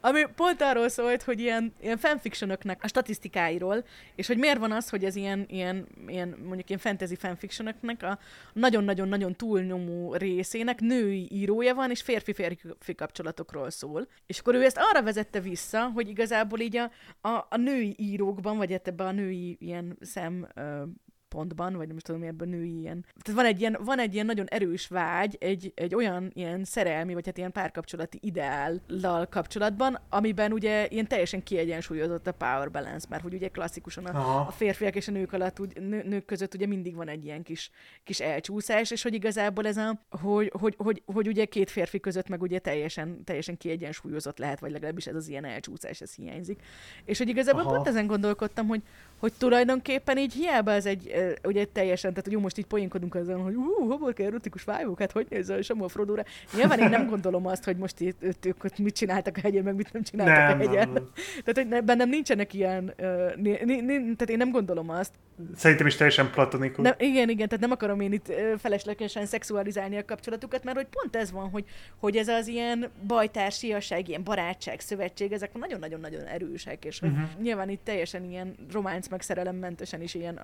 A: ami pont arról szólt, hogy ilyen, ilyen fanfictionöknek a statisztikáiról, és hogy miért van az, hogy ez ilyen, ilyen, ilyen mondjuk ilyen fantasy fanfictionöknek a nagyon-nagyon-nagyon túlnyomó részének női írója van, és férfi-férfi kapcsolatokról szól. És akkor ő ezt arra vezette vissza, hogy igazából így a, a, a női írókban, vagy hát ebben a női ilyen szem ö, pontban, vagy nem is tudom, mi ebben női ilyen. Tehát van egy ilyen, van egy ilyen nagyon erős vágy, egy, egy olyan ilyen szerelmi, vagy hát ilyen párkapcsolati ideállal kapcsolatban, amiben ugye ilyen teljesen kiegyensúlyozott a power balance, mert hogy ugye klasszikusan a,
B: Aha.
A: a férfiak és a nők alatt, úgy, nő, nők között ugye mindig van egy ilyen kis, kis elcsúszás, és hogy igazából ez a, hogy, hogy, hogy, hogy ugye két férfi között meg ugye teljesen, teljesen kiegyensúlyozott lehet, vagy legalábbis ez az ilyen elcsúszás, ez hiányzik. És hogy igazából
B: Aha.
A: pont ezen gondolkodtam, hogy, hogy tulajdonképpen így hiába ez egy, ugye teljesen, tehát hogy most így poénkodunk azon, hogy ú, hol kell erotikus vájók, hát hogy nézel, és a Frodóra. Nyilván én nem gondolom azt, hogy most itt, ők, ők ott mit csináltak a hegyen, meg mit nem csináltak
B: Nem,
A: a hegyen.
B: nem. <laughs>
A: Tehát, hogy ne, bennem nincsenek ilyen, uh, ni, ni, ni, tehát én nem gondolom azt.
B: Szerintem is teljesen platonikus.
A: Nem, igen, igen, tehát nem akarom én itt feleslegesen szexualizálni a kapcsolatukat, mert hogy pont ez van, hogy, hogy ez az ilyen bajtársiasság, ilyen barátság, szövetség, ezek nagyon-nagyon-nagyon erősek, és
B: Mhm.
A: nyilván itt teljesen ilyen románc meg szerelemmentesen is ilyen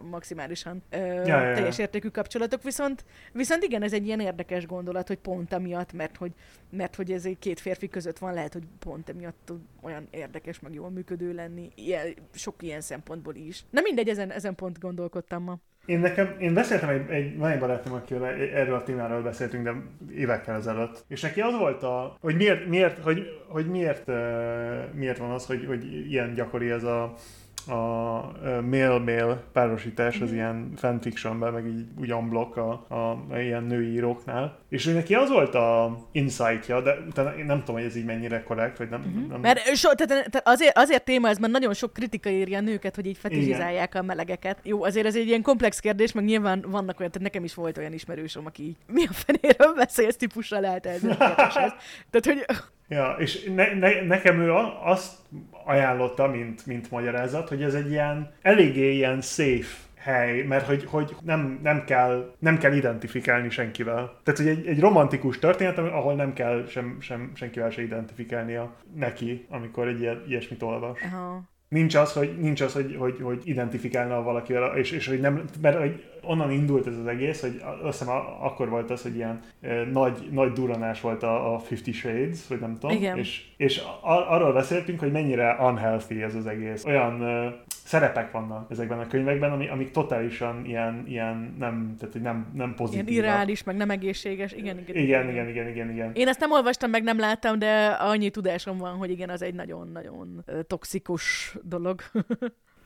A: maximálisan ö,
B: ja, ja.
A: teljes értékű kapcsolatok, viszont, viszont igen, ez egy ilyen érdekes gondolat, hogy pont amiatt, mert hogy, mert hogy ez egy két férfi között van, lehet, hogy pont emiatt tud olyan érdekes, meg jól működő lenni, ilyen, sok ilyen szempontból is. Na mindegy, ezen, ezen pont gondolkodtam ma.
B: Én nekem, én beszéltem egy, egy van egy barátom, akivel erről a témáról beszéltünk, de évekkel ezelőtt. És neki az volt a, hogy miért, miért, hogy, hogy miért, uh, miért van az, hogy, hogy ilyen gyakori ez a, a male-male párosítás az ilyen fanfictionben, meg így úgy unblock a, a, a ilyen női íróknál. És ő neki az volt a insightja, de utána én nem tudom, hogy ez így mennyire korrekt, vagy nem. nem
A: Mert so, tehát, tehát azért, azért téma ez, mert nagyon sok kritika érje a nőket, hogy így fetizizálják a melegeket. Jó, azért ez egy ilyen komplex kérdés, meg nyilván vannak olyan, tehát nekem is volt olyan ismerősöm, aki így, mi a fenéről beszélsz típusra lehet ez. Tehát, hogy
B: Ja, és ne, ne, nekem ő azt ajánlotta, mint, mint magyarázat, hogy ez egy ilyen eléggé ilyen safe hely, mert hogy, hogy nem, nem, kell, nem kell identifikálni senkivel. Tehát, hogy egy, egy romantikus történet, ahol nem kell sem, sem, senkivel se identifikálnia neki, amikor egy ilyen, ilyesmit olvas.
A: aha.
B: Nincs az, hogy, nincs az, hogy, hogy, hogy identifikálna valakivel, és, és hogy nem, mert hogy onnan indult ez az egész, hogy azt hiszem akkor volt az, hogy ilyen nagy, nagy duranás volt a, a Fifty Shades, vagy nem tudom,
A: Igen.
B: és, és a, arról beszéltünk, hogy mennyire unhealthy ez az egész. Olyan szerepek vannak ezekben a könyvekben, ami, amik totálisan ilyen, ilyen nem, tehát hogy nem, nem
A: Ilyen
B: pozitív.
A: irreális, meg nem egészséges. Igen, igen,
B: Igen, igen, igen, igen, igen.
A: Én ezt nem olvastam, meg nem láttam, de annyi tudásom van, hogy igen, az egy nagyon-nagyon toxikus dolog. <laughs>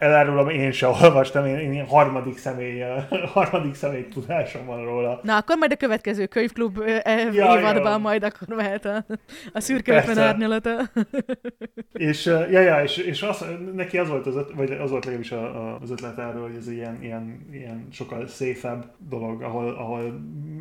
B: Elárulom, én se olvastam, én, én harmadik személy, <laughs> harmadik személy tudásom van róla.
A: Na, akkor majd a következő könyvklub e,
B: Ja,
A: évadban
B: ja.
A: majd akkor mehet a, a szürke ötven árnyalata. <laughs>
B: És, ja, ja, és, és az, neki az volt, az, öt- vagy az volt legalábbis az ötlet erről, hogy ez ilyen, ilyen, ilyen sokkal széfebb dolog, ahol, ahol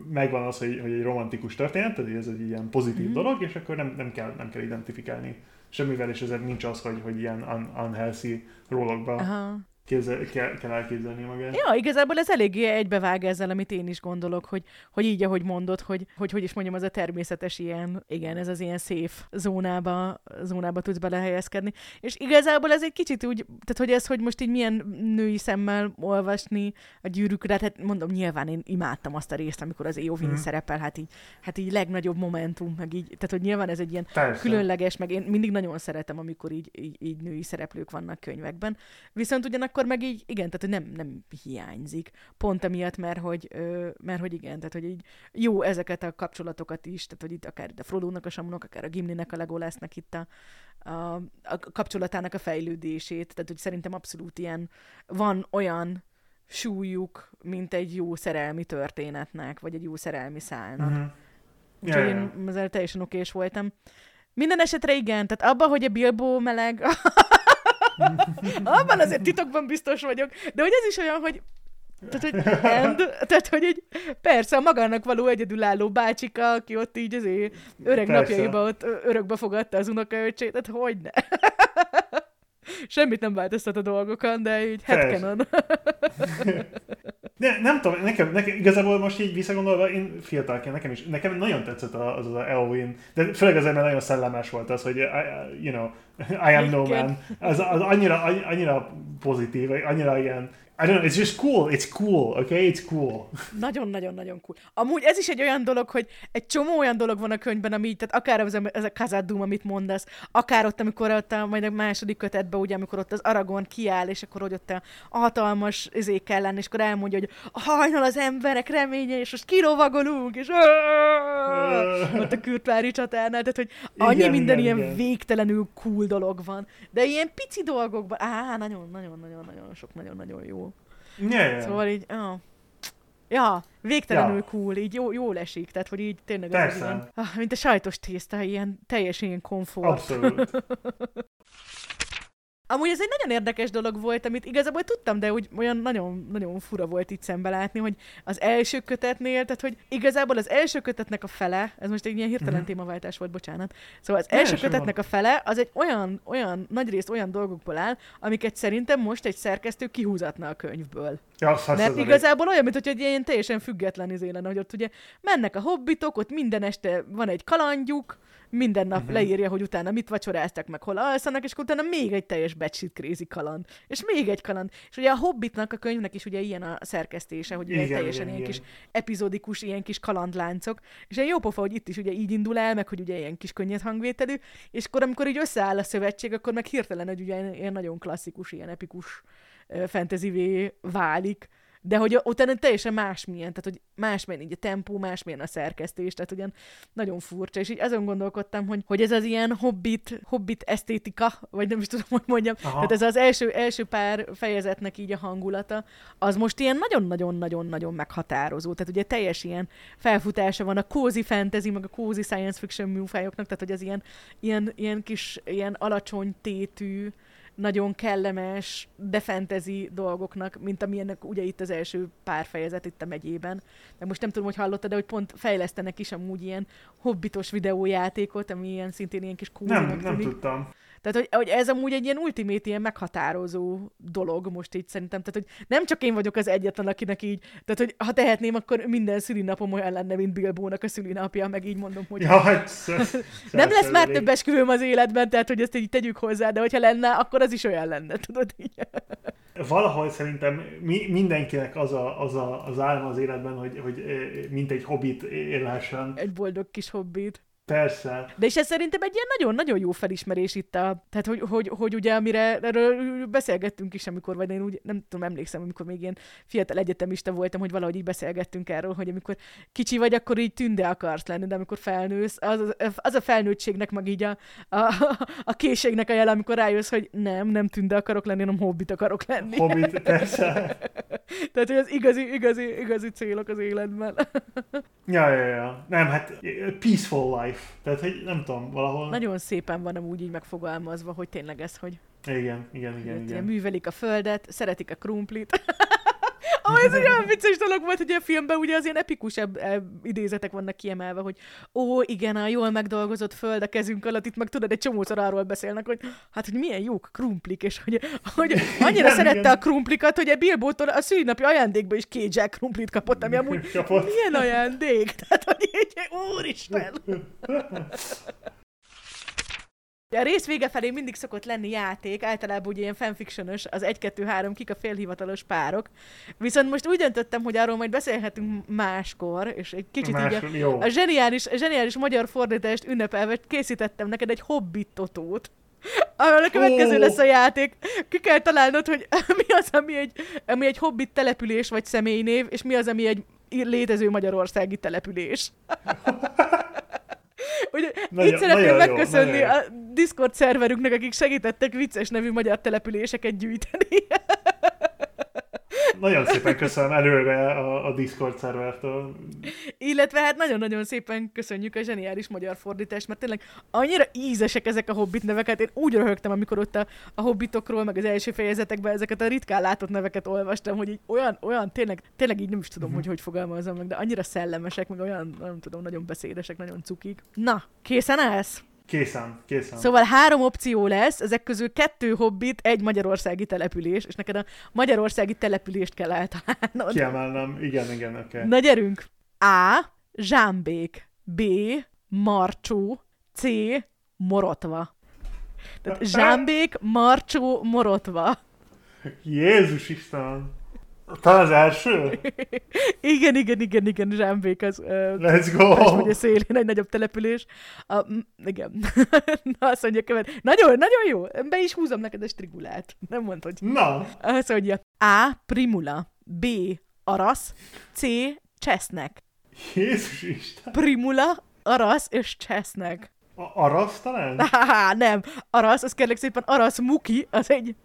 B: megvan az, hogy, hogy egy romantikus történet, tehát ez egy ilyen pozitív
A: Mhm.
B: mm-hmm. dolog, és akkor nem, nem, kell, nem kell identifikálni semmivel, és ezért nincs az, hogy, hogy ilyen un, unhealthy rólogba
A: Aha.
B: Képzel, kell, kell elképzelni magát.
A: Ja, igazából ez eléggé egybevág ezzel, amit én is gondolok, hogy, hogy így, ahogy mondod, hogy, hogy hogy is mondjam, az a természetes ilyen, igen, ez az ilyen safe zónába, zónába tudsz belehelyezkedni. És igazából ez egy kicsit úgy, tehát hogy ez, hogy most így milyen női szemmel olvasni a gyűrűkre, hát mondom, nyilván én imádtam azt a részt, amikor az Eowyn
B: Mhm.
A: mm. szerepel, hát így, hát így legnagyobb momentum, meg így, tehát hogy nyilván ez egy ilyen
B: Persze.
A: különleges, meg én mindig nagyon szeretem, amikor így, így, így női szereplők vannak könyvekben. Viszont ugyanakkor meg így, igen, tehát hogy nem, nem hiányzik. Pont amiatt, mert hogy, ö, mert hogy igen, tehát hogy így jó ezeket a kapcsolatokat is, tehát hogy itt akár a Frodo-nak, a Samunak, akár a Gimlinek, a Legolasnak itt a, a, a kapcsolatának a fejlődését, tehát hogy szerintem abszolút ilyen, van olyan súlyuk, mint egy jó szerelmi történetnek, vagy egy jó szerelmi szálnak.
B: Mhm.
A: Úgyhogy
B: ja.
A: én ezzel teljesen okés voltam. Minden esetre igen, tehát abban, hogy a Bilbo meleg, <laughs> <laughs> abban azért titokban biztos vagyok, de hogy ez is olyan, hogy tehát, hogy, and, tehát, hogy egy, persze a magának való egyedülálló bácsika, aki ott így azért öreg
B: Persze.
A: napjaiba ott örökbe fogadta az unokaöcsét, tehát hogy ne. <laughs> Semmit nem változtat a dolgokon, de így
B: Persze.
A: headcanon. <laughs>
B: Ne, nem tudom, nekem, nekem igazából most így visszagondolva, én fiatalként, nekem is, nekem nagyon tetszett az az a Eowyn, de főleg azért, mert nagyon szellemes volt az, hogy I, you know, I am no man. Az, az annyira, annyira pozitív, annyira ilyen, I don't know, it's just cool, it's cool, okay, it's cool.
A: Nagyon-nagyon-nagyon cool. Amúgy ez is egy olyan dolog, hogy egy csomó olyan dolog van a könyvben, ami így, tehát akár ez a, ez a Kazadum, amit mondasz, akár ott, amikor ott a, majd a második kötetben, ugye, amikor ott az Aragon kiáll, és akkor hogy ott a hatalmas izék ellen, és akkor elmondja, hogy a hajnal az emberek reménye, és most kirovagolunk, és ott a kürtvári csatárnál, tehát hogy annyi
B: Igen,
A: minden
B: igen,
A: ilyen
B: igen.
A: végtelenül cool dolog van, de ilyen pici dolgokban, á, nagyon-nagyon-nagyon-nagyon sok, nagyon-nagyon jó.
B: Yeah.
A: Szóval így, ah. Ja, végtelenül
B: Ja.
A: cool, így jó, jól esik, tehát hogy így tényleg az ilyen, ah, mint a sajtos tészta, ilyen teljes ilyen komfort.
B: Abszolút. <laughs>
A: Amúgy ez egy nagyon érdekes dolog volt, amit igazából tudtam, de úgy olyan nagyon, nagyon fura volt itt szembe látni, hogy az első kötetnél, tehát hogy igazából az első kötetnek a fele, ez most egy ilyen hirtelen
B: Mhm.
A: témaváltás volt, bocsánat. Szóval az első kötetnek a fele, az egy olyan, olyan, nagyrészt olyan dolgokból áll, amiket szerintem most egy szerkesztő kihúzatna a könyvből.
B: Ja,
A: Mert igazából olyan, mint hogy egy ilyen teljesen független izé lenne, hogy ott ugye mennek a hobbitok, ott minden este van egy kalandjuk, minden nap uh-huh. leírja, hogy utána mit vacsoráztak, meg hol alszanak, és akkor utána még egy teljes becsít crazy kaland. És még egy kaland. És ugye a Hobbitnak, a könyvnek is ugye ilyen a szerkesztése, hogy ugye
B: Igen,
A: teljesen
B: igen,
A: ilyen
B: igen.
A: kis epizódikus, ilyen kis kalandláncok. És ilyen jó pofa, hogy itt is ugye így indul el, meg hogy ugye ilyen kis könnyed hangvételű, és akkor amikor így összeáll a szövetség, akkor meg hirtelen, hogy ugye ilyen, nagyon klasszikus, ilyen epikus ö, fantasyvé válik. De hogy utána teljesen másmilyen, tehát hogy másmilyen így a tempó, másmilyen a szerkesztés, tehát ugyan nagyon furcsa, és így azon gondolkodtam, hogy, hogy ez az ilyen hobbit, hobbit esztétika, vagy nem is tudom, hogy mondjam,
B: Aha.
A: tehát ez az első, első pár fejezetnek így a hangulata, az most ilyen nagyon-nagyon-nagyon-nagyon meghatározó, tehát ugye teljes ilyen felfutása van a cozy fantasy, meg a cozy science fiction műfajoknak, tehát hogy az ilyen, ilyen, ilyen kis, ilyen alacsony tétű, nagyon kellemes, de fantasy dolgoknak, mint amilyenek ugye itt az első pár fejezet itt a megyében. De most nem tudom, hogy hallottad, de hogy pont fejlesztenek is amúgy ilyen hobbitos videójátékot, ami ilyen szintén ilyen kis
B: Nem,
A: cozy
B: nem tudtam.
A: Tehát, hogy, hogy ez amúgy egy ilyen ultimate, ilyen meghatározó dolog most így szerintem. Tehát, hogy nem csak én vagyok az egyetlen, akinek így, tehát, hogy ha tehetném, akkor minden szülinapom olyan lenne, mint Bilbónak a szülinapja, meg így mondom, hogy
B: Ja, <laughs>
A: nem lesz már több esküvőm az életben, tehát, hogy ezt így tegyük hozzá, de hogyha lenne, akkor az is olyan lenne, <laughs> tudod így.
B: Valahol szerintem mi, mindenkinek az, a, az a, az álma az életben, hogy, hogy mint egy hobbit élhessen.
A: Egy boldog kis hobbit.
B: Persze.
A: De és ez szerintem egy ilyen nagyon-nagyon jó felismerés itt a... Tehát, hogy, hogy, hogy ugye, amire erről beszélgettünk is, amikor, vagy én úgy nem tudom, emlékszem, amikor még ilyen fiatal egyetemista voltam, hogy valahogy így beszélgettünk erről, hogy amikor kicsi vagy, akkor így tünde akarsz lenni, de amikor felnősz, az, az, a felnőttségnek, meg így a, a, a készségnek a jele, amikor rájössz, hogy nem, nem tünde akarok lenni, hanem hobbit akarok lenni.
B: Hobbit, persze. <laughs>
A: Tehát, hogy az igazi, igazi, igazi célok az életben.
B: Ja, ja, ja. Nem, hát peaceful life. Tehát, hogy nem tudom, valahol...
A: Nagyon szépen van amúgy így megfogalmazva, hogy tényleg ez, hogy
B: Igen, igen, igen,
A: Igen,
B: igen.
A: művelik a földet, szeretik a krumplit. <laughs> Ah, ez egy olyan vicces dolog volt, hogy a filmben ugye az ilyen epikusabb eh, idézetek vannak kiemelve, hogy ó, igen, a jól megdolgozott föld a kezünk alatt, itt meg tudod, egy csomószor arról beszélnek, hogy hát, hogy milyen jók krumplik, és hogy, hogy annyira
B: Igen,
A: szerette
B: igen.
A: a krumplikat, hogy a Bilbótól a szülinapi ajándékba is két zsák krumplit kapott, ami amúgy <laughs>
B: Kapott.
A: milyen ajándék? <laughs> Tehát, hogy így, úristen! <laughs> A rész vége felé mindig szokott lenni játék, általában ugye ilyen fanfictionos, az 1-2-3, kik a félhivatalos párok. Viszont most úgy döntöttem, hogy arról majd beszélhetünk máskor, és egy kicsit így a,
B: jó.
A: a zseniális, a zseniális magyar fordítást ünnepelve készítettem neked egy hobbit totót. Amivel a következő
B: Ó.
A: lesz a játék. Ki kell találnod, hogy <laughs> mi az, ami egy, ami egy hobbit település vagy személynév, és mi az, ami egy létező magyarországi település. <laughs> Ugye,
B: Nagyon-
A: így szeretném
B: nagyon
A: megköszönni
B: jó.
A: a Discord szerverünknek, akik segítettek vicces nevű magyar településeket gyűjteni. <laughs>
B: Nagyon szépen köszönöm előre a, a Discord szervertől.
A: Illetve hát nagyon-nagyon szépen köszönjük a zseniális magyar fordítást, mert tényleg annyira ízesek ezek a hobbit nevek, hát én úgy röhögtem, amikor ott a, a hobbitokról, meg az első fejezetekben ezeket a ritkán látott neveket olvastam, hogy így olyan, olyan tényleg, tényleg így nem is tudom,
B: Mhm.
A: hogy hogy fogalmazom meg, de annyira szellemesek, meg olyan, nem tudom, nagyon beszédesek, nagyon cukik. Na, készen állsz?
B: Készen, készen.
A: Szóval három opció lesz, ezek közül kettő hobbit, egy magyarországi település, és neked a magyarországi települést kell eltalálnod.
B: Kiemelnem, igen, igen, oké. Okay.
A: Na gyerünk! A. Zsámbék. B. Marcsó. C. Morotva. Tehát Zsámbék, Marcsó, Morotva.
B: Jézus Isten! Talán az első? <laughs>
A: Igen, igen, igen, igen, Zsámbék az uh,
B: Let's go!
A: Pest szélén egy nagyobb település. A, m- igen. <laughs> Na, azt mondja, követ. Nagyon, nagyon jó. Be is húzom neked a strigulát. Nem mondod, hogy
B: Na,
A: Azt mondja, A. Primula. B. Arasz. C. Csesznek.
B: Jézus Isten!
A: Primula, Arasz és Csesznek.
B: A Arasz talán? <laughs>
A: Haha, nem. Arasz, az kérlek szépen, Arasz Muki, az egy,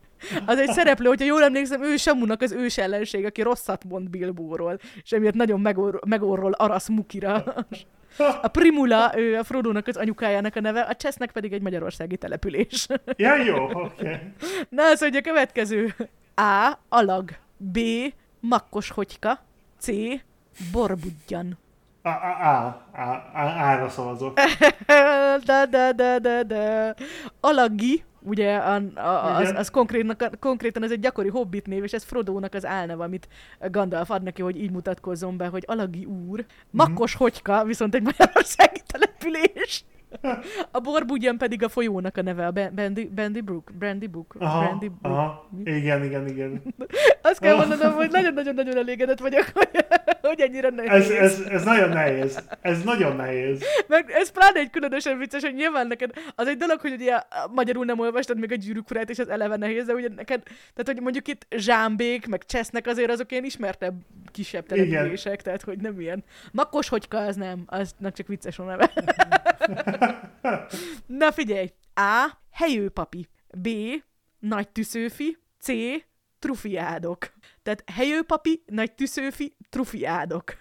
A: az egy szereplő, hogyha jól emlékszem, ő Samunak az ős ellenség, aki rosszat mond Bilbóról, és emiatt nagyon megor, megorrol Arasz Mukira. A Primula, ő a Frodónak az anyukájának a neve, a Csesznek pedig egy magyarországi település.
B: Ja, jó, oké. Okay.
A: Na, az, hogy a következő. A. Alag. B. Makkos hogyka. C. Borbudjan.
B: Á, á, ára szavazok. <laughs>
A: da, da, da, da, da. Alagi, ugye a, a, az, az konkrétnak, konkrétan ez egy gyakori hobbit név, és ez Frodónak az álneve, amit Gandalf ad neki, hogy így mutatkozzon be, hogy Alagi úr. Makkos hogyka, viszont egy magyarországi település. A borbudjan pedig a folyónak a neve, a Bandy, Bandy Brook. Brandy Brook.
B: Aha,
A: Brandy Brook.
B: aha, igen, igen, igen.
A: Azt kell mondanom, hogy nagyon-nagyon-nagyon elégedett vagyok, hogy, <laughs> hogy ennyire nehéz.
B: Ez, ez, ez nagyon nehéz. Ez nagyon nehéz.
A: Meg ez pláne egy különösen vicces, hogy nyilván neked az egy dolog, hogy ugye magyarul nem olvastad még a gyűrűk urát, és az eleve nehéz, de ugye neked, tehát hogy mondjuk itt zsámbék, meg csesznek azért azok ilyen ismertebb, kisebb
B: Igen.
A: települések, tehát hogy nem ilyen. Makkos hogyka az nem, aznak csak vicces a neve. <laughs> Na figyelj! A. Helyőpapi. B. Nagy tüszőfi. C. Trufiádok. Tehát helyőpapi, nagy tüszőfi, trufiádok.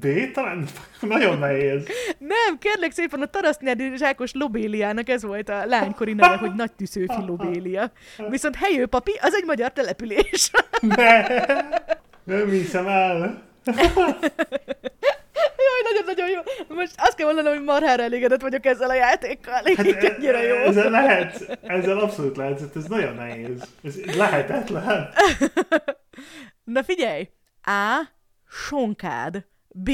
B: B talán <laughs> nagyon nehéz.
A: Nem, kérlek szépen, a Tarasznyádi Zsákos Lobéliának ez volt a lánykori neve, hogy Nagy Tüszőfi Lobélia. Viszont Helyőpapi, az egy magyar település.
B: Ne! Nem hiszem el. <laughs>
A: Jaj, nagyon-nagyon jó. Most azt kell mondanom, hogy marhára elégedett vagyok ezzel a játékkal.
B: Hát,
A: ennyire jó.
B: Ezzel lehet, ezzel abszolút lehet, ez nagyon nehéz. Ez lehetetlen.
A: Na figyelj! A. Sonkád. B.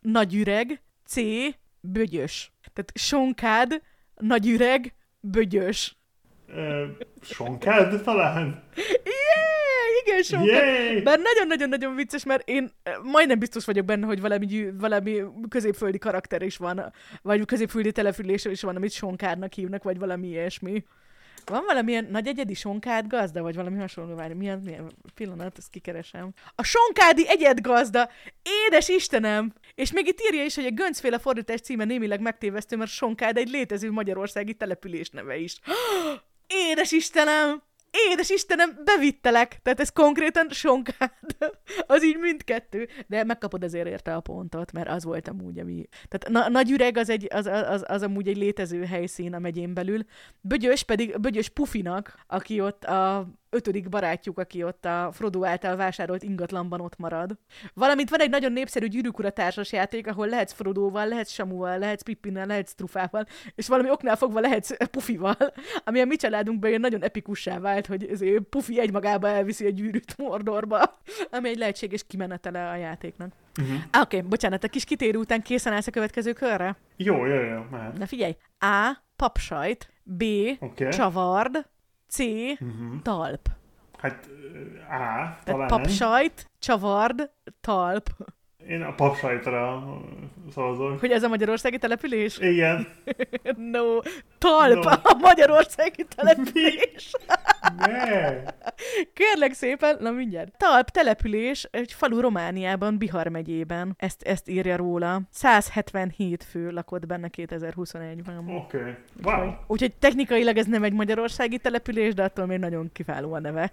A: Nagyüreg. C. Bögyös. Tehát sonkád, nagyüreg, bögyös.
B: Ö, Sonkád talán? <laughs>
A: Sonkád.
B: Yay!
A: Bár nagyon-nagyon-nagyon vicces, mert én eh, majdnem biztos vagyok benne, hogy valami, valami középföldi karakter is van, vagy középföldi település is van, amit sonkádnak hívnak, vagy valami ilyesmi. Van valamilyen nagy egyedi sonkád gazda, vagy valami hasonló, várj, milyen, milyen pillanat, ezt kikeresem. A sonkádi egyed gazda! Édes Istenem! És még itt írja is, hogy a Göncféle fordítás címe némileg megtévesztő, mert sonkád egy létező magyarországi település neve is. <gasps> Édes Istenem! Édes Istenem, bevittelek! Tehát ez konkrétan sonkád. <laughs> Az így mindkettő. De megkapod azért érte a pontot, mert az volt amúgy, ami... Tehát na- Nagyüreg az, egy, az, az, az amúgy egy létező helyszín a megyén belül. Bögyös pedig, Bögyös Pufinak, aki ott a ötödik barátjuk, aki ott a Frodo által vásárolt ingatlanban ott marad. Valamint van egy nagyon népszerű gyűrűkura társas játék, ahol lehetsz Frodoval, lehetsz Samuval, lehetsz Pippinnel, lehetsz Trufával, és valami oknál fogva lehetsz Pufival, ami a mi családunkban ilyen nagyon epikussá vált, hogy ezért Pufi egymagába elviszi a gyűrűt Mordorba, ami egy lehetséges kimenetele a játéknak.
B: Uh-huh.
A: Ah, Oké, okay, bocsánat, a kis kitérő után készen állsz a következő körre?
B: Jó, jó, jó, mehet.
A: Na figyelj, A. Papsajt, B.
B: Oké.
A: Csavard, C.
B: Uh-huh.
A: Talp.
B: Hát A,
A: Tehát
B: talán.
A: papsajt, csavard, talp.
B: Én a papsajtra szavazok.
A: Hogy ez a magyarországi település?
B: Igen. <laughs>
A: No, talp
B: No.
A: a magyarországi település.
B: Ne.
A: Kérlek szépen, na mindjárt. Talp település egy falu Romániában, Bihar megyében. Ezt, ezt írja róla. 177 fő lakott benne 2021-ben.
B: Oké. Okay. Wow.
A: Úgyhogy technikailag ez nem egy magyarországi település, de attól még nagyon kiváló a neve.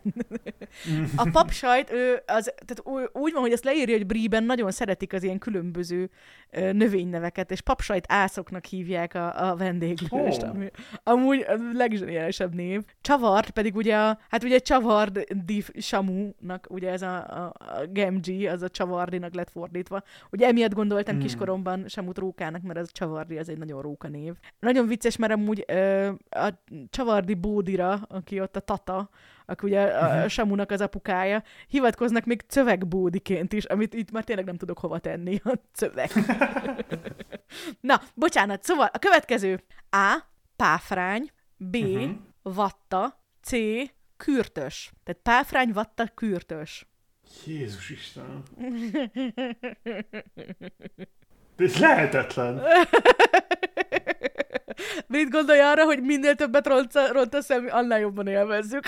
A: <laughs> a papsajt, ő, az, tehát úgy van, hogy ezt leírja, hogy Bríben nagyon szeretik az ilyen különböző növényneveket, és papsajt ászoknak hívják a, a vendéglőst,
B: Ó.
A: ami amúgy a legzseniálisabb név. Csavart pedig ugye, a, hát ugye Csavard di Samu-nak, ugye ez a, a, a Gemji, az a Csavardinak lett fordítva. Ugye emiatt gondoltam
B: Hmm.
A: kiskoromban Samut rókának, mert az Csavardi, az egy nagyon róka név. Nagyon vicces, mert amúgy ö, a Csavardi Bódira, aki ott a Tata, aki ugye a Samunak az apukája, hivatkoznak még cövegbódiként is, amit itt már tényleg nem tudok hova tenni, a cövek. <laughs> Na, bocsánat, szóval a következő. A. Páfrány. B.
B: Mhm.
A: Vatta. C. Kürtös. Tehát páfrány, vatta, kürtös.
B: Jézus Isten. De <laughs> ez lehetetlen. <laughs>
A: Mit gondolj arra, hogy minél többet ront, rontasz annál jobban élvezzük?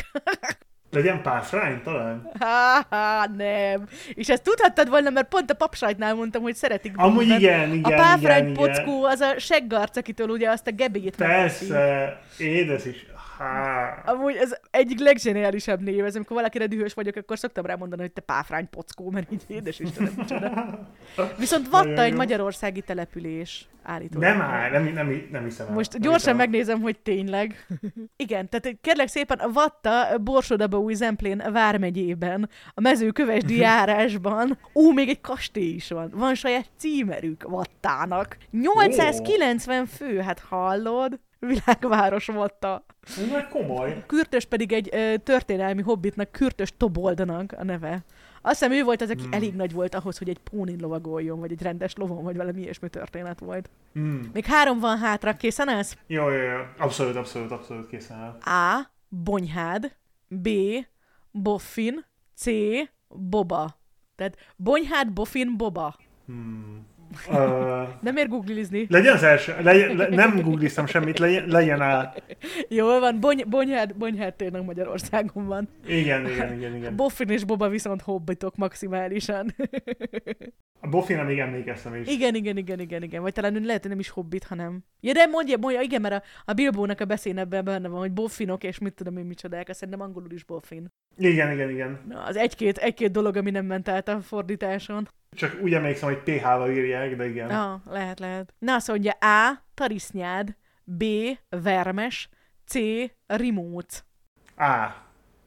B: Legyen páfrány talán?
A: Há, nem. És ezt tudhattad volna, mert pont a papsajtnál mondtam, hogy szeretik
B: Amúgy
A: bűnben.
B: igen,
A: A
B: igen,
A: páfrány
B: igen, igen.
A: pockó az a seggarc, akitől ugye azt a megveszi.
B: Persze, édes is. Há.
A: Amúgy ez egyik legzseniálisabb név, ez amikor valakire dühös vagyok, akkor szoktam rá mondani, hogy te páfrány pockó, mert így édes Istenem, micsoda. Viszont Vatta egy magyarországi település állítólag.
B: Nem áll, nem, nem, nem hiszem el.
A: Most gyorsan
B: hiszem
A: megnézem, hogy tényleg. Igen, tehát kérlek szépen a Vatta Borsodaba Zemplén vármegyében, a mezőkövesdi <laughs> járásban. Ó, még egy kastély is van. Van saját címerük Vattának. 890 fő, hát hallod? Világváros Vatta.
B: Ez már komoly.
A: Kürtös pedig egy ö, történelmi hobbitnak, Kürtös Toboldnak a neve. Azt hiszem ő volt az, aki
B: Hmm.
A: elég nagy volt ahhoz, hogy egy pónin lovagoljon, vagy egy rendes lovon, vagy valami ilyesmi történet volt.
B: Hmm.
A: Még három van hátra, készen állsz?
B: Jó, jó, jó. Abszolút, abszolút, abszolút készen áll.
A: A. Bonyhád. B. Boffin. C. Boba. Tehát Bonyhád, Boffin, Boba.
B: Hmm. Uh, <laughs>
A: Nem ér googlizni.
B: legyen az első, legyen, le, nem googliztam semmit, legyen, legyen á.
A: Jól van, Bony, Bonyhád, Bonyhád tényleg Magyarországon van.
B: Igen, igen, igen, igen.
A: Boffin és Boba viszont hobbitok maximálisan.
B: A Boffinra még emlékeztem is.
A: igen, igen, igen, igen, igen. Vagy talán lehet, hogy nem is hobbit, hanem... Ja, de mondja, mondja, igen, mert a, a Bilbónak a beszénebben benne van, hogy boffinok, és mit tudom én micsodák, szerintem angolul is boffin.
B: Igen, igen, igen.
A: Na, az egy-két, egy-két dolog, ami nem ment át a fordításon.
B: Csak úgy emlékszem, hogy PH-val írják, de igen.
A: Ah, lehet, lehet. Na, azt mondja A. Tarisznyád, B. Vermes, C. Rimóc.
B: Á,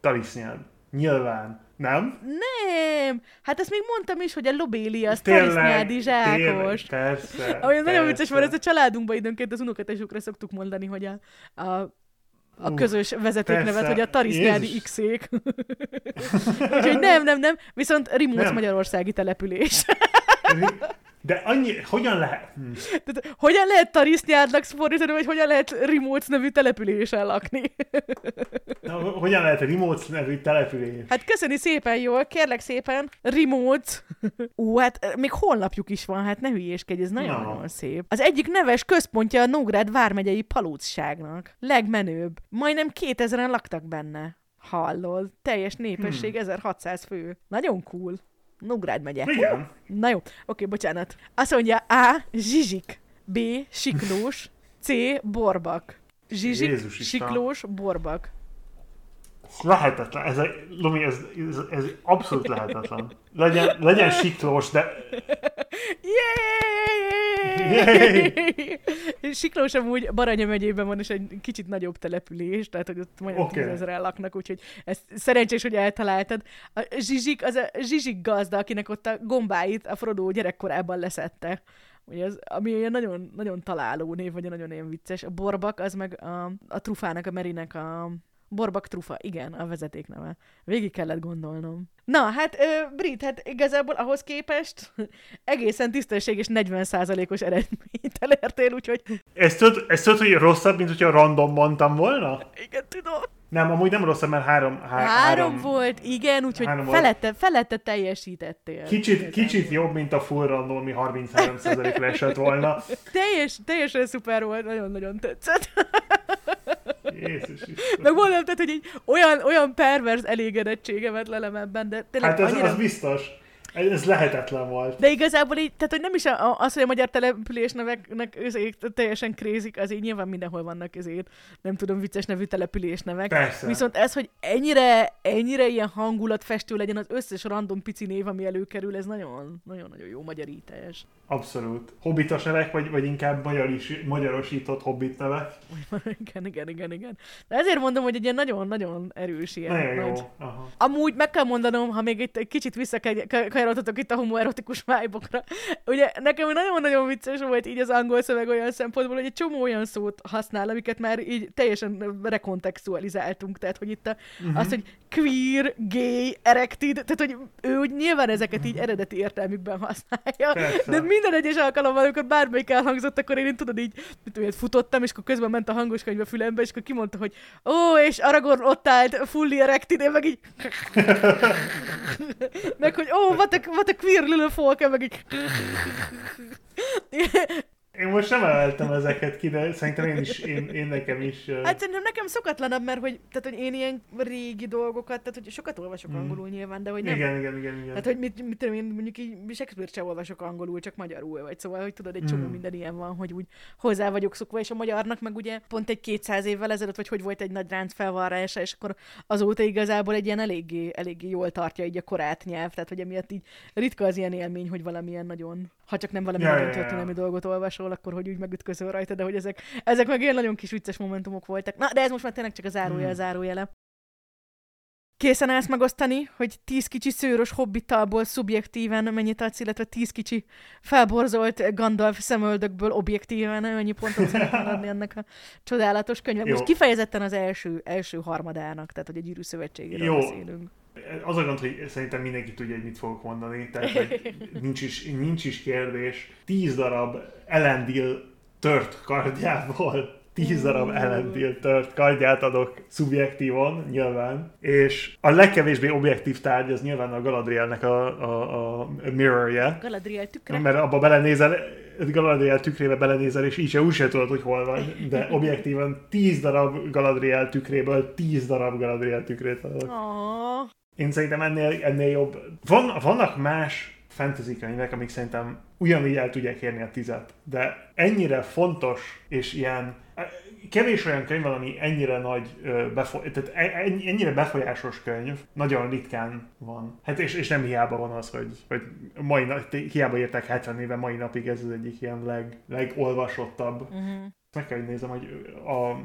B: talisznyád. Nyilván. Nem?
A: Nem! Hát ezt még mondtam is, hogy a lobéli az
B: Tényleg,
A: tarisznyádi
B: tényleg,
A: zsákos.
B: Persze.
A: Ami nagyon vicces,
B: persze.
A: mert ez a családunkban időnként az unokatesokra szoktuk mondani, hogy a, a, a közös vezetéknevet,
B: persze.
A: hogy a tarisznyádi x-ék. <laughs> Úgyhogy nem, nem, nem. Viszont Rimóc
B: Nem.
A: magyarországi település.
B: De annyi, hogyan lehet? Hm.
A: Tehát, hogyan lehet tarisznyádnak fordítani, vagy hogyan lehet Rimóc nevű településen lakni?
B: Na, Hogyan lehet remote nevű település?
A: Hát köszöni szépen jól, kérlek szépen. Remote. Ú, hát eh, még honlapjuk is van, hát ne hülyéskedj, ez nagyon-nagyon
B: Na.
A: szép. Az egyik neves központja a Nógrád vármegyei palócságnak. Legmenőbb. Majdnem 2000-en laktak benne. Hallod? Teljes népesség,
B: Hmm.
A: 1600 fő. Nagyon cool. Nógrád megye.
B: Igen.
A: Na jó, oké, bocsánat. Azt mondja A. Zsizsik. B. Siklós. C. Borbak. Zsizsik,
B: Jézus
A: siklós, borbak.
B: Lehetetlen. Ez, a, Lumi, ez, ez, ez abszolút lehetetlen. Legyen, legyen siklós, de
A: Yay!
B: Yay!
A: Siklós amúgy Baranya megyében van, és egy kicsit nagyobb település, tehát hogy ott majdnem okay. tízezeren laknak, úgyhogy ez szerencsés, hogy eltaláltad. A Zsizsik, az a Zsizsik gazda, akinek ott a gombáit a Frodo gyerekkorában leszette. Ugye az, ami ilyen nagyon, nagyon találó név, vagy nagyon ilyen vicces. A borbak, az meg a, a trufának, a merinek a borbak trufa, igen, a vezetékneve. Végig kellett gondolnom. Na, hát ö, Brit, hát igazából ahhoz képest <laughs> egészen tisztességes 40%-os eredményt elértél, úgyhogy
B: Ezt tudod, ezt tudod, hogy rosszabb, mint hogyha random mondtam volna?
A: igen, tudom.
B: Nem, amúgy nem rosszabb, mert három... Há,
A: Három, három volt, igen, úgyhogy
B: három volt.
A: felette, felette teljesítettél.
B: Kicsit, kicsit jobb, mint a full random, ami 33%-ra esett volna. <laughs>
A: Teljes, teljesen szuper volt, nagyon-nagyon tetszett.
B: Jézus Isten.
A: Meg mondom, tehát, hogy így olyan, olyan pervers elégedettségemet lelem ebben, de tényleg
B: Hát ez,
A: annyira...
B: az biztos. Ez lehetetlen volt.
A: De igazából így, tehát hogy nem is a, a- az, hogy a magyar település neveknek ezek teljesen krézik, az így nyilván mindenhol vannak ezért, nem tudom, vicces nevű település nevek.
B: Persze.
A: Viszont ez, hogy ennyire, ennyire ilyen hangulatfestő legyen az összes random pici név, ami előkerül, ez nagyon, nagyon-nagyon jó magyarítás.
B: Abszolút. Hobbitos nevek, vagy, vagy inkább magyaris, magyarosított hobbit nevek. <laughs>
A: igen, igen, igen, igen. De ezért mondom, hogy egy ilyen nagyon-nagyon erős ilyen.
B: Nagyon jó.
A: nagy-
B: Aha.
A: Amúgy meg kell mondanom, ha még itt egy kicsit visszakanyarodhatok itt a homoerotikus vibe Ugye nekem nagyon-nagyon vicces volt így az angol szöveg olyan szempontból, hogy egy csomó olyan szót használ, amiket már így teljesen rekontextualizáltunk. Tehát, hogy itt a, uh-huh. az, hogy queer, gay, erected, tehát, hogy ő úgy nyilván ezeket így eredeti értelmükben használja.
B: Persze.
A: De minden egyes alkalommal, amikor bármelyik elhangzott, akkor én tudod így, tudom, én, futottam, és akkor közben ment a hangos könyv a fülembe, és akkor kimondta, hogy ó, és Aragorn ott állt, fully erected, én meg így <laughs> meg hogy ó, what a, what a queer little folk, meg így
B: Én most nem emeltem ezeket ki, de szerintem én is, én, én nekem is... ö,
A: Hát szerintem nekem szokatlanabb, mert hogy, tehát, hogy én ilyen régi dolgokat, tehát hogy sokat olvasok
B: Mm.
A: angolul nyilván, de hogy nem.
B: igen, igen, igen, igen.
A: Tehát, hogy mit, mit tudom én, mondjuk így Shakespeare sem olvasok angolul, csak magyarul, vagy szóval, hogy tudod, egy csomó
B: Mm.
A: minden ilyen van, hogy úgy hozzá vagyok szokva, és a magyarnak meg ugye pont egy 200 évvel ezelőtt, vagy hogy volt egy nagy ránc felvarrása, és akkor azóta igazából egy ilyen eléggé, eléggé jól tartja így a korát nyelv, tehát hogy emiatt így ritka az ilyen élmény, hogy valamilyen nagyon, ha csak nem valami
B: Ja,
A: nagyon
B: ja, ja.
A: történelmi dolgot olvasol, akkor hogy úgy megütközöl rajta, de hogy ezek, ezek meg ilyen nagyon kis vicces momentumok voltak. Na, de ez most már tényleg csak a zárójel
B: Mm.
A: zárójele. Készen állsz megosztani, hogy tíz kicsi szőrös hobbitalból szubjektíven mennyit adsz, illetve tíz kicsi felborzolt Gandalf szemöldökből objektíven mennyi pontot szeretnél <laughs> adni ennek a csodálatos könyvnek. Most kifejezetten az első, első harmadának, tehát hogy a gyűrű szövetségéről
B: Jó.
A: beszélünk.
B: Az a gond, hogy szerintem mindenki tudja, hogy mit fogok mondani, tehát hogy <laughs> nincs is, nincs is kérdés. Tíz darab Elendil tört kardjából tíz darab Elendil tört kardját adok szubjektívon, nyilván. És a legkevésbé objektív tárgy az nyilván a Galadrielnek a, a, a mirrorje.
A: Galadriel tükre.
B: Mert abba belenézel, Galadriel tükrébe belenézel, és így se úgy se tudod, hogy hol van. De <laughs> objektívan 10 darab Galadriel tükréből 10 darab Galadriel tükrét adok.
A: Oh,
B: Én szerintem ennél, ennél jobb. Van, vannak más fantasy könyvek, amik szerintem ugyanígy el tudják érni a tizet, de ennyire fontos és ilyen kevés olyan könyv van, ami ennyire nagy, befo- tehát e- ennyi- ennyire befolyásos könyv, nagyon ritkán van. Hát és, és nem hiába van az, hogy, hogy mai, na- hiába értek 70 éve, mai napig ez az egyik ilyen leg, legolvasottabb
A: uh-huh.
B: Meg kell, hogy nézem, hogy a,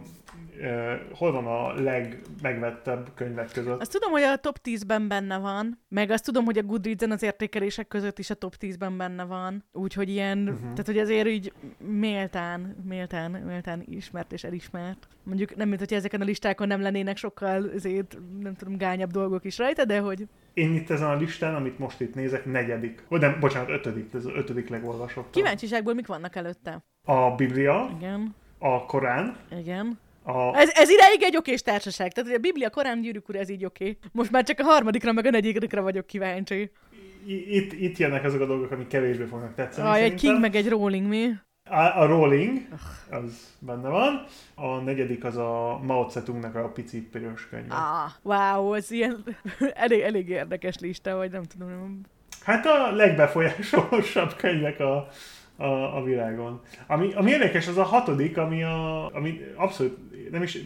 B: e, hol van a legmegvettebb könyvek között.
A: Azt tudom, hogy a top 10-ben benne van, meg azt tudom, hogy a Goodreads-en az értékelések között is a top 10-ben benne van. Úgyhogy ilyen, uh-huh. tehát hogy azért így méltán, méltán, méltán ismert és elismert. Mondjuk nem, mint hogy ezeken a listákon nem lennének sokkal azért, nem tudom, gányabb dolgok is rajta, de hogy
B: Én itt ezen a listán, amit most itt nézek, negyedik. Vagy nem, bocsánat, ötödik, ez az ötödik legolvasottabb.
A: kíváncsiságból mik vannak előtte.
B: A Biblia,
A: Igen,
B: a Korán,
A: igen.
B: a...
A: Ez, ez ideig egy okés társaság. Tehát a Biblia, Korán, Gyűrűk Ura, ez így oké. Most már csak a harmadikra, meg a negyedikre vagyok kíváncsi.
B: Itt, itt jönnek azok a dolgok, amik kevésbé fognak tetszeni
A: Ah, egy. King, meg egy Rolling, mi?
B: A, a Rolling, az benne van. A negyedik az a Mao Zedongnak a pici piros könyve.
A: Ah, wow, ez ilyen <laughs> elég, elég érdekes lista, vagy nem tudom. nem-
B: Hát a legbefolyásosabb könyvek a, a, a világon. Ami, ami érdekes, az a hatodik, ami, a, ami abszolút nem is,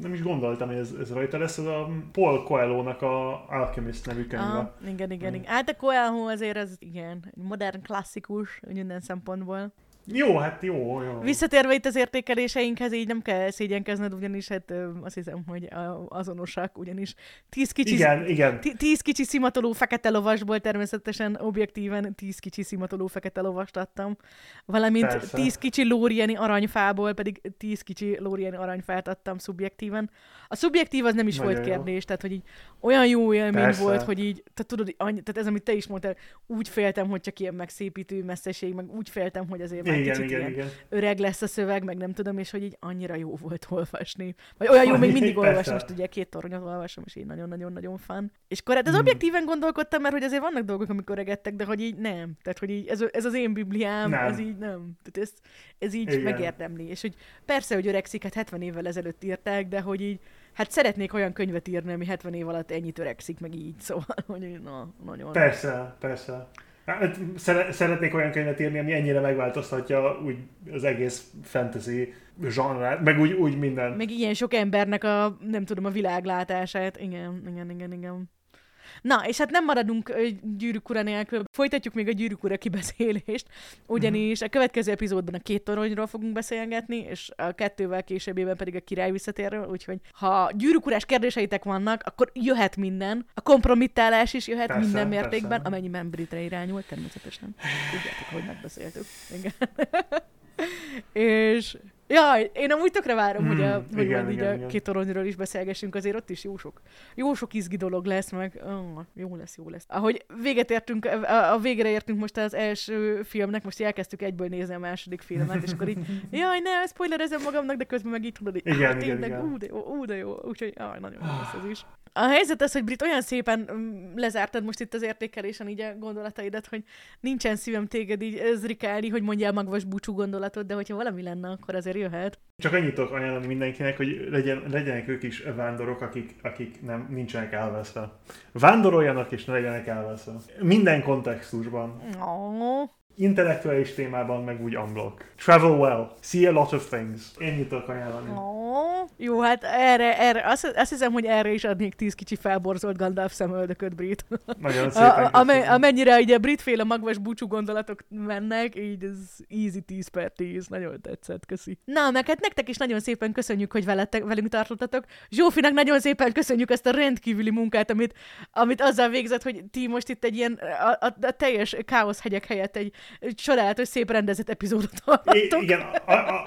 B: nem is gondoltam, hogy ez, ez rajta lesz, az a Paul Coelho-nak a Alchemist nevű könyve.
A: Ah, igen, igen,
B: Mm.
A: igen. Hát a Coelho azért az, igen, modern klasszikus, minden szempontból.
B: Jó, hát jó, jó.
A: Visszatérve itt az értékeléseinkhez, így nem kell szégyenkezned, ugyanis hát azt hiszem, hogy azonosak, ugyanis tíz kicsi,
B: Igen, igen.
A: Ti- Tíz kicsi szimatoló fekete lovasból természetesen objektíven tíz kicsi szimatoló fekete lovast adtam, valamint
B: Persze.
A: tíz kicsi lórieni aranyfából pedig tíz kicsi lórieni aranyfát adtam szubjektíven. A szubjektív az nem is
B: Nagyon
A: volt
B: jó.
A: kérdés, tehát hogy így olyan jó élmény
B: Persze.
A: volt, hogy így, tehát tudod, annyi, tehát ez, amit te is mondtál, úgy féltem, hogy csak ilyen megszépítő messzeség, meg úgy féltem, hogy azért már
B: Igen,
A: kicsit
B: igen,
A: ilyen
B: igen.
A: öreg lesz a szöveg, meg nem tudom, és hogy így annyira jó volt olvasni. Vagy olyan jó, még mindig <laughs>
B: Persze.
A: olvasom, most ugye két toronyot olvasom, és így nagyon-nagyon-nagyon fan. És akkor hát ez
B: Hmm.
A: objektíven gondolkodtam, mert hogy azért vannak dolgok, amikor öregedtek, de hogy így nem. Tehát, hogy így ez, ez az én bibliám,
B: Nem.
A: ez így nem. Tehát ez, ez így
B: Igen.
A: megérdemli. És hogy persze, hogy öregszik, hát 70 évvel ezelőtt írták, de hogy így Hát szeretnék olyan könyvet írni, ami 70 év alatt ennyit öregszik, meg így, <laughs> szóval, hogy na, nagyon.
B: Persze, persze. Hát, szere- szeretnék olyan könyvet írni, ami ennyire megváltoztatja úgy az egész fantasy zsanrát, meg úgy, úgy minden.
A: Meg ilyen sok embernek a, nem tudom, a világlátását. Igen, igen, igen, igen. Na, és hát nem maradunk gyűrűk ura nélkül. Folytatjuk még a gyűrűk ura kibeszélést, ugyanis a következő epizódban a két toronyról fogunk beszélgetni, és a kettővel későbbében pedig a király visszatérről, úgyhogy ha gyűrűk urás kérdéseitek vannak, akkor jöhet minden. A kompromittálás is jöhet
B: Persze,
A: minden mértékben,
B: persze.
A: amennyiben britre irányult, természetesen. Tudjátok, hogy megbeszéltük. Igen. <laughs> és Jaj, én amúgy tökre várom, hogy, a,
B: Hmm,
A: hogy
B: igen,
A: majd így a
B: igen.
A: két toronyról is beszélgessünk, azért ott is jó sok, jó sok izgi dolog lesz, meg oh, jó lesz, jó lesz. Ahogy véget értünk, a, a végére értünk most az első filmnek, most elkezdtük egyből nézni a második filmet, és akkor így, <laughs> jaj, ne, spoilerezem magamnak, de közben meg így tudod, így,
B: Igen,
A: ah,
B: igen,
A: tényleg,
B: igen.
A: ú, de jó, ú, de jó, úgyhogy jaj, nagyon jó lesz ez is. <sighs> A helyzet az, hogy Brit olyan szépen mm, lezártad most itt az értékelésen így a gondolataidat, hogy nincsen szívem téged így zrikálni, hogy mondjál magvas búcsú gondolatot, de hogyha valami lenne, akkor azért jöhet.
B: Csak annyit tudok ajánlani mindenkinek, hogy legyen, legyenek ők is vándorok, akik, akik nem, nincsenek elveszve. Vándoroljanak és ne legyenek elveszve. Minden kontextusban.
A: Oh.
B: Intellektuális témában, meg úgy unblock. Travel well. See a lot of things. Ennyit tudok ajánlani.
A: Oh. Jó, hát erre, erre azt, azt hiszem, hogy erre is adnék tíz kicsi felborzolt Gandalf szemöldököt, Brit.
B: Nagyon szépen
A: a, ame,
B: köszönöm.
A: amennyire így a britféle magvas búcsú gondolatok mennek, így ez easy 10 per 10, nagyon tetszett, köszi. Na, meg hát nektek is nagyon szépen köszönjük, hogy veletek, velünk tartottatok. Zsófinak nagyon szépen köszönjük ezt a rendkívüli munkát, amit, amit azzal végzett, hogy ti most itt egy ilyen, a, a, a teljes káosz hegyek helyett egy csodálatos, szép rendezett epizódot hallhattok.
B: igen,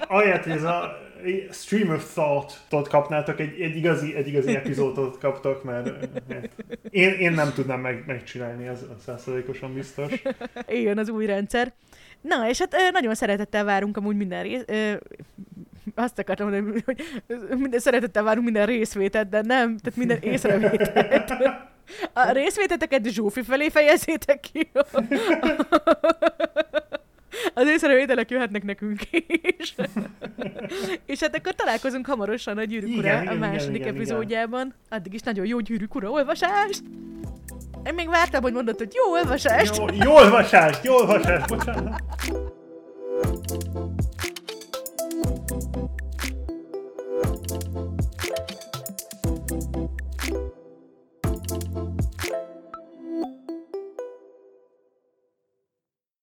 B: ahelyett, hogy ez a stream of thought-tot kapnátok, egy, egy, igazi, egy igazi epizódot kaptok, mert mert én, én nem tudnám meg, megcsinálni, az százszerzalékosan biztos.
A: Éjjön az új rendszer. Na, és hát nagyon szeretettel várunk amúgy minden rész... Ö, azt akartam mondani, hogy minden szeretettel várunk minden részvételt, de nem, tehát minden észrevételt. A részvéteteket Zsófi felé fejezzétek ki. Az észrevételek jöhetnek nekünk is. és hát akkor találkozunk hamarosan a Gyűrűk ura a második
B: igen,
A: epizódjában. Igen. Addig is nagyon jó Gyűrűk ura olvasást! Én még vártam, hogy mondod, hogy jó olvasást!
B: Jó, jó olvasást, jó olvasást, bocsánat!